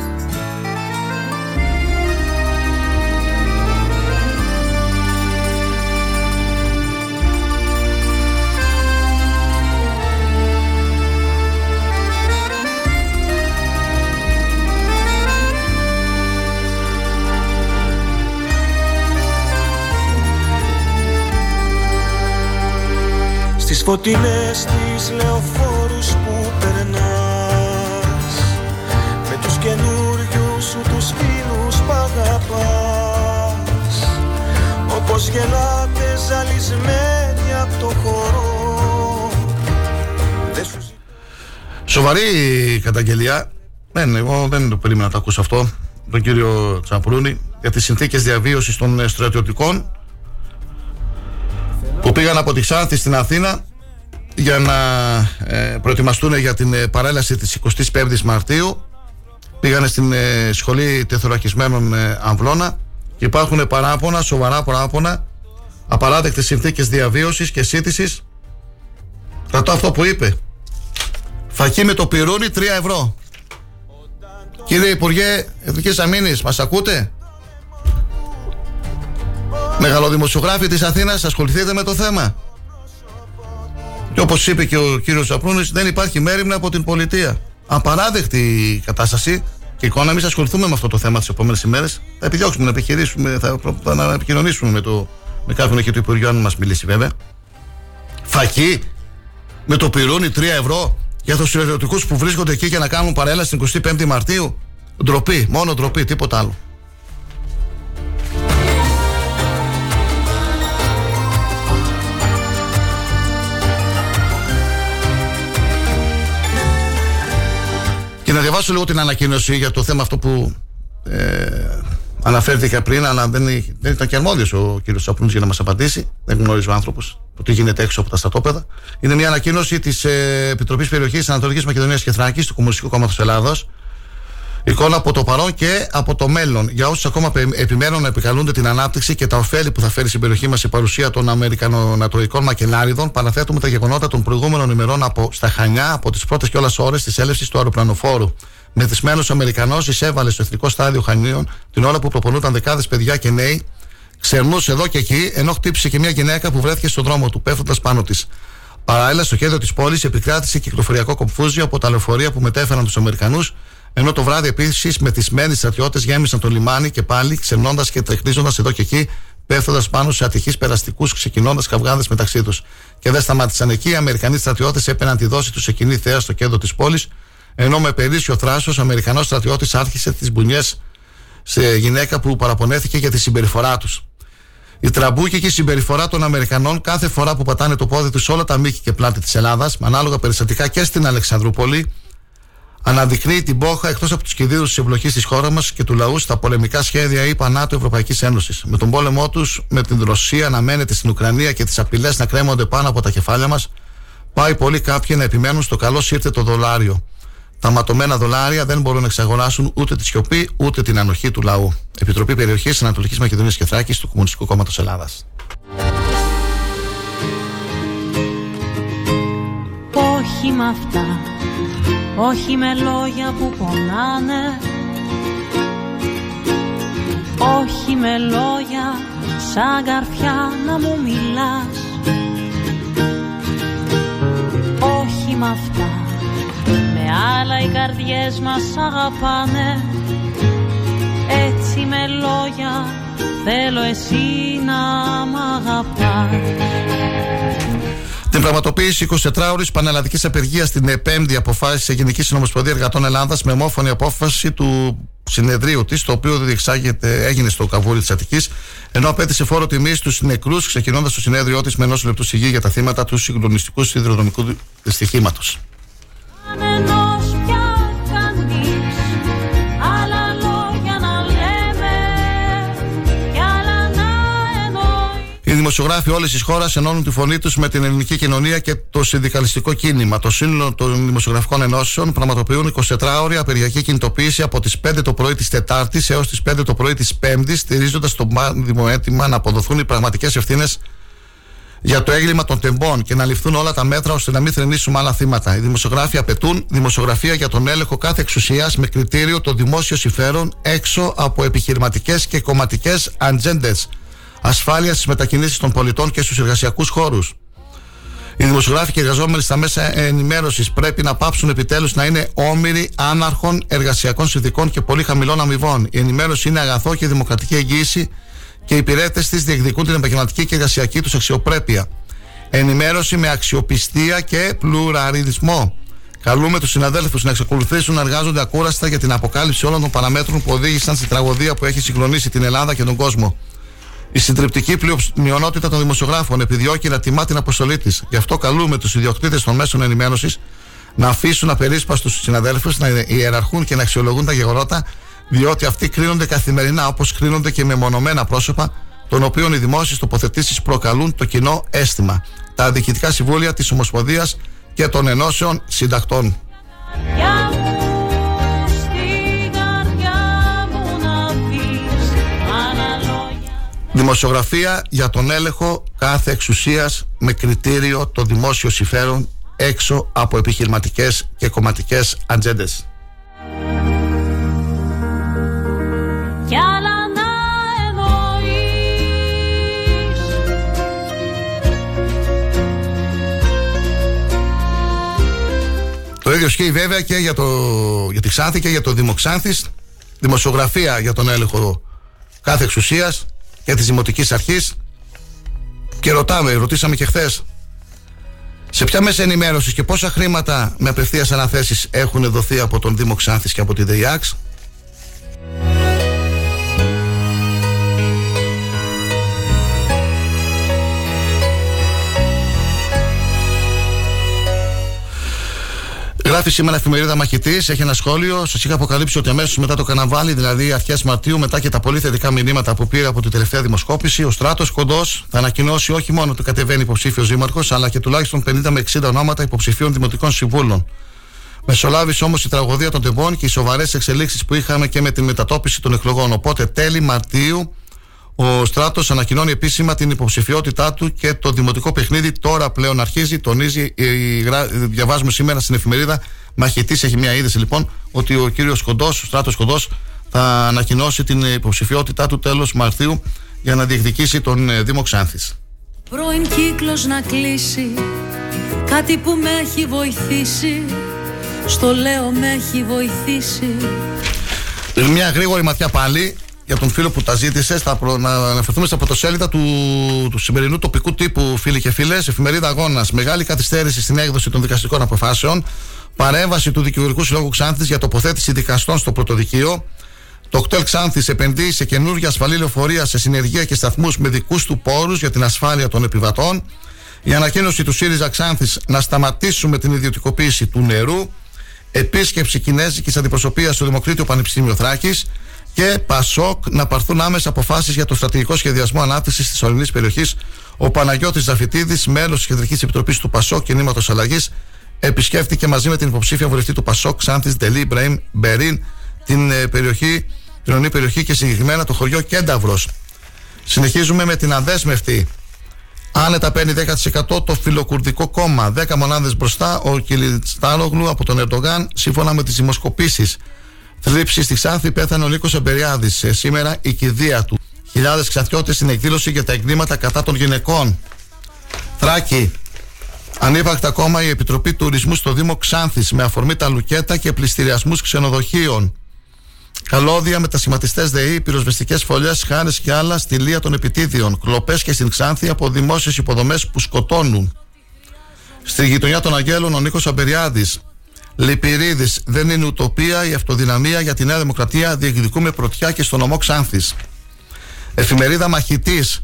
Τις φωτεινές τις λεωφόρους που περνάς Με τους καινούριους σου τους φίλους που αγαπάς Όπως γελάτε ζαλισμένοι από το χώρο Δεν σου Σοβαρή καταγγελία. Δεν, εγώ δεν το περίμενα να το ακούσω αυτό. Τον κύριο Τσαπρούνη για τις συνθήκες διαβίωσης των ε, στρατιωτικών που πήγαν από τη Ξάνθη στην Αθήνα για να ε, προετοιμαστούν για την ε, παρέλαση της 25ης Μαρτίου. Πήγανε στην ε, σχολή τεθωρακισμένων ε, Αμβλώνα και υπάρχουν παράπονα, σοβαρά παράπονα απαράδεκτες συνθήκες διαβίωσης και σύντησης. Κρατώ αυτό που είπε. Φακή με το πυρούνι 3 ευρώ Κύριε Υπουργέ Εθνικής Αμήνης μας ακούτε; Μεγαλοδημοσιογράφοι της Αθήνας ασχοληθείτε με το θέμα. Και όπως είπε και ο κύριος Ζαπρούνης δεν υπάρχει μέρημνα από την πολιτεία. Απαράδεκτη κατάσταση και εικόνα. Εμείς ασχοληθούμε με αυτό το θέμα τις επόμενες ημέρες. Θα επιδιώξουμε να επιχειρήσουμε θα, θα, να επικοινωνήσουμε με, το, με κάποιον εκεί του Υπουργείου αν μας μιλήσει βέβαια. Φακή. Με το πυρούνι 3 ευρώ για τους στρατιωτικούς που βρίσκονται εκεί για να κάνουν παρέλαση την 25η Μαρτίου. Ντροπή, μόνο ντροπή, τίποτα άλλο Και να διαβάσω λίγο την ανακοίνωση για το θέμα αυτό που ε, αναφέρθηκα πριν, αλλά δεν, δεν ήταν και αρμόδιος ο κύριος Σαπρούνη για να μας απαντήσει. Δεν γνωρίζει ο άνθρωπος το τι γίνεται έξω από τα στατόπεδα. Είναι μια ανακοίνωση της ε, Επιτροπής Περιοχής Ανατολικής Μακεδονίας και Θράκης του Κομμουνιστικού Κόμματος Ελλάδος, Εικόνα από το παρόν και από το μέλλον. Για όσους ακόμα επιμένουν να επικαλούνται την ανάπτυξη και τα ωφέλη που θα φέρει στην περιοχή μας η παρουσία των Αμερικανονατοικών μακελάριδων, παραθέτουμε τα γεγονότα των προηγούμενων ημερών από στα Χανιά, από τις πρώτες κιόλα ώρες της έλευσης του αεροπλανοφόρου. Μεθυσμένος Αμερικανός εισέβαλε στο εθνικό στάδιο Χανίων την ώρα που προπονούνταν δεκάδες παιδιά και νέοι, ξερνούσε εδώ και εκεί, ενώ χτύπησε και μια γυναίκα που βρέθηκε στον δρόμο του, πέφτοντας πάνω της. Παράλληλα, στο κέντρο της πόλης επικράτησε κυκλοφοριακό κομφούζιο από τα λεωφορεία που μετέφεραν τους Αμερικανούς ενώ το βράδυ επίσης μεθυσμένοι στρατιώτες γέμισαν το λιμάνι και πάλι ξενώντας και τρεχνίζοντα εδώ και εκεί, πέφτοντας πάνω σε ατυχείς περαστικούς, ξεκινώντας καυγάδες μεταξύ τους. Και δεν σταμάτησαν εκεί. Οι Αμερικανοί στρατιώτες έπαιρναν τη δόση τους σε κοινή θέα στο κέντρο της πόλης, ενώ με περίσσιο θράσος ο Αμερικανός στρατιώτης άρχισε τις μπουνιές σε γυναίκα που παραπονέθηκε για τη συμπεριφορά τους. Η τραμπούκη και η συμπεριφορά των Αμερικανών κάθε φορά που πατάνε το πόδι τους σε όλα τα μήκη και πλάτη της Ελλάδας, με ανάλογα περιστατικά και στην Αλεξανδρούπολη, αναδεικνύει την πόχα εκτός από τους κινδύνους της εμπλοκής της χώρας μας και του λαού στα πολεμικά σχέδια ή πανάτου Ευρωπαϊκής Ένωσης. Με τον πόλεμό τους, με την Ρωσία να μένεται στην Ουκρανία και τις απειλές να κρέμονται πάνω από τα κεφάλια μας, πάει πολύ κάποιοι να επιμένουν στο καλό ήρθε το δολάριο. Τα ματωμένα δολάρια δεν μπορούν να εξαγοράσουν ούτε τη σιωπή ούτε την ανοχή του λαού. Επιτροπή Περιοχής Ανατολικής Μακεδονίας και Θράκης του Κομμουνιστικού Κόμματος Ελλάδας. Όχι με αυτά όχι με λόγια που πονάνε. Όχι με λόγια σαν καρφιά να μου μιλάς. Όχι με αυτά. Με άλλα οι καρδιές μας αγαπάνε. Έτσι με λόγια θέλω εσύ να μ' αγαπάς την πραγματοποίηση 24 ώρη πανελλαδικής απεργίας στην 5η αποφάσισε η Γενική Συνομοσπονδία Εργατών Ελλάδας με ομόφωνη απόφαση του συνεδρίου της, το οποίο έγινε στο καβούρι της Αττικής, ενώ απέτησε φόρο τιμής στους νεκρούς, ξεκινώντας το συνέδριό της με ενός λεπτού σιγή για τα θύματα του συγκλονιστικού σιδηροδρομικού δυστυχήματος. Δημοσιογράφοι όλης της χώρας ενώνουν τη φωνή τους με την ελληνική κοινωνία και το συνδικαλιστικό κίνημα. Το σύνολο των δημοσιογραφικών ενώσεων πραγματοποιούν 24 ώρια απεργιακή κινητοποίηση από τις 5 το πρωί της Τετάρτης έως τις 5 το πρωί της Πέμπτης, στηρίζοντας το μάθημα έτοιμα να αποδοθούν οι πραγματικές ευθύνες για το έγκλημα των τεμπών και να ληφθούν όλα τα μέτρα ώστε να μην θρυνήσουμε άλλα θύματα. Οι δημοσιογράφοι απαιτούν δημοσιογραφία για τον έλεγχο κάθε εξουσίας με κριτήριο το δημόσιο συμφέρον έξω από επιχειρηματικές και κομματικές ατζέντες ασφάλεια στις μετακινήσεις των πολιτών και στους εργασιακούς χώρους. Οι δημοσιογράφοι και οι εργαζόμενοι στα μέσα ενημέρωσης πρέπει να πάψουν επιτέλους να είναι όμοιροι άναρχων εργασιακών συνθηκών και πολύ χαμηλών αμοιβών. Η ενημέρωση είναι αγαθό και δημοκρατική εγγύηση και οι υπηρέτες της διεκδικούν την επαγγελματική και εργασιακή τους αξιοπρέπεια. Ενημέρωση με αξιοπιστία και πλουραλισμό. Καλούμε τους συναδέλφους να εξακολουθήσουν να εργάζονται ακούραστα για την αποκάλυψη όλων των παραμέτρων που οδήγησαν στη τραγωδία που έχει συγκλονίσει την Ελλάδα και τον κόσμο. Η συντριπτική πλειονότητα των δημοσιογράφων επιδιώκει να τιμά την αποστολή της. Γι' αυτό καλούμε τους ιδιοκτήτες των μέσων ενημέρωσης να αφήσουν απερίσπαστου του συναδέλφους να ιεραρχούν και να αξιολογούν τα γεγονότα, διότι αυτοί κρίνονται καθημερινά όπως κρίνονται και με μονομένα πρόσωπα, των οποίων οι δημόσιες τοποθετήσεις προκαλούν το κοινό αίσθημα. Τα διοικητικά συμβούλια της Ομοσπονδίας και των Ενώσεων Συντακτών. Δημοσιογραφία για τον έλεγχο κάθε εξουσίας με κριτήριο το δημόσιο συμφέρον έξω από επιχειρηματικές και κομματικές ατζέντες. Το ίδιο ισχύει βέβαια και για, το, για τη Ξάνθη και για το Δημοξάνθης. Δημοσιογραφία για τον έλεγχο κάθε εξουσίας και της Δημοτικής Αρχής. Και ρωτάμε, ρωτήσαμε και χθες. Σε ποια μέσα ενημέρωσης και πόσα χρήματα με απευθείας αναθέσεις έχουν δοθεί από τον Δήμο Ξάνθης και από τη ΔΕΙΑΞ. Γράφει σήμερα εφημερίδα Μαχητής, έχει ένα σχόλιο. Σας είχα αποκαλύψει ότι αμέσως μετά το καναβάλι, δηλαδή αρχές Μαρτίου, μετά και τα πολύ θετικά μηνύματα που πήρε από την τελευταία δημοσκόπηση, ο Στράτος Κοντός θα ανακοινώσει όχι μόνο ότι κατεβαίνει υποψήφιος δήμαρχος, αλλά και τουλάχιστον 50 με 60 ονόματα υποψηφίων δημοτικών συμβούλων. Μεσολάβησε όμως η τραγωδία των τεμπών και οι σοβαρές εξελίξεις που είχαμε και με τη μετατόπιση των εκλογών. Οπότε τέλη Μαρτίου ο Στράτος ανακοινώνει επίσημα την υποψηφιότητά του και το δημοτικό παιχνίδι τώρα πλέον αρχίζει. Τονίζει, διαβάζουμε σήμερα στην εφημερίδα Μαχητή. Έχει μια είδηση λοιπόν ότι ο κύριος Κοντός, ο Στράτος Κοντός, θα ανακοινώσει την υποψηφιότητά του τέλος Μαρτίου για να διεκδικήσει τον ε, Δήμο Ξάνθης. Πρώην κύκλος να κλείσει, κάτι που με έχει βοηθήσει. Στο λέω με έχει βοηθήσει. Μια γρήγορη ματιά πάλι για τον φίλο που τα ζήτησε. Θα προ... να αναφερθούμε στα πρωτοσέλιδα του, του σημερινού τοπικού τύπου, φίλοι και φίλες. Εφημερίδα Αγώνας. Μεγάλη καθυστέρηση στην έκδοση των δικαστικών αποφάσεων. Παρέμβαση του Δικηγορικού Συλλόγου Ξάνθης για τοποθέτηση δικαστών στο πρωτοδικείο. Το κτέλ Ξάνθης επενδύει σε καινούργια ασφαλή λεωφορεία σε συνεργεία και σταθμούς με δικούς του πόρους για την ασφάλεια των επιβατών. Η ανακοίνωση του ΣΥΡΙΖΑ Ξάνθης να σταματήσουμε την ιδιωτικοποίηση του νερού. Επίσκεψη κινέζικης αντιπροσωπείας στο Δημοκρίτιο Πανεπιστήμιο Θράκης και Πασόκ να πάρθουν άμεσα αποφάσεις για το στρατηγικό σχεδιασμό ανάπτυξης της ορεινή περιοχής. Ο Παναγιώτης Ζαφιτίδης, μέλος της Κεντρικής Επιτροπής του Πασόκ Κινήματος Αλλαγής, επισκέφτηκε μαζί με την υποψήφια βουλευτή του Πασόκ, Ξάνθη Ντελή Μπραήμ Μπερίν, την ε, περιοχή, την ορεινή περιοχή και συγκεκριμένα το χωριό Κένταυρος. Συνεχίζουμε με την αδέσμευτη. Άνετα παίρνει 10% το φιλοκουρδικό κόμμα. 10 μονάδες μπροστά ο Κιλιτστάλογλου από τον Ερντογάν, σύμφωνα με τις δημοσκοπήσεις. Θλίψη στη Ξάνθη πέθανε ο Νίκος Εμπεριάδης. Σήμερα η κηδεία του. Χιλιάδες ξαθιώτες στην εκδήλωση για τα εγκλήματα κατά των γυναικών. Θράκη. Ανύπαρκτα ακόμα η Επιτροπή Τουρισμού στο Δήμο Ξάνθης με αφορμή τα λουκέτα και πληστηριασμούς ξενοδοχείων. Καλώδια με τα σχηματιστές ΔΕΗ, πυροσβεστικές φωλιές, χάρες και άλλα στη λία των επιτίδιων. Κλοπές και στην Ξάνθη από δημόσιες υποδομές που σκοτώνουν. Στη γειτονιά των Αγγέλων ο Νίκος Αμπεριάδης. Λυπηρίδης. Δεν είναι ουτοπία η αυτοδυναμία για τη Νέα Δημοκρατία. Διεκδικούμε πρωτιά και στο νομό Ξάνθης. Εφημερίδα Μαχητής.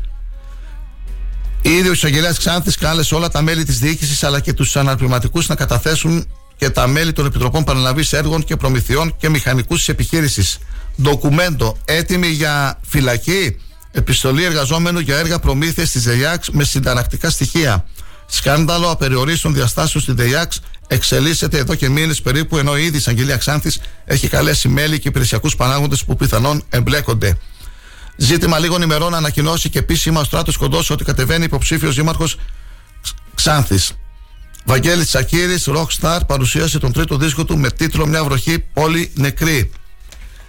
Ήδη ο εισαγγελέας Ξάνθης κάλεσε όλα τα μέλη της διοίκησης αλλά και τους αναπληρωματικούς να καταθέσουν και τα μέλη των Επιτροπών Παραλαβή Έργων και Προμηθειών και μηχανικούς της επιχείρησης. Ντοκουμέντο έτοιμη για φυλακή; Επιστολή εργαζόμενου για έργα προμήθειας της ΔΕΙΑΞ με συνταρακτικά στοιχεία. Σκάνδαλο απεριορίστων διαστάσεων στη ΔΕΙΑΞ εξελίσσεται εδώ και μήνες περίπου, ενώ ήδη η εισαγγελία Ξάνθης έχει καλέσει μέλη και υπηρεσιακούς παράγοντε που πιθανόν εμπλέκονται. Ζήτημα λίγων ημερών να ανακοινώσει και επίσημα ο Στράτος Κοντός ότι κατεβαίνει υποψήφιος δήμαρχος Ξάνθης. Βαγγέλης Τσακύρης, Rockstar, παρουσίασε τον τρίτο δίσκο του με τίτλο Μια βροχή πόλη νεκρή.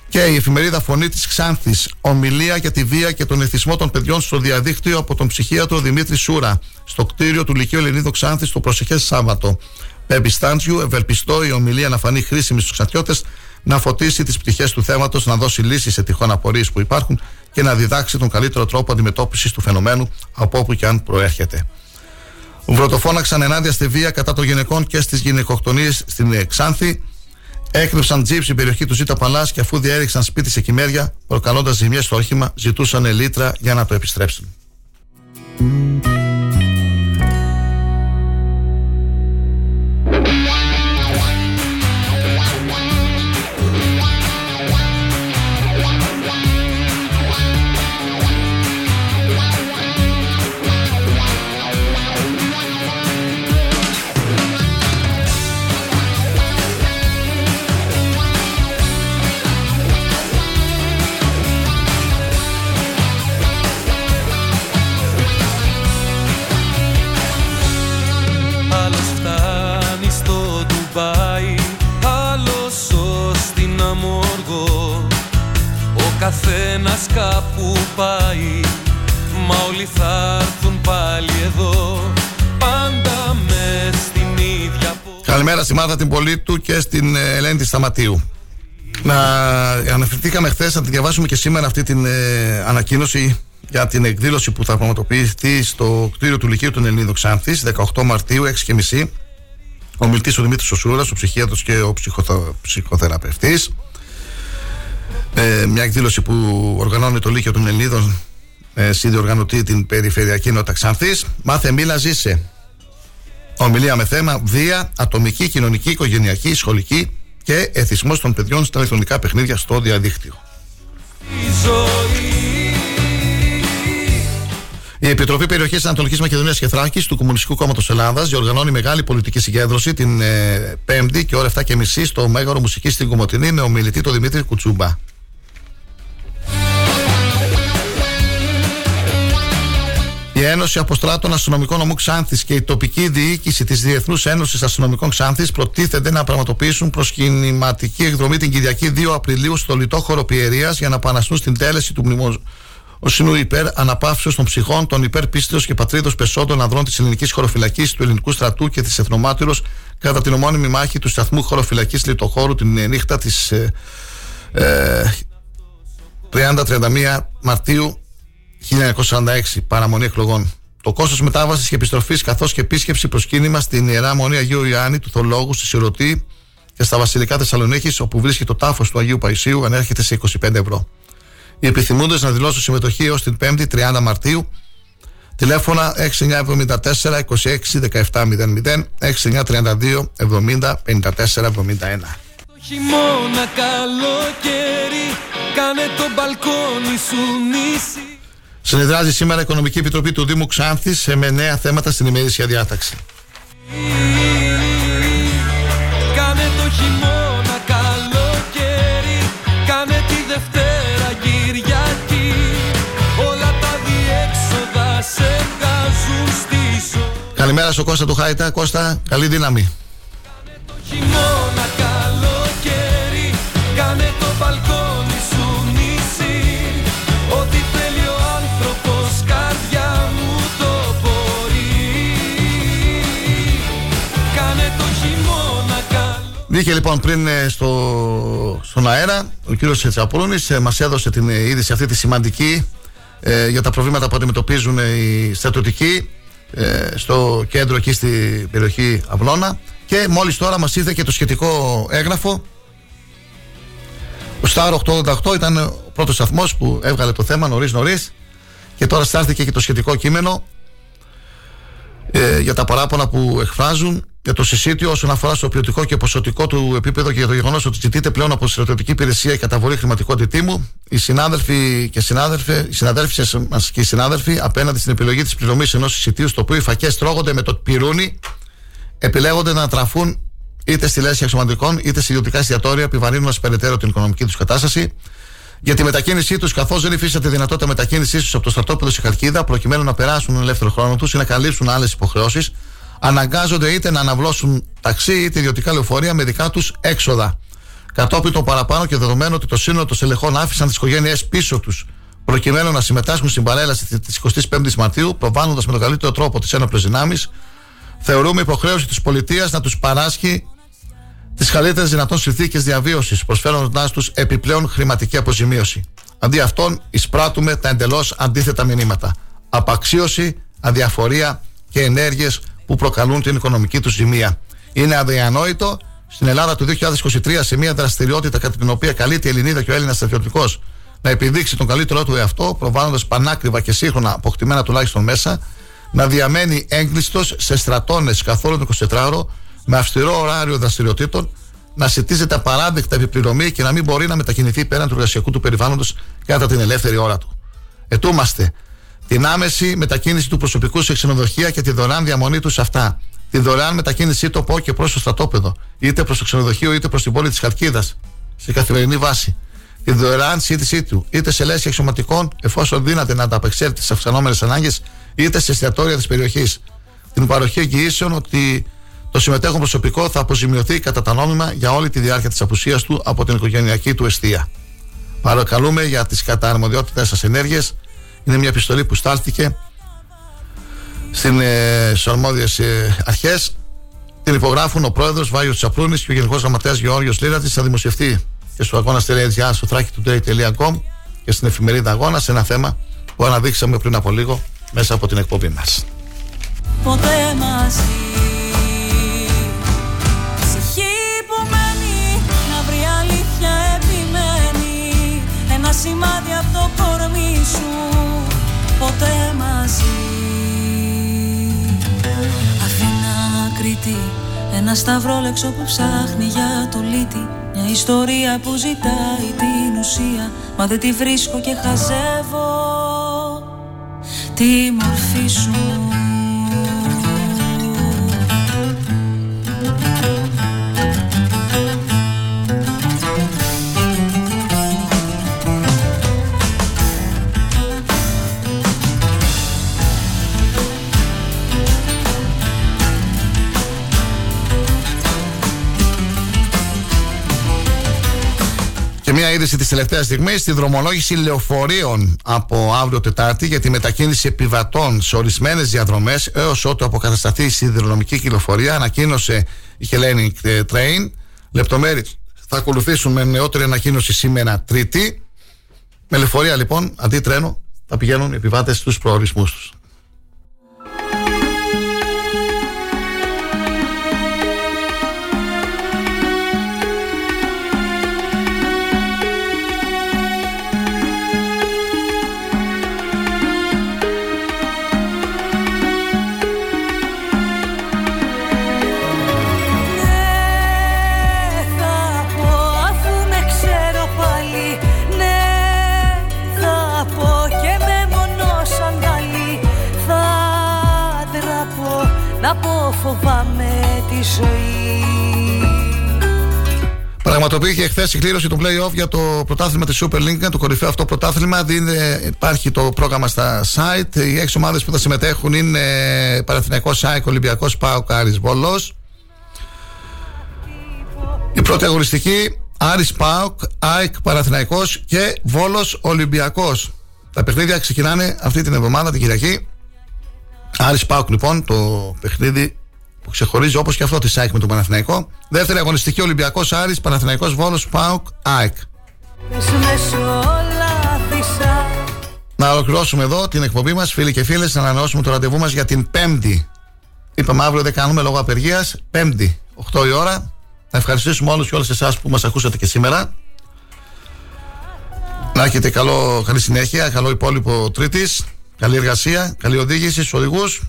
Και η εφημερίδα Φωνή της Ξάνθης. Ομιλία για τη βία και τον εθισμό των παιδιών στο διαδίκτυο από τον ψυχίατρο Δημήτρη Σούρα, στο κτίριο του Λυκείου Ελληνίδου Ξάνθης το προσεχές Σάββατο. Επιστάντζιου, ευελπιστώ η ομιλία να φανεί χρήσιμη στους ξατιώτες, να φωτίσει τις πτυχές του θέματος, να δώσει λύσεις σε τυχόν απορίες που υπάρχουν και να διδάξει τον καλύτερο τρόπο αντιμετώπισης του φαινομένου από όπου και αν προέρχεται. Βρωτοφώναξαν ενάντια στη βία κατά των γυναικών και στις γυναικοκτονίες στην Ξάνθη. Έκρυψαν τζιπ στην περιοχή του Ζήτα Παλάς και αφού διέριξαν σπίτι σε Κυμέρια, προκαλώντας ζημιές στο όχημα, ζητούσαν λίτρα για να το επιστρέψουν. Καθένας κάπου πάει Μα όλοι θα έρθουν πάλι εδώ Πάντα μες στην ίδια Καλημέρα στη Μάρτα την Πολίτου και στην ε, Ελένη τη Σταματίου. Να αναφερθήκαμε χθες να τη διαβάσουμε και σήμερα αυτή την ε, ανακοίνωση για την εκδήλωση που θα πραγματοποιηθεί στο κτίριο του Λυκείου των Ελληνίδων Ξάνθης 18 Μαρτίου 6.30. Ο μιλητή ο Δημήτρης Οσούρα, ο ψυχίατρος και ο ψυχοθα... ψυχοθεραπευτής. Ε, μια εκδήλωση που οργανώνει το Λύκειο των Ελληνίδων ε, συνδιοργανωτεί την Περιφερειακή Νότα Ξάνθης. Μάθε μίλα ζήσε. Ομιλία με θέμα βία, ατομική, κοινωνική, οικογενειακή, σχολική και εθισμός των παιδιών στα ηλεκτρονικά παιχνίδια στο διαδίκτυο. Η Επιτροπή Περιοχής Ανατολικής Μακεδονίας και Θράκης του Κομμουνιστικού Κόμματος Ελλάδας διοργανώνει μεγάλη πολιτική συγκέντρωση την ε, 5η και ώρα 7.30 στο Μέγαρο Μουσικής στην Κομωτινή με ομιλητή τον Δημήτρη Κουτσούμπα. Η Ένωση Αποστράτων Αστυνομικών Ομού Ξάνθης και η τοπική διοίκηση της Διεθνούς Ένωσης Αστυνομικών Ξάνθης προτίθενται να πραγματοποιήσουν προσκυνηματική εκδρομή την Κυριακή 2 Απριλίου στο λιτό χώρο Πιερίας για να επαναστούν στην τέλεση του μνημοσύνου υπέρ αναπαύσεως των ψυχών των υπέρ πίστεως και πατρίδος πεσόντων ανδρών της ελληνικής χωροφυλακής, του ελληνικού στρατού και της Εθνομάτυρος κατά την ομώνυμη μάχη του σταθμού χωροφυλακής λιτοχώρου την νύχτα της ε, ε, 30-31 Μαρτίου 1946, παραμονή εκλογών. Το κόστος μετάβασης και επιστροφής καθώς και επίσκεψη προσκύνημα στην ιερά μονή Αγίου Ιωάννη του Θολόγου στη Σιρωτή και στα Βασιλικά Θεσσαλονίκης, όπου βρίσκεται το τάφος του Αγίου Παϊσίου, ανέρχεται σε 25 ευρώ. Οι επιθυμούντε να δηλώσουν συμμετοχή έως την 5η 30 Μαρτίου. Τηλέφωνα 6974 26 1700 6932 70 54 71. Το χειμώνα καλοκαίρι Κάνε το μπαλκόνι σου νησί Συνεδράζει σήμερα η Οικονομική Επιτροπή του Δήμου Ξάνθης με νέα θέματα στην ημερήσια διάταξη. Κάνε το χειμώνα Καλημέρα στο Κώστα του Χάιτα. Κώστα, καλή δύναμη. Χειμώνα καλοκαίρι Κάνε το μπαλκόνι σου νησί Ό,τι θέλει ο άνθρωπος καρδιά μου το μπορεί Κάνε το χειμώνα καλοκαίρι Βγήκε λοιπόν πριν ε, στο, στον αέρα ο κύριος Τσαπρούνης ε, μας έδωσε την ε, είδηση αυτή τη σημαντική ε, για τα προβλήματα που αντιμετωπίζουν ε, οι στρατιωτικοί ε, στο κέντρο εκεί στην περιοχή Αυλώνα. Και μόλις τώρα μας ήρθε και το σχετικό έγγραφο. Ο Star 888 ήταν ο πρώτος σταθμός που έβγαλε το θέμα νωρίς νωρίς. Και τώρα στάλθηκε και το σχετικό κείμενο ε, για τα παράπονα που εκφράζουν για το συσίτιο όσον αφορά στο ποιοτικό και ποσοτικό του επίπεδο και για το γεγονός ότι ζητείται πλέον από τη στρατιωτική υπηρεσία η καταβολή χρηματικού αντιτίμου. Οι συνάδελφοι και συνάδελφοι, οι συναδέλφοι μας και οι συνάδελφοι απέναντι στην επιλογή της πληρωμής ενός συσιτίου, στο οποίο οι φακές τρώγονται με το πυρούνι, επιλέγονται να τραφούν είτε στη λέσχη αξιωματικών είτε σε ιδιωτικά εστιατόρια, επιβαρύνοντα περαιτέρω την οικονομική τους κατάσταση. Για τη μετακίνησή τους, καθώς δεν υφίσταται δυνατότητα μετακίνησής τους από το στρατόπεδο σε Χαλκίδα, προκειμένου να περάσουν τον ελεύθερο χρόνο τους ή να καλύψουν άλλες υποχρεώσεις, αναγκάζονται είτε να αναβλώσουν ταξί είτε ιδιωτικά λεωφορεία με δικά τους έξοδα. Κατόπιν το παραπάνω και δεδομένου ότι το σύνολο των στελεχών άφησαν τις οικογένειές πίσω τους, προκειμένου να συμμετάσχουν στην παρέλαση της 25η Μαρτίου, προβάλλοντας με τον καλύτερο τρόπο τις ένοπλες δυνάμεις, θεωρούμε υποχρέωση της πολιτείας να τους παράσχει τις καλύτερες δυνατόν συνθήκες διαβίωσης, προσφέροντάς τους επιπλέον χρηματική αποζημίωση. Αντί αυτών, εισπράττουμε τα εντελώς αντίθετα μηνύματα. Απαξίωση, αδιαφορία και ενέργειες που προκαλούν την οικονομική τους ζημία. Είναι αδιανόητο στην Ελλάδα του 2023 σε μια δραστηριότητα κατά την οποία καλείται η Ελληνίδα και ο Έλληνας στρατιωτικός να επιδείξει τον καλύτερό του εαυτό, προβάλλοντας πανάκριβα και σύγχρονα αποκτημένα τουλάχιστον μέσα, να διαμένει έγκλειστος σε στρατώνες καθόλου το 24ωρο, με αυστηρό ωράριο δραστηριοτήτων, να σητίζεται απαράδεκτα επιπληρωμή και να μην μπορεί να μετακινηθεί πέραν του εργασιακού του περιβάλλοντος κατά την ελεύθερη ώρα του. Ετούμαστε την άμεση μετακίνηση του προσωπικού σε ξενοδοχεία και τη δωρεάν διαμονή τους σε αυτά. Τη δωρεάν μετακίνησή του από και προς το στρατόπεδο, είτε προς το ξενοδοχείο είτε προς την πόλη της Χαλκίδας, σε καθημερινή βάση. Τη δωρεάν σύντησή του, είτε σε λέσχη εξωματικών, εφόσον δύναται να ανταπεξέλθει στις αυξανόμενες ανάγκες, είτε σε εστιατόρια της περιοχής. Την παροχή εγγυήσεων ότι το συμμετέχον προσωπικό θα αποζημιωθεί κατά τα νόμιμα για όλη τη διάρκεια της απουσίας του από την οικογενειακή του αιστεία. Παρακαλούμε για τις καταρμοδιότητες σας ενέργειες. Είναι μια επιστολή που στάλθηκε στην, ε, στις αρμόδιες ε, αρχές. Την υπογράφουν ο πρόεδρος Βάγιος Τσαπρούνης και ο γενικός γραμματέας Γεώργιος Λίρατης. Θα δημοσιευτεί και στο αγώνα.gr στο thrakitoday.com και στην εφημερίδα αγώνας σε ένα θέμα που αναδείξαμε πριν από λίγο μέσα από την εκπομπή μας. Ποτέ μαζί. Ψυχή που μένει να βρει αλήθεια επιμένει. Ένα σημάδι από το κορμί σου Ποτέ μαζί. Αθήνα Κρήτη Ένα σταυρόλεξο που ψάχνει για το λύτη. Μια ιστορία που ζητάει την ουσία. Μα δεν τη βρίσκω και χαζεύω. Τη μορφή σου μια είδηση της τελευταίας στιγμής στη δρομολόγηση λεωφορείων από αύριο Τετάρτη για τη μετακίνηση επιβατών σε ορισμένες διαδρομές έως ότου αποκατασταθεί η σιδηροδρομική κυκλοφορία, ανακοίνωσε η Hellenic Train. Λεπτομέρειες θα ακολουθήσουν με νεότερη ανακοίνωση σήμερα Τρίτη. Με λεωφορεία λοιπόν, αντί τρένο, θα πηγαίνουν οι επιβάτες στους προορισμούς τους. Πραγματοποιήθηκε χθες η κλήρωση του play-off για το πρωτάθλημα της Super League, το κορυφαίο αυτό πρωτάθλημα. Δίνει, υπάρχει το πρόγραμμα στα site. Οι έξι ομάδες που θα συμμετέχουν είναι Παναθηναϊκός ΣΑΙΚ, Ολυμπιακός ΠΑΟΚ, Άρης Βόλος. Η πρώτη αγωνιστική Άρης ΠΑΟΚ, ΑΕΚ Παναθηναϊκός και Βόλος Ολυμπιακός. Τα παιχνίδια ξεκινάνε αυτή την εβδομάδα, την Κυριακή. Άρης ΠΑΟΚ λοιπόν, το παιχνίδι που ξεχωρίζει όπως και αυτό τη ΑΕΚ με τον Παναθηναϊκό. Δεύτερη αγωνιστική Ολυμπιακός Άρης, Παναθηναϊκός Βόλο, ΠΑΟΚ, ΑΕΚ. Πες με σ' όλα θύσα Να ολοκληρώσουμε εδώ την εκπομπή μας, φίλοι και φίλες, να ανανεώσουμε το ραντεβού μας για την Πέμπτη. Είπαμε αύριο δεν κάνουμε λόγω απεργίας. Πέμπτη, 8 η ώρα. Να ευχαριστήσουμε όλους και όλες εσάς που μας ακούσατε και σήμερα. Να έχετε καλό, καλή συνέχεια, καλό υπόλοιπο Τρίτης. Καλή εργασία, καλή οδήγηση στους οδηγούς.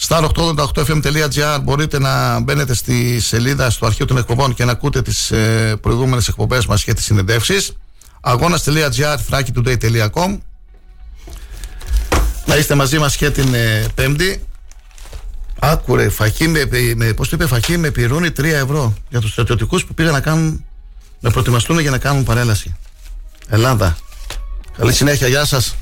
star888fm.gr μπορείτε να μπαίνετε στη σελίδα στο αρχείο των εκπομπών και να ακούτε τις ε, προηγούμενες εκπομπές μας και τις συνεντεύσεις αγώνας.gr thrakitoday.com να είστε μαζί μας και την ε, Πέμπτη. Άκουρε, φακή με, με, πώς το είπε, φακή με πυρούνι 3 ευρώ για τους στρατιωτικούς που πήγαν να κάνουν να προετοιμαστούν για να κάνουν παρέλαση. Ελλάδα. Καλή συνέχεια, γεια σας